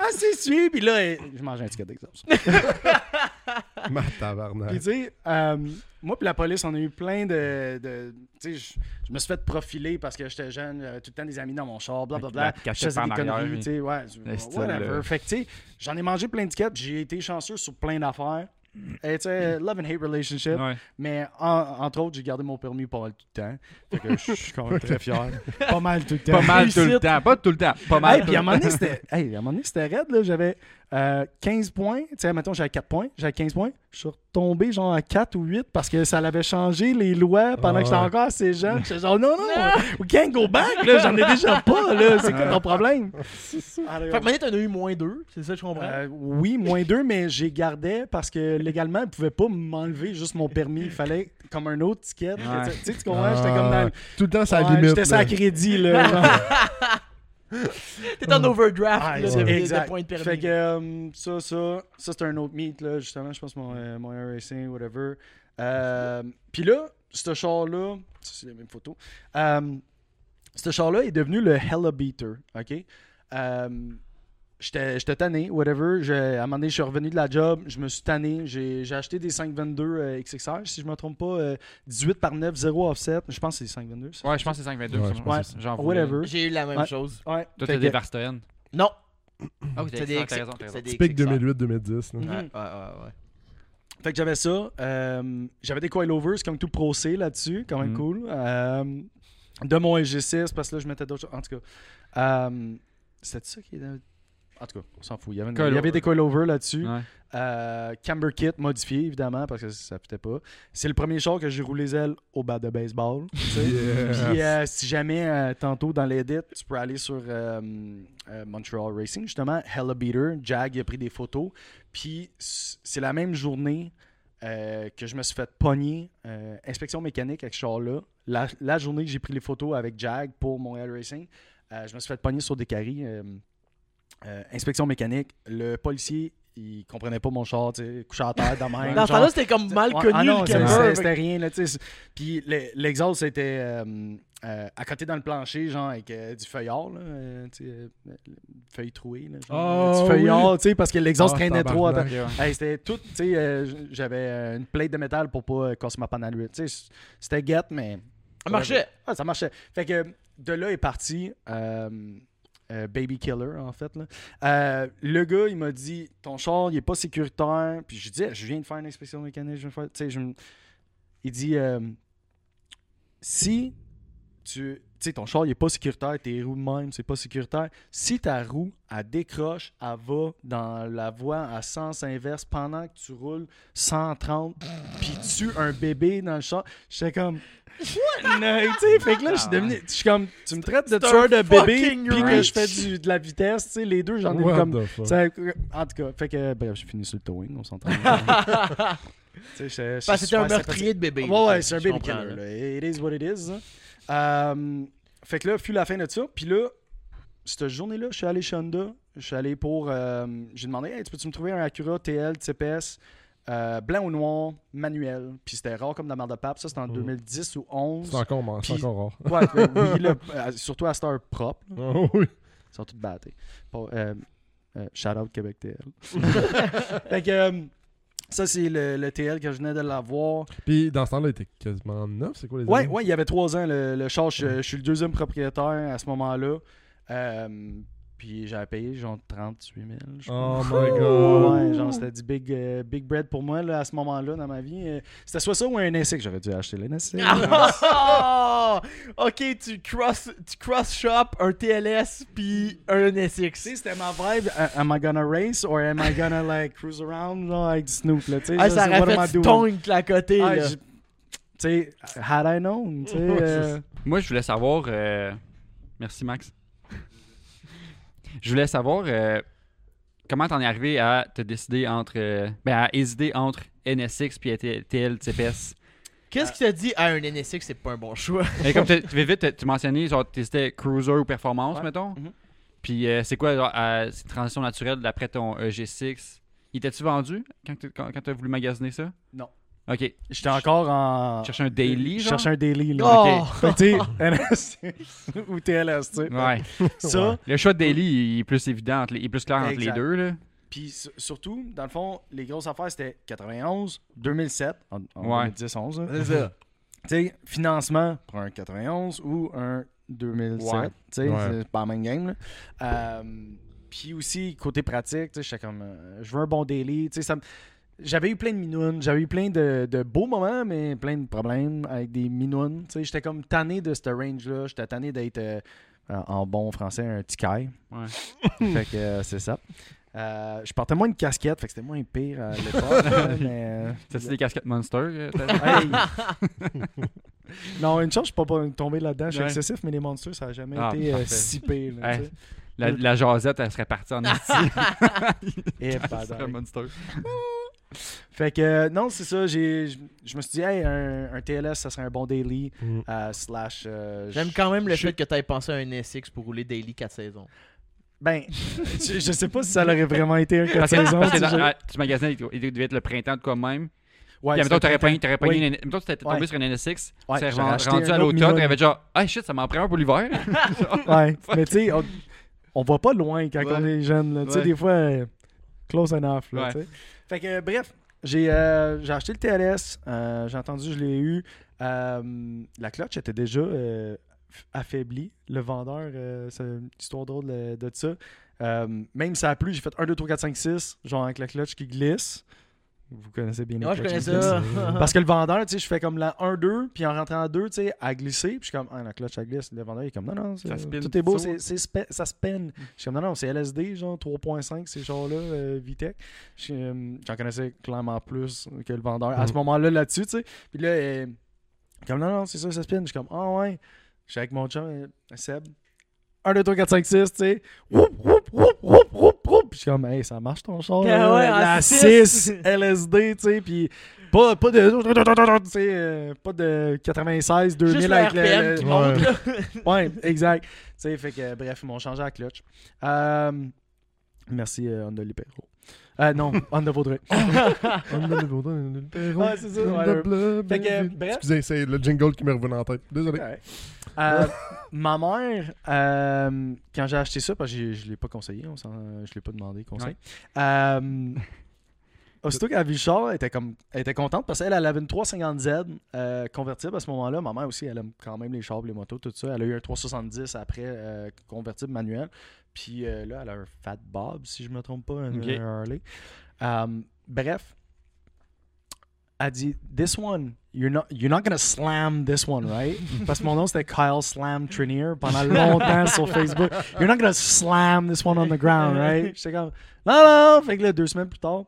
Elle s'est suivie, puis là, elle- je mange un ticket d'exhaust. Ma tabarnak. Puis tu sais, euh, moi puis la police, on a eu plein de... de- tu sais, je, me suis fait profiler parce que j'étais jeune, j'avais tout le temps des amis dans mon char, blablabla. La Je faisais en des conneries, tu sais, ouais, whatever. Fait que tu sais, j'en ai mangé plein de tickets, j'ai été chanceux sur plein d'affaires. Et tu sais, love and hate relationship. Ouais. Mais en- entre autres, j'ai gardé mon permis pas mal tout le temps. Fait que je suis quand même très fier. pas mal tout le temps. Pas mal tout le temps. Pas tout le temps. Pas mal. Hey, puis à un moment donné, c'était hey, à un moment donné, c'était raide. là. J'avais euh, 15 points. Tu sais, mettons, j'avais 4 points. J'avais 15 points. Je suis retombé genre à 4 ou 8 parce que ça l'avait changé les lois pendant Ah que j'étais ouais. encore assez jeune. J'étais genre, non, non, we can't go back. là. J'en ai déjà pas. là. C'est quoi ton problème? Ah, Fait que maintenant, t'en as eu moins deux, c'est ça que je comprends. euh, oui, moins 2, mais j'ai gardé parce que légalement, ils pouvaient pas m'enlever juste mon permis. Il fallait comme un autre ticket. Tu sais, tu comprends? J'étais comme dans le- Tout le temps, ça Ouais, limite. J'étais ça à crédit. Là, genre. T'es en overdraft, Ah, là, de, de- exact. de points de permis. Fait que euh, ça, ça, ça c'est un autre meet, là, justement, je pense mon, euh, mon Racing, whatever. Euh, Puis là, ce char-là, c'est la même photo. Euh, ce char-là est devenu le Hella Beater, ok? Euh, J'étais j'étais tanné, whatever. Je- à un moment donné, je suis revenu de la job, je me suis tanné. J'ai j'ai acheté des 522 euh, XXR, si je me trompe pas, euh, 18 par 9, 0 offset. Je pense que c'est 522. ça. Ouais, je pense que c'est 522. Ouais, ça. je pense Ouais, j'en. Whatever. J'ai eu la même Ouais. chose. Ouais. Toi, t'as des Verstoen. Non, Ah, oui, c'est t'as des Typique XXR. 2008-2010. là. Mhm. Ouais, ouais, ouais, ouais. Fait que j'avais ça. euh, j'avais des coilovers comme tout Pro C là-dessus, quand même Mhm. cool. Euh, de mon LG6, parce que là, je mettais d'autres choses. En tout cas, euh, c'était ça qui est. En tout cas, on s'en fout. Il y avait, une- il y Coilover. avait des coilovers là-dessus. Ouais. Euh, camber kit modifié, évidemment, parce que ça fitait pas. C'est le premier char que j'ai roulé les ailes au bas de baseball. Yes. Puis euh, si jamais, euh, tantôt dans l'edit, tu peux aller sur Montreal Racing, justement, Hella Beater. Jag il a pris des photos. Puis c'est la même journée que je me suis fait pogner inspection mécanique avec ce char-là. La, la journée que j'ai pris les photos avec Jag pour Montreal Racing, je me suis fait pogner sur des caries. Euh, inspection mécanique. Le policier, il comprenait pas mon char, tu sais, couché à terre de même. Dans ce temps-là, c'était comme mal connu ah non, le c'était rien, là, tu sais. Puis le- l'exhaust, c'était euh, euh, à côté dans le plancher, genre, avec euh, du feuillard, là, tu sais, euh, feuille trouée, là, genre, Ah, du feuillard, tu sais, parce que l'exhaust Ah, traînait trop. Hey, c'était tout, tu sais, euh, j'avais une plate de métal pour pas casser ma panne à l'huile, tu sais, c'était get, mais... Ça marchait. Ah, ça marchait. Fait que de là est parti. Euh, Baby Killer, en fait. là. Euh, le gars, il m'a dit Ton char, il est pas sécuritaire. Puis je dis Je viens de faire une inspection mécanique. Je viens je Il dit euh, Si tu. Tu sais, ton char, il est pas sécuritaire, tes roues de même, c'est pas sécuritaire. Si ta roue, elle décroche, elle va dans la voie à sens inverse pendant que tu roules 130, puis tue un bébé dans le char, j'étais comme. What? No, tu sais, fait que là, je suis devenu. Je suis comme. Tu me traites de tueur de bébé, puis que je fais du- de la vitesse, tu sais, les deux, j'en ai What comme. the fuck? ça- en tout cas, fait que, bref, j'ai fini sur le towing, on s'entend. Tu Parce que c'était un meurtrier de bébé. Ouais, ouais, c'est un là. It is what it is. Euh, fait que là, fut la fin de ça. Puis là, cette journée-là, je suis allé chez Honda. Je suis allé pour. euh, J'ai demandé, hey, tu peux-tu me trouver un Acura TL TPS euh, blanc ou noir, manuel. Puis c'était rare comme la merde de pape. Ça, c'était en Mhm. 2010 ou 11. C'est encore, man- encore rare. Ouais, ouais, oui, là, surtout à Star propre. là. Oh, oui. Ils sont tous battés. Euh, shout out Québec TL. fait que ça, c'est le, le TL que je venais de l'avoir. Puis dans ce temps-là, il était quasiment neuf, c'est quoi les Ouais, années? ouais, il y avait trois ans le, le char. Je, je suis le deuxième propriétaire à ce moment-là. Euh, puis j'avais payé genre 38 000. je Oh crois. my god. Ouais, genre c'était du big, euh, big bread pour moi là, à ce moment-là dans ma vie. Euh, C'était soit ça ou un NSX. J'aurais dû acheter le NSX. Ah! ok, tu cross, tu cross shop un TLS puis un Tu NSX. sais, c'était ma vibe. Uh, Am I gonna race or am I gonna like cruise around genre, avec du Snoop là, tu sais, Ah, je ça aurait am I fait doing? tonk à côté. Ah, là. Tu sais, had I known, tu sais. euh, Moi, je voulais savoir. euh, Merci, Max. Je voulais savoir euh, comment t'en es arrivé à te décider entre. euh, Ben, à hésiter entre NSX puis TL TPS. Qu'est-ce qui t'a dit Ah, un NSX, c'est pas un bon choix? Et comme tu vite, tu mentionnais, genre, t'hésitais cruiser ou performance, Ouais. mettons. Mhm. Puis euh, c'est quoi, genre, euh, transition naturelle d'après ton EG6 Il était-tu vendu quand tu quand, quand t'as voulu magasiner ça? Non. Ok. J'étais encore en. Tu cherchais un daily, Je genre? cherchais un daily, là. Oh! Que, tu sais, ou TLS, tu sais. Ouais. Ça, Le choix de daily, il est plus évident, il est plus clair entre les deux, là. puis su- surtout, dans le fond, les grosses affaires, c'était 91, 2007, en, en Ouais. 2010-11. C'est ça. Tu sais, financement pour un 91 ou un 2007. Ouais. Tu sais, Ouais. c'est pas la même game. là. Euh, puis aussi, côté pratique, tu sais, j'étais comme, euh, je veux un bon daily. Tu sais, ça me- J'avais eu plein de minounes, j'avais eu plein de, de beaux moments, mais plein de problèmes avec des minounes. Tu sais, j'étais comme tanné de ce range-là. J'étais tanné d'être, euh, en bon français, un ticaille. Ouais. fait que euh, c'est ça. Euh, je portais moins une casquette, fait que c'était moins pire à l'époque. mais, T'as-tu des casquettes Monster non, une chance, je suis pas pas tombé là-dedans. Je suis Ouais. excessif, mais les monsters, ça a jamais Ah, été euh, si pire. là, Hey. la, la jasette, elle serait partie en esti. Et serait Monster. Fait que, euh, non, c'est ça. j'ai- Je me suis dit, hey, un, un TLS, ça serait un bon daily. Mm. euh, slash. euh, J'aime quand même le je- fait que t'aies pensé à un NSX pour rouler daily 4 saisons. Ben, je, je sais pas si ça aurait vraiment été un 4 Parce que, saisons. parce que tu sais, dans- ah, tu magasinais, il devait être le printemps de quoi même. Ouais, Puis, mettons, t'aurais pogné, t'aurais pogné Oui. une- mettons, tu t'étais tombé Ouais. sur une NSX, Ouais, acheté rendu un à l'automne, t'avais genre, ah shit, ça m'en prend un pour l'hiver. Ouais, mais tu sais, on, on va pas loin quand Ouais. on est jeune. Tu sais, des fois, close enough. Là, Ouais. tu sais. Fait que, bref, j'ai euh, acheté le TLS. euh, j'ai entendu, je l'ai eu. Euh, la clutch était déjà euh, affaiblie. Le vendeur, euh, c'est une histoire drôle de, de ça. Euh, même ça a plu, j'ai fait 1, 2, 3, 4, 5, 6, genre avec la clutch qui glisse. Vous connaissez bien les Moi, je connais ça. Parce que le vendeur, tu sais, je fais comme la 1-2, puis en rentrant en 2, tu sais, à glisser, puis je suis comme, ah, la clutch à glisse. Le vendeur, il est comme, non, non, c'est- Ça spin tout est beau, c'est, c'est spe- ça spin. Je suis comme, non, non, c'est LSD, genre 3.5, ces genres-là, euh, Vitec. Je suis, euh, J'en connaissais clairement plus que le vendeur à ce Mhm. moment-là là-dessus, tu sais. Puis là, euh, comme, non, non, c'est ça, ça spin. Je suis comme, ah ouais. Je suis avec mon chum, euh, Seb. 1, 2, 3, 4, 5, 6, tu sais. Whoop, whoop, whoop, whoop, whoop, whoop. Je suis comme, hey, ça marche ton char. Ah là. ouais, en la six. 6 LSD, tu sais. Puis pas, pas de. Tu sais, euh, pas de 96, 2000 Juste le avec le- RPM le- qui Ouais. monte, là. Ouais, exact. Tu sais, fait que, bref, ils m'ont changé la clutch. Euh, merci, euh, Honda Libero. Euh, non, Honda Vaudreuil. Ouais, c'est ça. Fait que, bref. Excusez, c'est le jingle qui me revient en tête. Désolé. Ouais. Euh, ma mère, euh, quand j'ai acheté ça, parce que je ne l'ai pas conseillé, on je ne l'ai pas demandé conseil. Euh, aussitôt qu'elle a vu le char, elle était, comme, elle était contente parce qu'elle elle avait une 350Z euh, convertible à ce moment-là. Ma mère aussi, elle aime quand même les chars, les motos, tout ça. Elle a eu un 370 après euh, convertible manuel. Puis euh, là, elle a un Fat Bob, si je me trompe pas, un, Ok. un Harley. Um, bref, elle dit This one, you're not, you're not gonna slam this one, right? Parce que mon nom c'était Kyle Slam Trinier pendant longtemps sur Facebook. You're not gonna slam this one on the ground, right? J'étais comme Non, non, fait que là, deux semaines plus tard.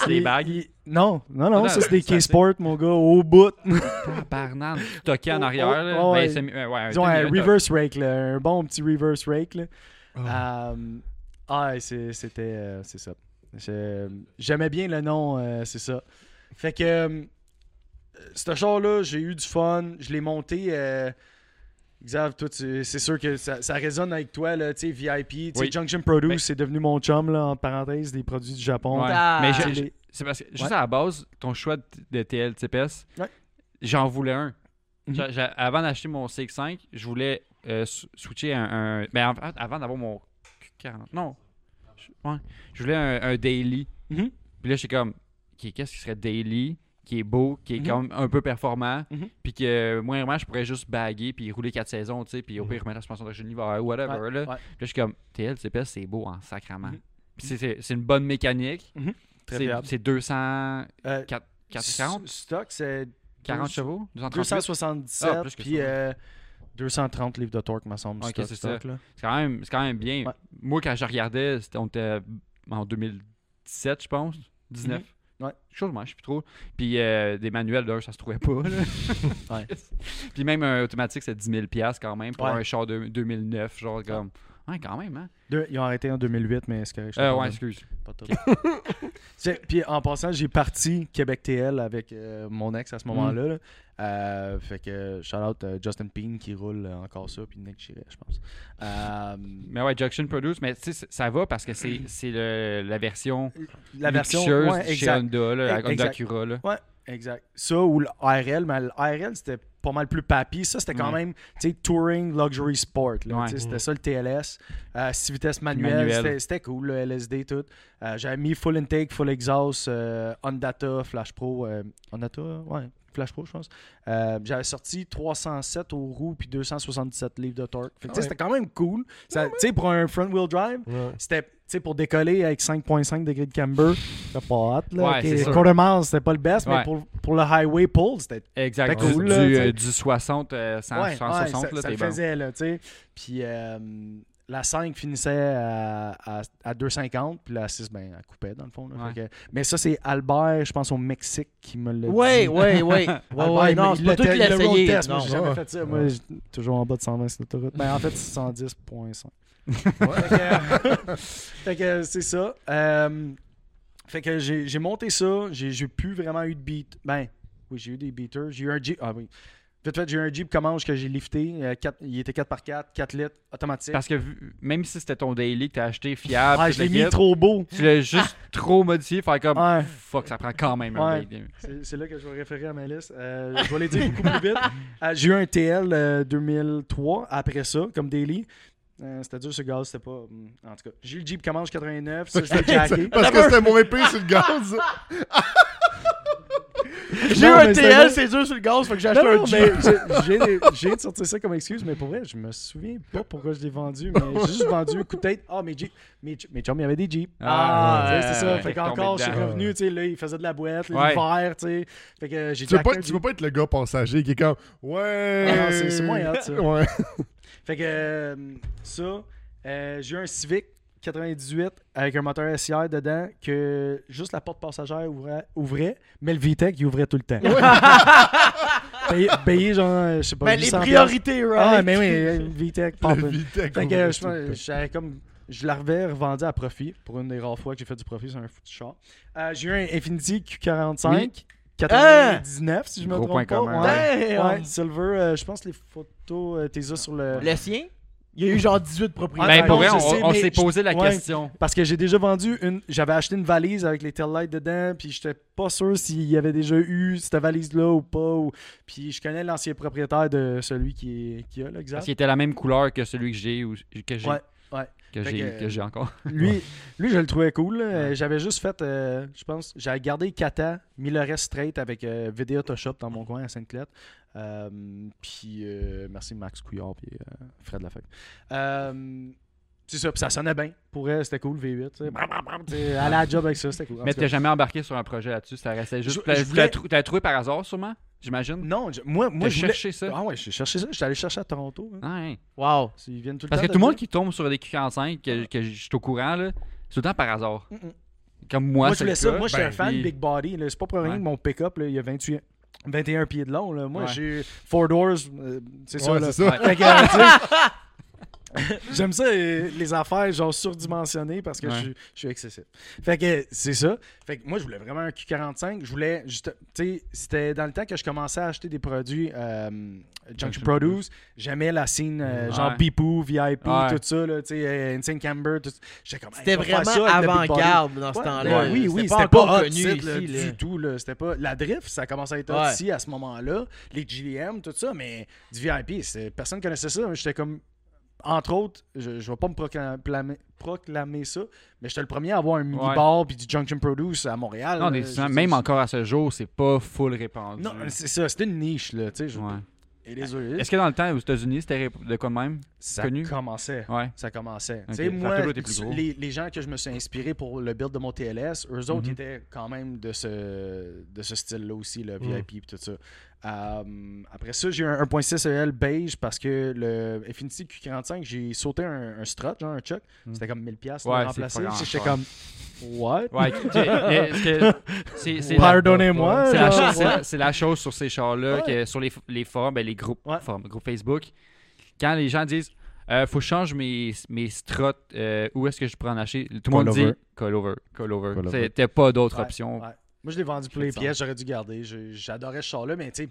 C'est les il- bagues. il- Non, non, non, Ah, ça c'est des ça, K-Sport, mon gars, au bout. Tabarnak. Toqué en Oh, arrière. oh, là. oh, Ben, ouais. ouais, ouais, Disons un reverse rake, là, un bon petit reverse rake. Là. Ah. Euh, ah, c'est- c'était. euh, c'est ça. J'aimais bien le nom, euh, c'est ça. Fait que. euh, ce char-là, j'ai eu du fun. Je l'ai monté. Euh, Xav, toi, tu- c'est sûr que ça, ça résonne avec toi, là, tu sais, VIP. Tu sais, Oui. Junction Produce, Ben- c'est devenu mon chum, là, en parenthèse, des produits du Japon. Ouais. Ah. Mais c'est parce que juste Ouais. à la base, ton choix de, de TLTPS, Ouais. j'en voulais un. Mhm. J'a- j'a- avant d'acheter mon CX5, je voulais euh, switcher un. un- ben, en avant d'avoir mon Q40. Non. Je, ouais. je voulais un, un daily. Mhm. Puis là, j'étais comme, OK, qu'est-ce qui serait daily, qui est beau, qui est Mhm. quand même un peu performant, Mhm. puis que moi, vraiment, je pourrais juste baguer, puis rouler 4 saisons, tu sais, puis au Mhm. pire, remettre la suspension d'origine l'hiver, whatever. Ouais, là. ouais. Puis là, je suis comme, TLTPS, c'est beau en sacrament. Mhm. C'est- c'est c'est une bonne mécanique. C'est- fiable. C'est 200. Euh, 4, 440 s- Stock, c'est 40 deux- chevaux? 238? 277 Ah, puis ça, ouais. euh, 230 livres de torque, me semble. C'est stock, là. C'est quand, même- c'est quand même bien. Ouais. Moi, quand je regardais, c'était, on était en 2017, je pense. 19. Ouais. Chose, moi, je sais plus trop. Puis euh, des manuels, d'un, ça se trouvait pas. là. Ouais. Puis même un automatique, c'est 10 000 piastres quand même pour Ouais. un char de 2009. Genre comme. Ouais, quand même, hein. Deux- ils ont arrêté en 2008, mais c'est correct. je Euh, ouais, excuse. Pas. C'est- Puis en passant, j'ai parti Québec TL avec euh, mon ex à ce moment-là. là. Euh, fait que shout out euh, Justin Peen qui roule encore ça, puis Nick Chiret, je pense. Mais ouais, Junction Produce, mais tu sais, ça va parce que c'est, c'est le- la version la version ouais, chez Honda, là, la Honda. Acura. Là. exact. Ça ou l'ARL, mais l'ARL c'était pas mal plus papy. Ça c'était quand Ouais. même, tu sais, touring luxury sport. Ouais. C'était ça le TLS. Euh, 6 vitesses manuelles, Manuel. c'était- cool, le LSD tout. Euh, J'avais mis full intake, full exhaust, euh, Ondata, Flash Pro. euh, Ondata, ouais. Flash Pro, je pense. Euh, J'avais sorti 307 aux roues puis 277 livres de torque. Fait que, Ouais. C'était quand même cool. Ça- Tu sais, pour un front-wheel drive, Ouais. c'était sais, pour décoller avec 5.5 degrés de camber, c'était pas hot. Là. Ouais, Ok, c'est sûr. quarter mile, c'était pas le best, mais pour, pour le highway pull, c'était Exact. Cool, du, là, tu euh, sais. du 60, euh, 100, Ouais, 160, ouais, ça, là, ça t'es le bon. faisait, là, tu sais. Puis euh, la 5 finissait à, à, à 2,50, puis la 6, ben, elle coupait, dans le fond. là. Ouais. Fait que- mais ça, c'est Albert, je pense, au Mexique, qui me l'a Ouais, dit. Albert, ouais, il non, c'est pas toi qui l'as essayé. test, Moi, j'ai jamais fait ça. Moi, j'ai toujours en bas de 120 sur l'autoroute. Ben, en fait, c'est 110.5. Ouais. Fait que, c'est ça. Euh, fait que j'ai monté ça. J'ai plus vraiment eu de beat. Ben, oui, j'ai eu des beaters. J'ai eu un Jeep. Ah oui. Vite fait, j'ai eu un Jeep Comanche que j'ai lifté. euh, quatre- il était 4x4, 4 litres, automatique. Parce que même si c'était ton daily que t'as acheté fiable, ah, toute je l'ai la mis trop beau. tu l'as juste trop modifié, faire comme Ouais. fuck, ça prend quand même un Ouais. C'est là que je vais référer à ma liste. Euh, je vais les dire beaucoup plus vite. Euh, j'ai eu un TL euh, 2003 après ça, comme daily. Euh, c'était dur ce gaz, c'était pas. hum, En tout cas, j'ai eu le Jeep Comanche 89, ça je l'ai jacké. Parce que c'était moins épais sur le gaz. J'ai eu un TL, c'est dur sur le gaz, fait que j'ai acheté un Jeep. j'ai- de sortir ça comme excuse, mais pour vrai, je me souviens pas pourquoi je l'ai vendu, mais j'ai juste vendu un coup de tête. Ah, mes Jeeps, mes, mes chums, il y avait des Jeeps. Ah, Tu sais, c'est ça. ouais, fait qu'encore, je suis revenu, tu sais, là, il faisait de la boîte, Ouais. l'hiver, tu sais. Fait que j'ai Tu veux, jacké pas, tu être le gars passager qui est comme Ouais. Ah non, c'est- moins hot, ça. Ouais. Fait que euh, ça, euh, j'ai eu un Civic 98 avec un moteur SCR dedans que juste la porte passagère ouvrait, ouvrait mais le VTEC, il ouvrait tout le temps. payé, payé genre, euh, je sais pas, Ben, les 800 priorités, right? Ah, mais oui, VTEC, Le Fait que je, comme je l'avais revendu à profit pour une des rares fois que j'ai fait du profit sur un foutu char. Euh, j'ai eu un Infinity Q45 Oui. 99 si je me trompe pas. Ouais. Silver, euh, je pense les photos euh, t'es as sur le Le sien? Il y a eu genre 18 propriétaires. Ben, pour vrai, on, s'est posé la ouais. question. parce que j'ai déjà vendu une j'avais acheté une valise avec les taillights dedans puis j'étais pas sûr s'il y avait déjà eu cette valise là ou pas ou... puis je connais l'ancien propriétaire de celui qui est qui a là Parce exact. qu'il était la même couleur que celui que j'ai ou que j'ai. Ouais. Que j'ai encore. Lui, lui, je le trouvais cool. J'avais juste fait, euh, je pense, j'avais gardé Kata, mis le reste straight avec euh, Video Shop dans mon coin à Sainte-Clette. Euh, puis, euh, merci Max Couillard puis Fred. Euh, c'est ça, puis ça sonnait bien. Pour elle, c'était cool, V8. tu sais. Bram, bram, bram, tu sais, Aller à la job avec ça, c'était cool. Mais t'as jamais embarqué sur un projet là-dessus, ça restait juste. Je- je voulais- T'as trouvé par hasard, sûrement, j'imagine. non, je- moi, moi T'as je voulais... cherché ça? Ah ouais, j'ai cherché ça. J'étais allé chercher à Toronto. hein. Ah, ouais. Wow. Ils viennent tout le Parce que temps tout le de monde qui tombe sur des Q45, que, que je suis au courant, là, c'est tout le temps par hasard. Mm-mm. Comme moi, Moi, je c'est voulais le ça. cas. Moi, j'étais Ben, un fan puis- de Big Body. là. C'est pas pour rien Ouais. que mon pick-up, là, il y a 28 21 pieds de long. Là. Moi, Ouais. j'ai Four Doors. euh, c'est ça. Ouais, là. c'est ça. Fait que, euh, tu sais, J'aime ça, euh, les affaires genre surdimensionnées parce que Ouais. je, suis- je suis excessif. Fait que c'est ça. Fait que moi, je voulais vraiment un Q45. Je voulais juste. Tu sais, c'était dans le temps que je commençais à acheter des produits euh, Junction Produce. J'aimais la scène euh, genre Ouais. Beepoo, VIP, Ouais. tout ça. Là, tu sais, euh, Insane Camber. tout- J'étais comme. hey, C'était vraiment avant-garde dans ce Ouais, temps-là. ouais, oui, oui, C'était pas connu site, là, ici. là. du tout. Là. C'était pas... La drift, ça commençait à être ici à ce moment-là. Les GDM, tout ça, mais du VIP, c'est... personne connaissait ça. J'étais comme... Entre autres, je, je vais pas me proclamer, proclamer ça, mais j'étais le premier à avoir un mini-bar puis du Junction Produce à Montréal. Non, là. même encore à ce jour, c'est pas full répandu. Non, c'est ça, c'était une niche, là, tu sais. Ouais. Est-ce que dans le temps aux États-Unis, c'était de quoi de même? Ça connu? commençait. Ouais. Ça commençait. Ok, Tu sais, ça a moi, les, les gens que je me suis inspiré pour le build de mon TLS, eux autres Mhm. étaient quand même de ce, de ce style-là aussi, le Mhm. VIP et tout ça. Euh, après ça, j'ai un 1.6 EL beige parce que le Infinity Q45, j'ai sauté un, un strut, genre un chuck. Mhm. C'était comme 1000$ pièces Ouais, de c'est remplacer. pas grand J'étais comme, what? Ouais, Pardonnez-moi. c'est la chose- ouais. la sur ces chars-là, Ouais. que sur les, les forums, ben, les groupes, Ouais. forums, groupes Facebook, quand les gens disent euh, faut que je change mes, mes struts, euh, où est-ce que je pourrais en acheter? Tout le monde Call over. dit call over. Call over. C'était pas d'autre Ouais, option. Moi, je l'ai vendu pour les pièces, j'aurais dû garder. J'adorais ce char-là, mais tu sais,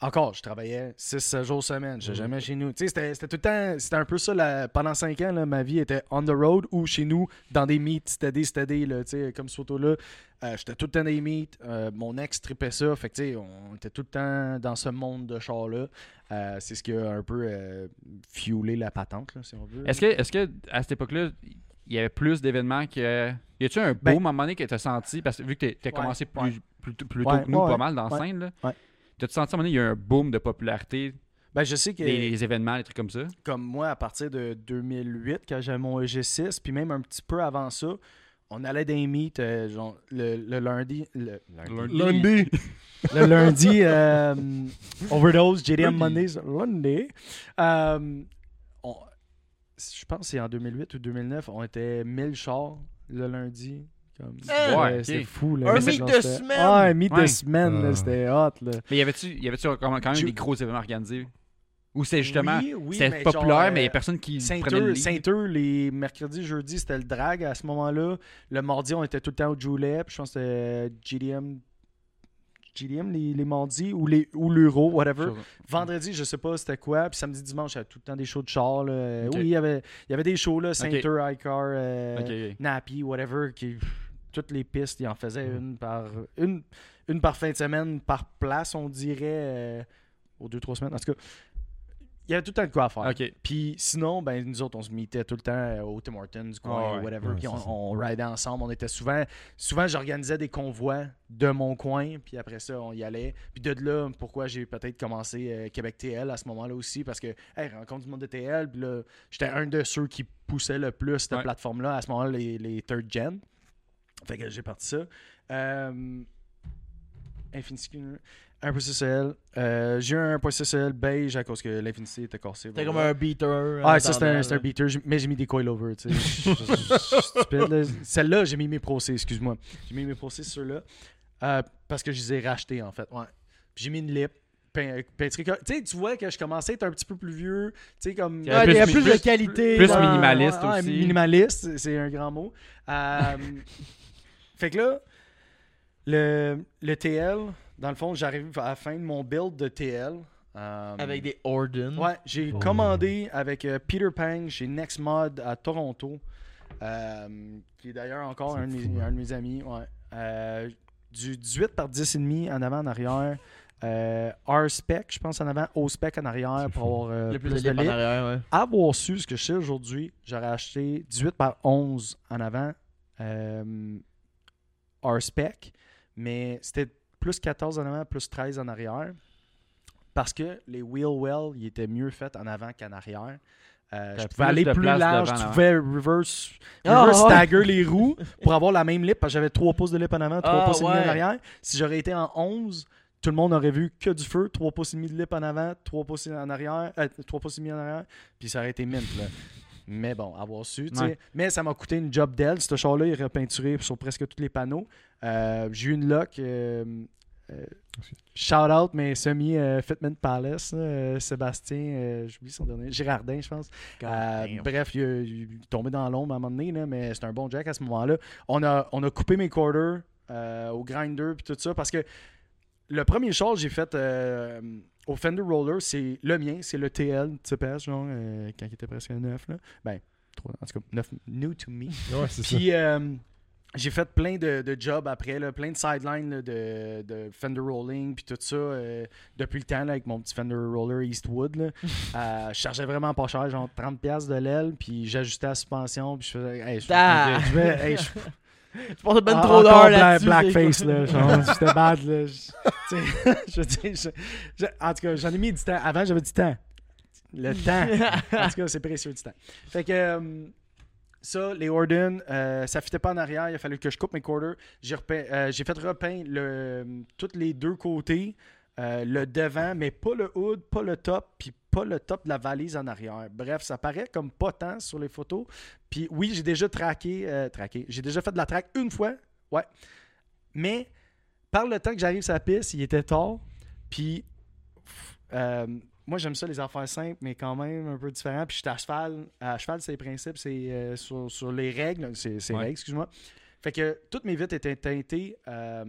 encore, je travaillais 6 jours semaine. Je Mhm. jamais chez nous. Tu sais, c'était c'était tout le temps, c'était un peu ça. la- pendant 5 ans, là, ma vie était on the road ou chez nous, dans des meets, steady, steady, là, tu sais, comme ce photo-là. Euh, J'étais tout le temps dans des meets. Euh, mon ex tripait ça. Fait que, tu sais, on était tout le temps dans ce monde de chars-là. Euh, C'est ce qui a un peu fuelé la patente, là, si on veut. Est-ce que, est que à cette époque-là, il y avait plus d'événements que. Y a-tu un beau Ben- moment donné que t'as senti? Parce que vu que t'as t'as Ouais, commencé plus, ouais. plus, tôt- plus tôt Ouais, que nous, ouais, pas mal dans la ouais, scène, là. ouais. T'as-tu senti à un moment donné, il y a un boom de popularité, Ben, je sais que. des, des événements, des trucs comme ça? Comme moi, à partir de 2008, quand j'avais mon EG6, puis même un petit peu avant ça, on allait dans les meets, euh, genre, le, le lundi. Le, lundi. Lundi. Le lundi, euh, Overdose, JDM Lundi. Mondays, lundi. Euh, je pense que c'est en 2008 ou 2009, on était 1000 chars le lundi. Comme? Ouais, c'était ok. fou. Là, Un meet genre, de c'était- semaine. Ah, un meet Ouais. de semaine, Ah. c'était hot. Là. Mais y avait-tu, y avait-tu quand même, Je- des gros événements organisés? Ou c'est justement. Oui, oui, c'était mais populaire, genre, mais il y euh, a personne qui le Saint-Eux. Saint-Eux, les mercredis, jeudis, c'était le drag à ce moment-là. Le mardi, on était tout le temps au Joulet. Puis je pense que c'était GDM. GDM les, les mardis ou les ou l'Euro, whatever. Vendredi, je sais pas c'était quoi. Puis samedi, dimanche, il y avait tout le temps des shows de char. là. Ok. Oui, il y avait, il y avait des shows, là, Saint-Eux, iCar, euh. Nappy, whatever. Qui, toutes les pistes, ils en faisaient Mm. une par une, une par fin de semaine, par place, on dirait, euh, aux deux, trois semaines. En tout cas, il y avait tout le temps de quoi à faire. Puis sinon, ben, nous autres, on se mettait tout le temps euh, au Tim Hortons, du coin, Ah ouais. whatever. Ouais, puis on, ridait ensemble. On était souvent. Souvent, j'organisais des convois de mon coin. Puis après ça, on y allait. Puis de là, pourquoi j'ai peut-être commencé euh, Québec TL à ce moment-là aussi. Parce que, hey, rencontre du monde de TL. Puis là, j'étais un de ceux qui poussait le plus cette Ouais. plateforme-là. À ce moment-là, les, les third gen. Fait que j'ai parti ça. Euh, Infinity. Un peu CCL. Euh, j'ai eu un point CCL beige à cause que l'Infinity était cassé. C'était comme un beater. Ah, ça, c'était un, attendant, c'était un là. beater, j'ai- mais j'ai mis des coilovers, tu sais. Je- je- je- je suis stupide, là. Celle-là, j'ai mis mes procès, excuse-moi. J'ai mis mes procès sur euh, parce que je les ai rachetés, en fait. Ouais. Puis J'ai mis une lip. pein- peinture- Tu sais, tu vois que je commençais à être un petit peu plus vieux. Tu sais, comme. Il y a Ouais, plus il y a mi- plus de plus- qualité. plus minimaliste aussi. Minimaliste, c'est- c'est un grand mot. Euh, fait que là, le, le TL, dans le fond, j'arrive à la fin de mon build de TL. euh, Avec des Orden. Ouais, j'ai Oh. commandé avec euh, Peter Pang chez Next Mod à Toronto, euh, qui est d'ailleurs encore C'est un, de mes- fou, hein. un de mes amis. Ouais. Euh, du 18 par 10,5 en avant, en arrière. euh, R-Spec, je pense, en avant, O-Spec en arrière pour fou. avoir euh, Le plus, plus de ouais. Avoir su ce que je sais aujourd'hui, j'aurais acheté 18 par 11 en avant euh, R-Spec, mais c'était plus 14 en avant, plus 13 en arrière. Parce que les wheel well, ils étaient mieux faits en avant qu'en arrière. Euh, je pouvais aller plus large, devant, tu pouvais reverse, Ah, reverse stagger les roues pour avoir la même lip parce que j'avais 3 pouces de lip en avant, 3 Ah, pouces et demi en arrière. Si j'aurais été en 11, tout le monde aurait vu que du feu, 3 pouces et demi de lip en avant, 3 pouces en arrière, euh, 3 pouces et demi en arrière, puis ça aurait été mint là. Mais bon, avoir su, tu sais. Ouais. Mais ça m'a coûté une job d'elle. Ce char-là, il est repeinturé sur presque tous les panneaux. Euh, J'ai eu une lock. euh, euh, shout out, mais semi euh, Fitment Palace. euh, Sébastien, euh, j'oublie son dernier. Girardin, je pense. Euh, bref, il, est tombé dans l'ombre à un moment donné, là, mais c'est un bon jack à ce moment-là. On a, on a coupé mes quarters euh, au grinder puis tout ça parce que le premier que j'ai fait euh, au Fender Roller, c'est le mien, c'est le TL TPS, genre, euh, quand il était presque neuf. Là. Ben, en tout cas, neuf, new to me. Ouais, c'est ça. Puis euh, j'ai fait plein de, de jobs après, là, plein de sidelines là, de, de Fender Rolling, puis tout ça, euh, depuis le temps là, avec mon petit Fender Roller Eastwood. Là. Euh, je chargeais vraiment pas cher, genre 30$ de l'aile, puis j'ajustais la suspension, puis je faisais. Hey, je, Ah! je hey, je- Je pense ben en- trop d'heures là-dessus. Blackface, là. Genre, j'étais bad, là. Je- en tout cas, j'en ai mis du temps. Avant, j'avais du temps. Le temps. En tout cas, c'est précieux du temps. Fait que euh, ça, les Orden, euh, ça fitait pas en arrière. Il a fallu que je coupe mes quarters. J'ai euh, fait repeindre le, tous les deux côtés, euh, le devant, mais pas le hood, pas le top, puis pas le top de la valise en arrière. Bref, ça paraît comme pas tant sur les photos. Puis oui, j'ai déjà traqué, euh, traqué. J'ai déjà fait de la track une fois. Ouais. Mais par le temps que j'arrive sur la piste, il était tard. Puis moi, j'aime ça, les affaires simples, mais quand même un peu différent. Puis j'étais à cheval. À cheval, c'est les principes, c'est euh, sur, sur les règles. C'est c'est Ouais. règles, excuse-moi. Fait que toutes mes vitres étaient teintées euh,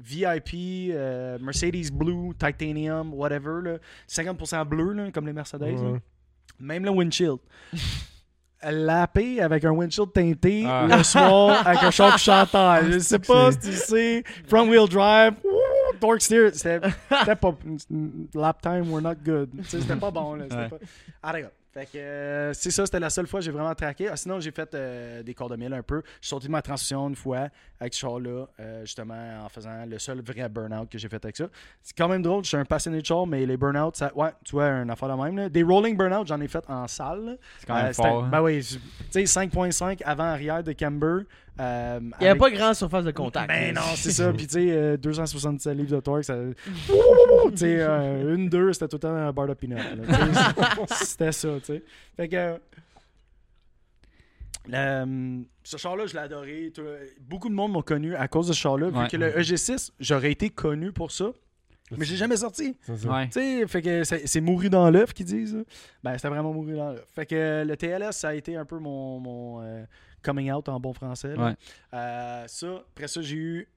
VIP, euh, Mercedes Blue, Titanium, whatever. là. 50% bleu, là, comme les Mercedes. là. Même le windshield. Lappé avec un windshield teinté Ah. le soir avec un choc chanteur. Je sais pas si tu sais. Front wheel drive. Steer. C'était pas. Lap time were not good. C'était pas bon. Là. C'était Ouais. pas- d'accord. Fait que euh, c'est ça, c'était la seule fois que j'ai vraiment traqué. Ah, sinon, j'ai fait euh, des corps de mille un peu. J'ai sorti de ma transition une fois avec ce char-là, euh, justement, en faisant le seul vrai burn-out que j'ai fait avec ça. C'est quand même drôle, je suis un passionné de char, mais les burn-out, ça, ouais, tu vois, une affaire de même. là. Des rolling burn-out, j'en ai fait en salle. là. C'est quand même c'était- fort. hein. Ben oui, je- tu sais, 5.5 avant-arrière de Camber. Euh, Il n'y avait avec- pas grande surface de contact. Ben non, c'est ça. Puis tu sais, euh, 277 livres de torque, ça. Ouh, Tu sais, euh, une, deux, c'était tout le temps un bar de peanut. C'était ça, tu sais. Fait que. euh, ce char-là, je l'ai adoré. Beaucoup de monde m'ont connu à cause de ce char-là. Vu Ouais. que le EG6, j'aurais été connu pour ça. Mais j'ai jamais sorti. Ouais. Tu sais, fait que c'est c'est mouru dans l'œuf qu'ils disent. Ben, c'était vraiment mouru dans l'œuf. Fait que euh, le TLS, ça a été un peu mon, mon, euh, coming out en bon français. Ouais. Euh, ça, après ça, j'ai eu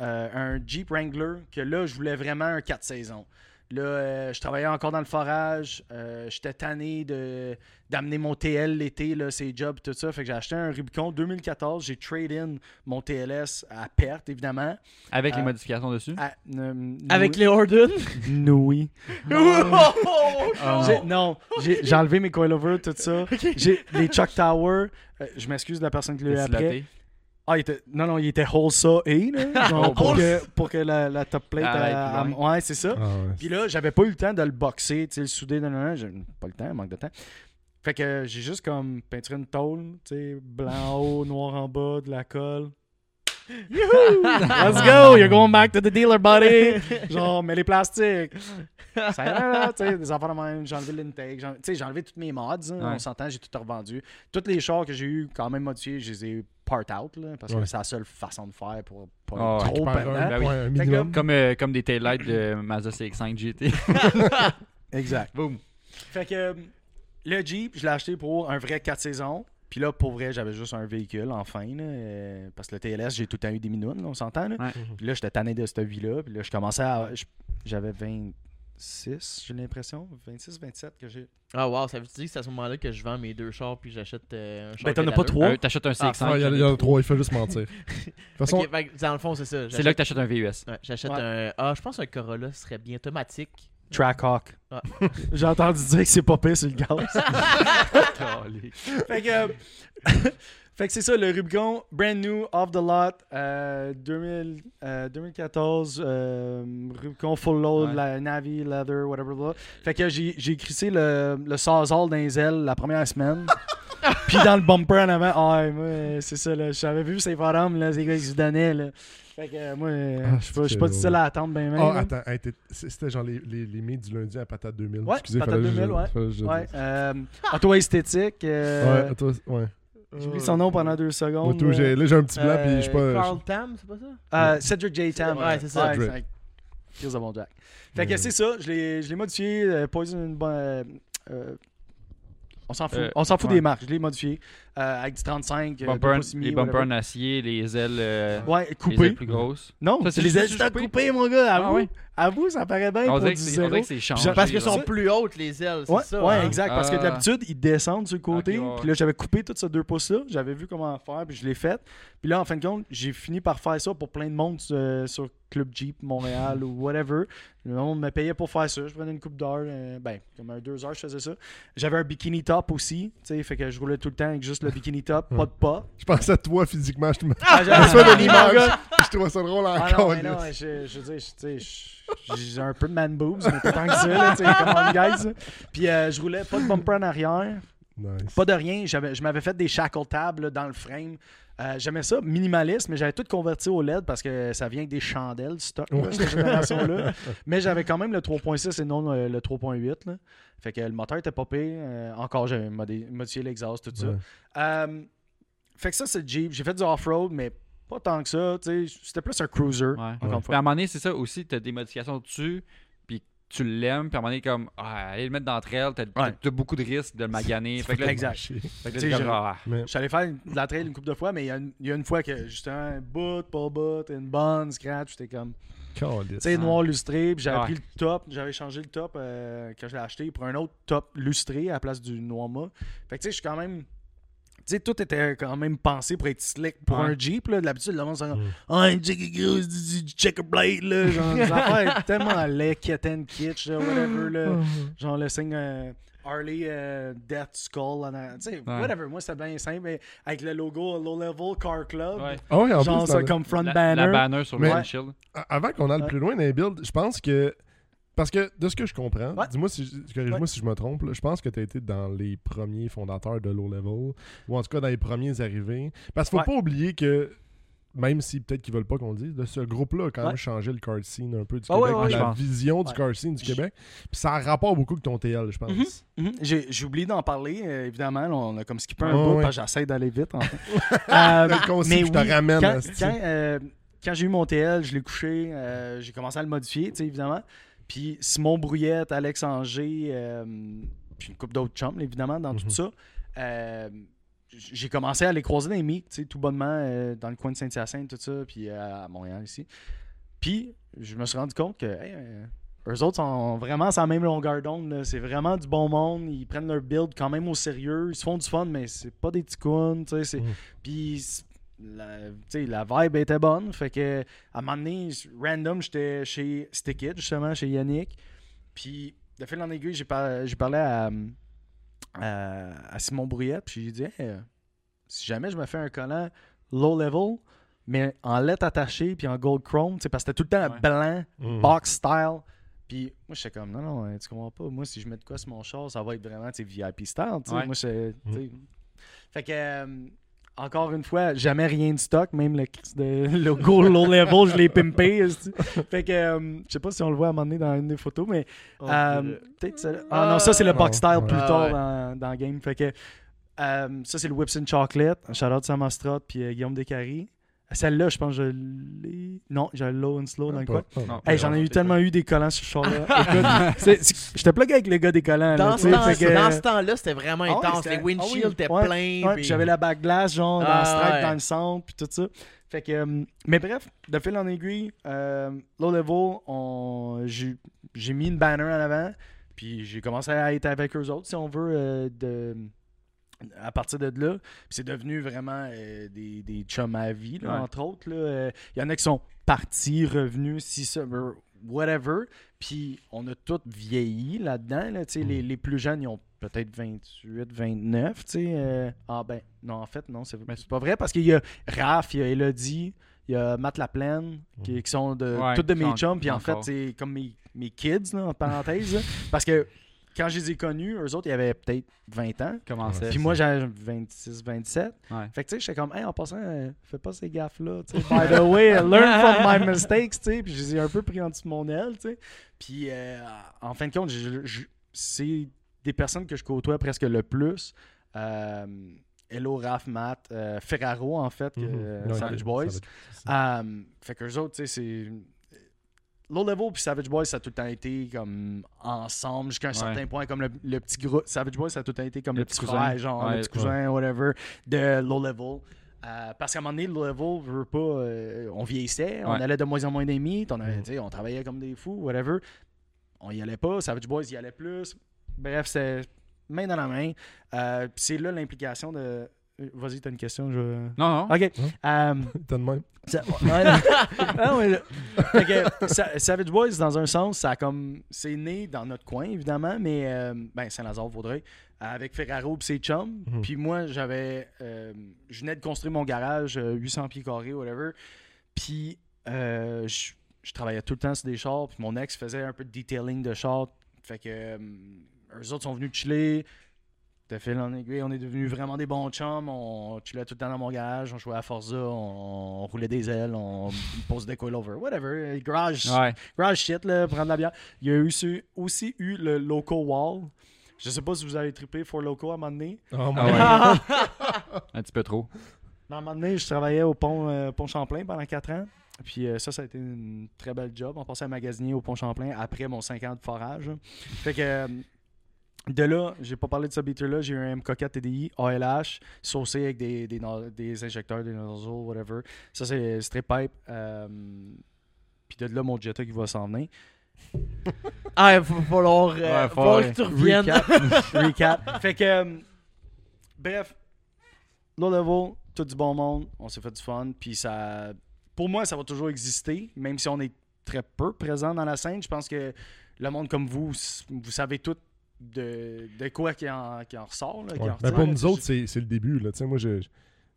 euh, un Jeep Wrangler que là, je voulais vraiment un 4 saisons. Là, euh, je travaillais encore dans le forage. euh, J'étais tanné de- d'amener mon TL l'été, là, ses jobs, tout ça. Fait que j'ai acheté un Rubicon 2014. J'ai trade-in mon TLS à perte, évidemment. Avec les Euh, modifications dessus? À- euh, Avec les Orden. Ah, J'ai- non, j'ai j'ai enlevé mes coilovers, tout ça. J'ai les Chuck Tower. euh, je m'excuse de la personne qui l'a. Destillaté. Ah, il était, non, non, il était whole saw et là, genre, pour, que, pour que la, la top plate. Ah, ouais, c'est ça. Ah ouais. Puis là, j'avais pas eu le temps de le boxer, tu sais, le souder, non, non, non, j'ai pas le temps, manque de temps. Fait que j'ai juste comme peinturé une tôle, tu sais, blanc en haut, noir en bas, de la colle. Youhou! Let's go! You're going back to the dealer, buddy! Genre, mais les plastiques. Ça y est, là, tu sais, des affaires de même. J'ai enlevé l'intake. j'ai- Tu sais, j'ai enlevé toutes mes mods. hein, Ouais. On s'entend, j'ai tout revendu. Tous les chars que j'ai eu quand même modifiés, je les ai part out, là, parce que c'est la seule façon de faire pour pas Ah, être trop perdant. Ben oui. Comme, euh, comme des taillights de Mazda CX-5 GT. Exact. Boom. Fait que euh, le Jeep, je l'ai acheté pour un vrai 4 saisons. Puis là, pour vrai, j'avais juste un véhicule, enfin. là, euh, parce que le TLS, j'ai tout le temps eu des minounes, là, on s'entend. Là. Ouais. Puis là, j'étais tanné de cette vie-là. Puis là, je commençais à. J'avais 20. 26, j'ai l'impression. 26, 27 que j'ai. Ah, wow, ça veut dire que c'est à ce moment-là que je vends mes deux chars puis j'achète euh, un char. Ben, t'en as pas trois. Euh, T'achètes un CX5. Ah, il y, en a- y trois, il fait juste mentir. De toute façon, dans le fond, c'est ça. C'est là que t'achètes un VUS. Ouais, j'achète Ouais. un. Ah, je pense qu'un Corolla serait bien automatique. Trackhawk. Ah. j'ai entendu dire que c'est pas pire sur le gaz. fait que. euh, fait que c'est ça, le Rubicon, brand new, off the lot, euh, 2000, euh, 2014, euh, Rubicon full load, Ouais. la Navy, leather, whatever. Blah. Fait que j'ai j'ai crissé le, le Sawzall dans les ailes la première semaine. Puis dans le bumper en avant, ah, ouais, moi, c'est ça, là. J'avais vu ces forums, là, ces gars qui se donnaient, là. Fait que euh, moi, euh, Ah, je suis pas- je suis c'est pas seul à attendre ben ben. Ah, là. attends, hey, c'était genre les, les, les mai du lundi à Patate 2000. Ouais, Excusez, Patate fallait que je- 2000, ouais. Ouais, euh, auto-esthétique. euh, Ouais, toi, ouais. J'ai oublié son nom pendant deux secondes. Là. j'ai- là, j'ai un petit blanc, puis je suis pas. Euh, Carl Tam, c'est pas ça? Euh, Cedric J. Tam. Ouais, c'est ça. Cedric. fait- Kills the Bon Jack. Fait que c'est ça, je l'ai je l'ai modifié. euh, Poison, euh, euh, on s'en fout. Euh, on s'en fout ouais. des marques. Je l'ai modifié euh, avec du 35. euh, Bumper- les bumpers en acier, les ailes, euh, Ouais, les ailes plus grosses. Non, Ça, c'est les ailes juste coupé? coupées, mon gars. À Ah vous, ouais? à vous, ça paraît bien On pour dirait du que c'est- on zéro. dirait que c'est changé. Parce qu'elles sont plus hautes, les ailes, c'est Ouais, ça ouais, hein? exact. Parce que Ah. d'habitude, ils descendent sur le côté. Puis là, j'avais coupé tout ce deux pouces-là. J'avais vu comment faire, puis je l'ai fait. Puis là, en fin de compte, j'ai fini par faire ça pour plein de monde euh, sur Club Jeep Montréal ou whatever. Le monde me payait pour faire ça. Je prenais une coupe d'heure. euh, ben, comme un deux heures, je faisais ça. J'avais un bikini top aussi. Tu sais, fait que je roulais tout le temps avec juste le bikini top, pas de pas. Je pensais à toi physiquement. Je te mets Ah, de l'image. Je trouvais ça drôle Ah encore. non, mais non, je, je veux dire, j'ai un peu de man boobs, mais pas tant que ça, là, come on, guys. Puis euh, je roulais pas de bumper en arrière. Nice. Pas de rien. Je m'avais fait des shackle tabs là, dans le frame. Euh, J'aimais ça, minimaliste, mais j'avais tout converti au LED parce que ça vient avec des chandelles du stock, Ouais. cette génération-là. mais j'avais quand même le 3.6 et non le, le 3.8. là. Fait que le moteur était pas pire. Euh, encore, j'avais modé- modifié l'exhaust, tout ça. Ouais. Euh, fait que ça, c'est le Jeep. J'ai fait du off-road, mais pas tant que ça. tu sais. C'était plus un cruiser. Ouais. Encore une Puis à un moment donné, c'est ça aussi, t'as des modifications dessus, tu l'aimes, puis à un moment donné, comme, ah, aller le mettre dans le trail, t'as Ouais. t'as beaucoup de risques de le maganer. Fait que là, Exact. Chier. fait que là, Tu sais, t'es je- comme, ah, Mais Je suis allé faire de la trail une couple de fois, mais il y, a une- il y a une fois que justement, un bout, pas bout, une bonne scratch, j'étais comme, tu sais, noir lustré, puis j'avais Ouais. pris le top, j'avais changé le top euh, quand je l'ai acheté pour un autre top lustré à la place du noir mat. Fait que tu sais, je suis quand même. Tu sais, tout était quand même pensé pour être slick pour Ouais. un Jeep. Là. D'habitude, le monde s'en Mm. Ah, un Jeep gros, du, du- du checker blade, là. Genre, des affaires tellement laid, kitten, kitsch, là, whatever, là. Genre le signe euh, Harley euh, Death Skull. Tu sais, Ouais. whatever. Moi, c'était bien simple. mais avec le logo Low Level Car Club. ouais. En Genre plus, ça comme front La, banner. la banner sur le windshield. Avant qu'on aille Ouais. plus loin dans les builds, je pense que. Parce que de ce que je comprends, Ouais. dis-moi si, corrige-moi Ouais. si je me trompe, là, je pense que tu as été dans les premiers fondateurs de Low Level, ou en tout cas dans les premiers arrivés. Parce qu'il faut Ouais. pas oublier que, même si peut-être qu'ils veulent pas qu'on le dise, de ce groupe-là a quand même changé le car scene un peu du Ah Québec, la vision du Ouais. car scene du Québec. Puis ça a rapport beaucoup avec ton TL, je pense. Mhm. Mhm. J'ai j'ai oublié d'en parler, euh, évidemment. là, on a comme skippé un bout parce que j'essaie d'aller vite. En fait. Euh, mais je te ramène, Quand, euh, quand j'ai eu mon TL, je l'ai couché. j'ai commencé à le modifier, tu sais, évidemment. Puis Simon Brouillette, Alex Anger, euh, puis une couple d'autres chums, évidemment, dans tout Mhm. ça. euh, j'ai commencé à les croiser dans les meets, tout bonnement, euh, dans le coin de Saint-Hyacinthe, tout ça, puis à Montréal ici. Puis, je me suis rendu compte que hey, eux autres sont vraiment sur la même longueur d'onde. C'est vraiment du bon monde. Ils prennent leur build quand même au sérieux. Ils se font du fun, mais c'est pas des ticounes, Mm. Puis, la, tu sais, la vibe était bonne. Fait que, à un moment donné, random, j'étais chez Stick It, justement, chez Yannick. Puis, de fil en aiguille, j'ai par- j'ai parlé à, à, à Simon Brouillette. Puis, j'ai dit, Hey, si jamais je me fais un collant low level, mais en lettres attachées, puis en gold chrome, tu sais, parce que c'était tout le temps Ouais. blanc, Mhm. box style. Puis moi, j'étais comme, non, non, euh, tu comprends pas. Moi, si je mets de quoi sur mon char, ça va être vraiment, VIP style, tu sais. Ouais. Moi, c'est, tu sais. Fait que, euh, encore une fois, jamais rien de stock, même le de logo low level, je l'ai pimpé. Fait que, euh, je sais pas si on le voit à un moment donné dans une des photos, mais Oh, euh, peut-être ça- Ah non, ça c'est le box style plus Ah, tard ouais. dans, dans le game. Fait que euh, ça c'est le Whips and Chocolate. Shout out Sam Astrot puis euh, Guillaume Descaries. Celle-là, je pense que je l'ai. Non, j'ai le low and slow dans le coin. Hey, j'en ai eu tellement eu des collants sur ce char-là. J'étais plug avec les gars des collants. là, Dans, tu ce temps, fait que- dans ce temps-là, c'était vraiment Ah intense. les windshields ah oui, étaient pleins. Ouais, puis- puis j'avais la back glace, genre, dans Ah, le stripe, ouais. dans le centre, puis tout ça. Fait que, euh, mais bref, de fil en aiguille, euh, low level, on, j'ai mis une banner en avant, puis j'ai commencé à être avec eux autres, si on veut, euh, de, à partir de là. C'est devenu vraiment euh, des, des chums à vie, là, Ouais. entre autres. là. Euh, Il y en a qui sont partis, revenus, si ça, ben, whatever. Puis on a tous vieilli là-dedans. Là, tu sais, les, les plus jeunes, ils ont peut-être 28, 29. tu sais, euh, ah ben, non, en fait, non, c'est c'est pas vrai parce qu'il y a Raph, il y a Elodie, il y a Matt Laplaine, qui, qui sont de, Ouais, toutes de mes chums. Puis en fait, c'est comme mes, mes kids, là, en parenthèse. parce que quand je les ai connus, eux autres, ils avaient peut-être 20 ans. Comment Ouais. Puis moi, j'avais 26, 27. Ouais. Fait que tu sais, j'étais comme, hey, en passant, euh, fais pas ces gaffes-là. By the way, learn from my mistakes. tu sais. Puis je les ai un peu pris en dessous de mon aile. tu sais. Puis euh, en fin de compte, c'est des personnes que je côtoie presque le plus. Euh, Hello, Raph, Matt, Ferraro, en fait, que, Mhm. Savage Boys. fait qu'eux autres, tu sais, c'est. Low Level puis Savage Boys, ça a tout le temps été comme ensemble jusqu'à un Ouais. certain point, comme le, le petit groupe. Savage Boys, ça a tout le temps été comme Le le, petit cousin. frère, genre, Ouais, le petit cousin, whatever, de Low Level. Euh, parce qu'à un moment donné, Low Level, veut pas, euh, on vieillissait, on allait de moins en moins d'amis, on, sais, on travaillait comme des fous, whatever. On y allait pas, Savage Boys y allait plus. Bref, c'est main dans la main. Euh, c'est là l'implication de. Vas-y, t'as une question, je. Non, non. Ok. Euh, T'as de même. ça- ouais, non. Ah, Savage Boys, dans un sens, ça a comme. C'est né dans notre coin, évidemment, mais. euh, ben, Saint-Lazare, Vaudreuil, avec Ferraro et ses chums. Mhm. Puis moi, j'avais. euh, je venais de construire mon garage, euh, 800 pieds carrés, whatever. Puis euh, je, je travaillais tout le temps sur des chars. Puis mon ex faisait un peu de detailing de chars. Fait que. euh, eux autres sont venus chiller. De fil en aiguille, on est devenus vraiment des bons chums. On chillait tout le temps dans mon garage, on jouait à Forza, on, on roulait des ailes, on posait des coilovers, whatever. Garage, Ouais. garage shit, là, prendre de la bière. Il y a eu, aussi eu le Loco Wall. Je sais pas si vous avez trippé for Loco à un moment donné. Oh my Ah ouais. Un petit peu trop. Mais à un moment donné, je travaillais au pont, euh, pont Champlain pendant 4 ans. Puis euh, ça, ça a été une très belle job. On passait à magasiner au pont Champlain après mon 5 ans de forage. Fait que euh, de là, j'ai pas parlé de ce beater-là. J'ai eu un MK4 TDI ALH saucé avec des, des, des injecteurs, des nozzles, whatever. Ça, c'est strip pipe. Euh, puis de là, mon Jetta qui va s'en venir. Ah, il va falloir, euh, Ouais, falloir que tu reviennes. Recap. Recap. Fait que, euh, bref, low level, tout du bon monde, on s'est fait du fun, puis ça, pour moi, ça va toujours exister, même si on est très peu présent dans la scène. Je pense que le monde comme vous, vous savez tout de, de quoi qui en, qui en ressort. Là, qui Ouais. en Ben, pour là. nous autres, c'est c'est le début. Là. Moi, je,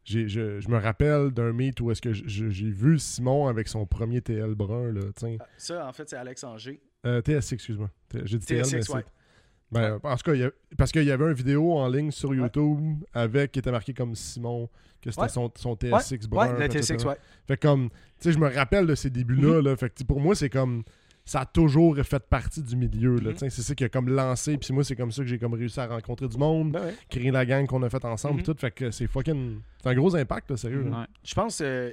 j'ai- je, je me rappelle d'un meet où est-ce que j'ai vu Simon avec son premier TL brun. Là, sais. Ça, en fait, c'est Alex Anger. euh, TSC, excuse-moi. T- J'ai dit TL, mais TSX, c'est- ouais. Ben, en tout cas, il y a- parce qu'il y avait une vidéo en ligne sur YouTube avec qui était marqué comme Simon, que c'était Ouais. son, son TSX brun. Ouais, le etc. TSX, ouais. Fait comme, tu sais, je me rappelle de ces débuts-là. là. Fait que pour moi, c'est comme, ça a toujours fait partie du milieu. là. Mhm. Tu sais, C'est ça qui a comme lancé. Puis moi, c'est comme ça que j'ai comme réussi à rencontrer du monde, Ben ouais. créer la gang qu'on a fait ensemble. Mhm. tout. Fait que c'est fucking. C'est un gros impact, là, sérieux. Ouais. Je pense euh,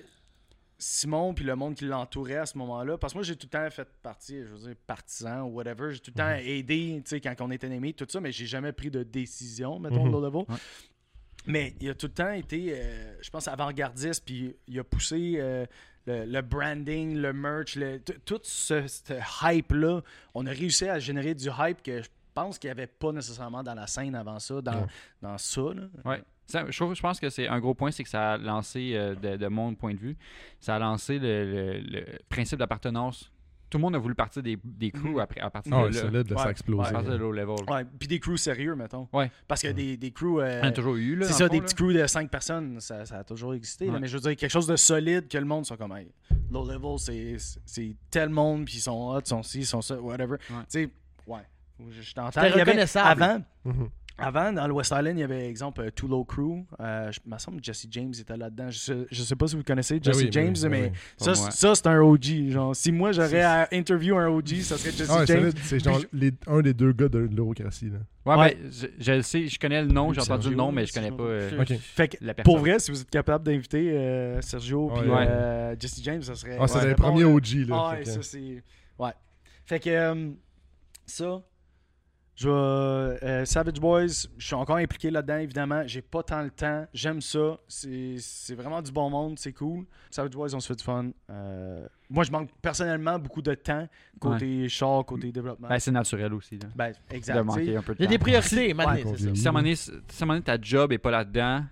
Simon puis le monde qui l'entourait à ce moment-là, parce que moi j'ai tout le temps fait partie, je veux dire, partisan ou whatever, j'ai tout le temps aidé, tu sais, quand on était ennemis, tout ça, mais j'ai jamais pris de décision, mettons, Mhm. de low level. Ouais. Mais il a tout le temps été, euh, je pense, avant-gardiste, puis il a poussé euh, le, le branding, le merch, le- t- tout ce, ce hype-là. On a réussi à générer du hype que je pense qu'il n'y avait pas nécessairement dans la scène avant ça, dans, Ouais. dans ça. là. Ouais. Ça, je, trouve- je pense que c'est un gros point, c'est que ça a lancé, euh, de, de mon point de vue, ça a lancé le, le- le principe d'appartenance. Tout le monde a voulu partir des, des crews Mhm. après, à partir Ah, de là. solide, là, ça a explosé. À partir de low level. Ouais, puis des crews sérieux, mettons. Ouais. Parce que des, des crews. euh, On a toujours eu, là. c'est ça, fond, des là. petits crews de 5 personnes, ça, ça a toujours existé. là. Mais je veux dire, quelque chose de solide que le monde soit comme, hey, low level, c'est, c'est tel monde, puis ils sont hot, ils sont ci, ils sont ça, whatever. Tu sais, ouais. Je, t'entends. C'était Il y avait- reconnaissable. Avant, Mhm. Avant, dans le West Island, il y avait, exemple, euh, Too Low Crew. Euh, je me semble que Jesse James était là-dedans. Je sais, je sais pas si vous connaissez Ben Jesse oui, ben James, oui, ben mais oui. ça, ça c'est un OG. Genre, si moi, j'aurais à interview un OG, ça serait Jesse Ah ouais, James. c'est genre les- un des deux gars de l'eurocratie. Ouais, Ouais. ben, je, je le sais, je connais le nom, j'ai entendu le nom, mais je connais pas euh, Ok. Fait que, la personne. pour vrai, si vous êtes capable d'inviter euh, Sergio puis Ouais. euh, Jesse James, ça serait. Ah, c'est ouais, les bon, premiers là. OG. Là, Ah, fait ouais, que- ça c'est. Ouais. Fait que euh, ça. Je euh, Savage Boys, je suis encore impliqué là-dedans, évidemment. J'ai pas tant le temps. J'aime ça. C'est c'est vraiment du bon monde. C'est cool. Savage Boys, on se fait du fun. Euh, moi, je manque personnellement beaucoup de temps côté char, côté développement. Ben, c'est naturel aussi. Là. Ben, de exact. peu de Il y a des priorités, Ouais. c'est. Conviens. Si à un moment ta job est pas là-dedans,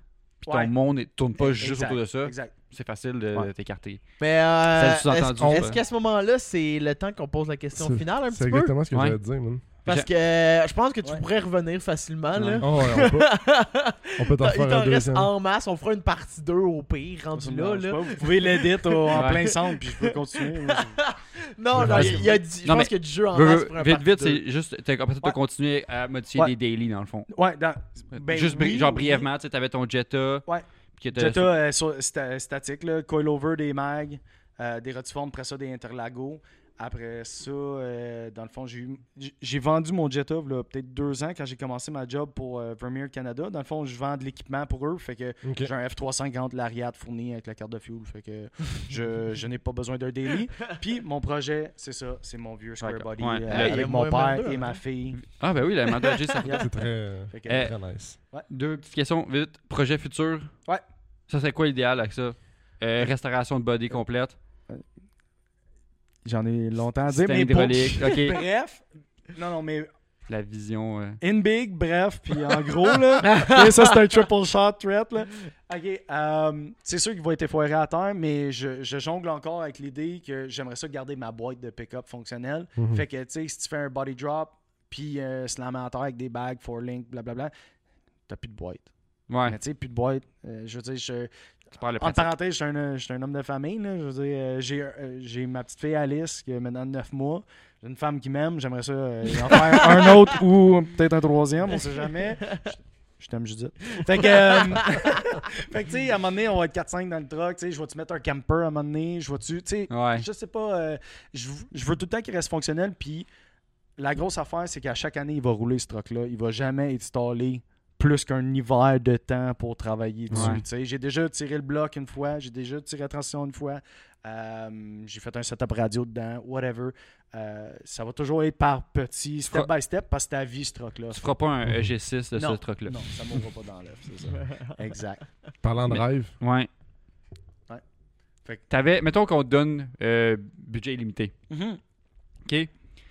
puis ton Ouais. monde ne tourne pas juste Exact, autour de ça, Exact. c'est facile de Ouais. t'écarter. Mais euh, C'est est-ce qu'à ce moment-là, c'est le temps qu'on pose la question C'est- finale un C'est petit peu? exactement ce que Ouais. j'allais te dire, man. Parce que euh, je pense que tu Ouais. pourrais revenir facilement. Là. Oh, ouais, on peut, on peut t'en Il faire t'en un reste deuxième. en masse. On fera une partie 2 au pire, rendu là. là. pas. Vous pouvez l'edit en Ouais. plein centre, puis je peux continuer. Non, non, il y a, du- je pense qu'il y a du jeu en masse veux- pour un vite, vite, c'est juste. T'as Ouais. continué à modifier Ouais. des daily dans le fond. Ouais, dans, ben juste bri- oui, genre oui. brièvement, tu sais, t'avais ton Jetta. Ouais. Jetta euh, sur- sta- statique, là, coilover des mags, euh, des rotiformes, après ça des interlagos. Après ça, euh, dans le fond, j'ai eu- j'ai- j'ai vendu mon Jetta peut-être deux ans quand j'ai commencé ma job pour euh, Vermeer Canada. Dans le fond, je vends de l'équipement pour eux. Fait que j'ai un F350 Lariat fourni avec la carte de fuel. Fait que je, je n'ai pas besoin d'un daily. Puis mon projet, c'est ça, c'est mon vieux Square. Body Ouais. euh, Le- il y a avec mon père et hein. ma fille. Ah, ben oui, la Mazda G, ça C'est très, Fait que, Eh, très nice. Deux petites questions, vite. Projet futur? Ouais. Ça, c'est quoi l'idéal avec ça? Euh, restauration de body complète? J'en ai longtemps à dire, mais pour- hydraulique. OK. Bref, non, non, mais La vision. euh, In big, bref, puis en gros, là, ça c'est un triple shot threat. Là. Ok, euh, c'est sûr qu'il va être foiré à terre, mais je, je jongle encore avec l'idée que j'aimerais ça garder ma boîte de pick-up fonctionnelle. Mhm. Fait que, tu sais, si tu fais un body drop, puis euh, slam à terre avec des bags, four link, blablabla, t'as plus de boîte. Ouais, Mais tu sais, plus de boîte. euh, je veux dire, je, tu parles de en parenthèse, je suis un, je suis un homme de famille. Là. Je veux dire, euh, j'ai, euh, j'ai ma petite fille Alice qui a maintenant 9 mois. J'ai une femme qui m'aime. J'aimerais ça euh, en faire un autre ou peut-être un troisième, on sait jamais. Je, t'aime, Judith. Fait que, euh, fait que tu sais, à un moment donné, on va être 4-5 dans le truck. Tu sais, je vais-tu mettre un camper à un moment donné? Je vais-tu, tu sais, Ouais. je sais pas. euh, je, je veux tout le temps qu'il reste fonctionnel. Puis la grosse affaire, c'est qu'à chaque année, il va rouler ce truck-là. Il va jamais être installé plus qu'un hiver de temps pour travailler dessus. Ouais. J'ai déjà tiré le bloc une fois, j'ai déjà tiré la transition une fois, euh, j'ai fait un setup radio dedans, whatever. Euh, ça va toujours être par petit, step by step, parce que c'est ta vie, ce truck-là. Tu feras pas un EG6 de Non. ce truc-là. Non, ça mourra pas dans l'œuf, c'est ça. exact. Parlant de Mais- rêve, Ouais. Ouais. Fait que- T'avais, mettons qu'on te donne euh, budget illimité. Mhm. OK?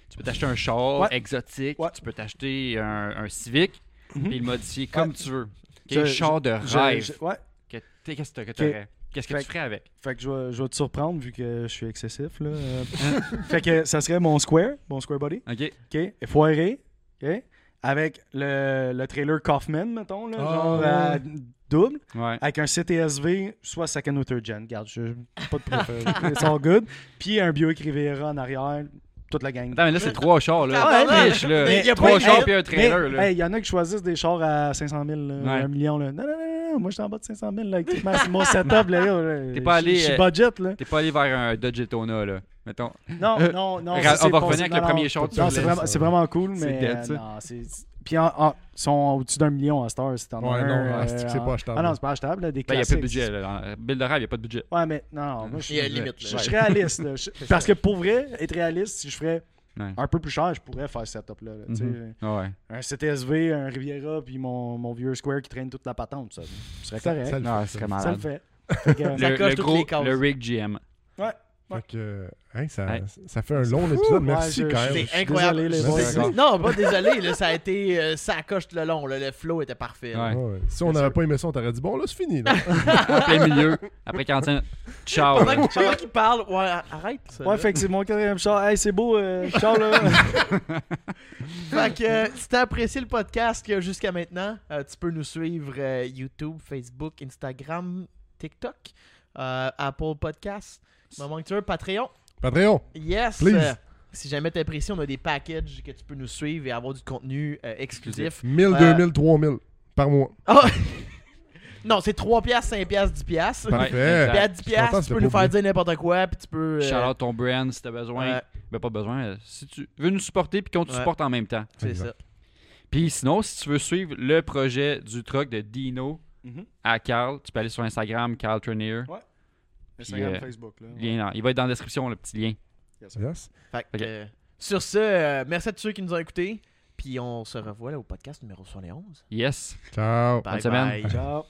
Tu peux t'acheter un char Ouais. exotique, Ouais. tu peux t'acheter un, un Civic, Mhm. puis le modifier comme Ouais. tu veux. Je- char de Je- rêve. je- ouais. Que- t'sais, Qu'est-ce que t'aurais? Qu'est-ce que Fait tu ferais avec? Fait que je vais, je vais te surprendre vu que je suis excessif. Là. Fait que ça serait mon Square, mon Square Body. OK? OK? Foiré. OK? Avec le, le trailer Kaufman, mettons, là, Ah, genre ouais. double. Ouais. Avec un CTSV, soit second ou third gen. Regarde, je pas de préféré. It's all good. Puis un Buick Riviera en arrière. Toute la gang. Attends, mais là, c'est trois chars, là. Ah, ouais, Riche, là. mais y a Trois pas- chars puis un trailer, hey, il y en a qui choisissent des chars à 500 000, là, Ouais. un million. Là. Non, non, non, non, moi, je suis en bas de 500 000. Là, avec mon- mon setup. Là, là, T'es pas je- allé, Je suis euh, budget. Là. T'es pas allé vers un Dodge Daytona, là. Mettons. Non, non, non. Ça, on va revenir avec non, le non. premier char Non, c'est vraiment, cool, C'est mais. euh, non, c'est. Puis en- sont au-dessus d'un million à Star. C'est en Ouais, un, non, euh, c'est en- pas achetable. Ah non, c'est pas achetable. Là, des Ben, il n'y a pas de budget, là. Bill de rêve, il n'y a pas de budget. Ouais, mais non, non, moi, je Il y a suis. limite. Je je suis réaliste. là. Je- Parce que pour vrai, être réaliste, si je ferais Ouais. un peu plus cher, je pourrais faire ce setup-là. là, tu sais. Mhm. Ah ouais. Un CTSV, un Riviera, puis mon, mon vieux Square qui traîne toute la patente. Ça, ce serait correct. Ça le Ah, fait, ce ça serait le Ça le malade. fait. Fait que, Ça Le, coche le gros, rig GM. Fait que, hein, ça, Hey. ça fait un long épisode. Ouais, Merci je- quand même. C'est incroyable. désolé, les boys. C'est- Non, pas désolé. Là, ça a été. euh, ça coche tout le long. là, le flow était parfait. là. Ouais. Ouais, Si on n'avait pas aimé ça, on t'aurait dit bon, là, c'est fini. Là. En plein milieu. Après 45 ciao. Pendant qu'il parle, ouais, arrête. Ça, Ouais, là. fait que c'est mon quatrième char. Hey, c'est beau, euh, char là. Fait que euh, si t'as apprécié le podcast jusqu'à maintenant, euh, tu peux nous suivre euh, YouTube, Facebook, Instagram, TikTok, euh, Apple Podcast. Moment que tu veux, Patreon? Patreon, Yes! Please. Euh, si jamais t'es apprécié, on a des packages que tu peux nous suivre et avoir du contenu euh, exclusif. 1000, Euh, 2000, 3000 par mois. Ah! non, c'est 3 piastres, 5 piastres, 10 piastres. Ouais, Parfait. Puis à exact. 10 Je suis content, piastres, tu peux nous faire dire n'importe quoi, puis tu peux... euh, Shout out ton brand si t'as besoin. ouais, Ben, pas besoin. euh, Si tu veux nous supporter puis qu'on te Ouais. supporte en même temps. c'est ça. Puis sinon, si tu veux suivre le projet du truck de Dino Mhm. à Carl, tu peux aller sur Instagram, Carl Trenier. Instagram, euh, Facebook. Là. Lien dans- il va être dans la description, le petit lien. Yes. Fait que, euh, sur ce, euh, merci à tous ceux qui nous ont écoutés. Puis on se revoit là, au podcast numéro 71. Yes. Ciao. Bye bye. Ciao.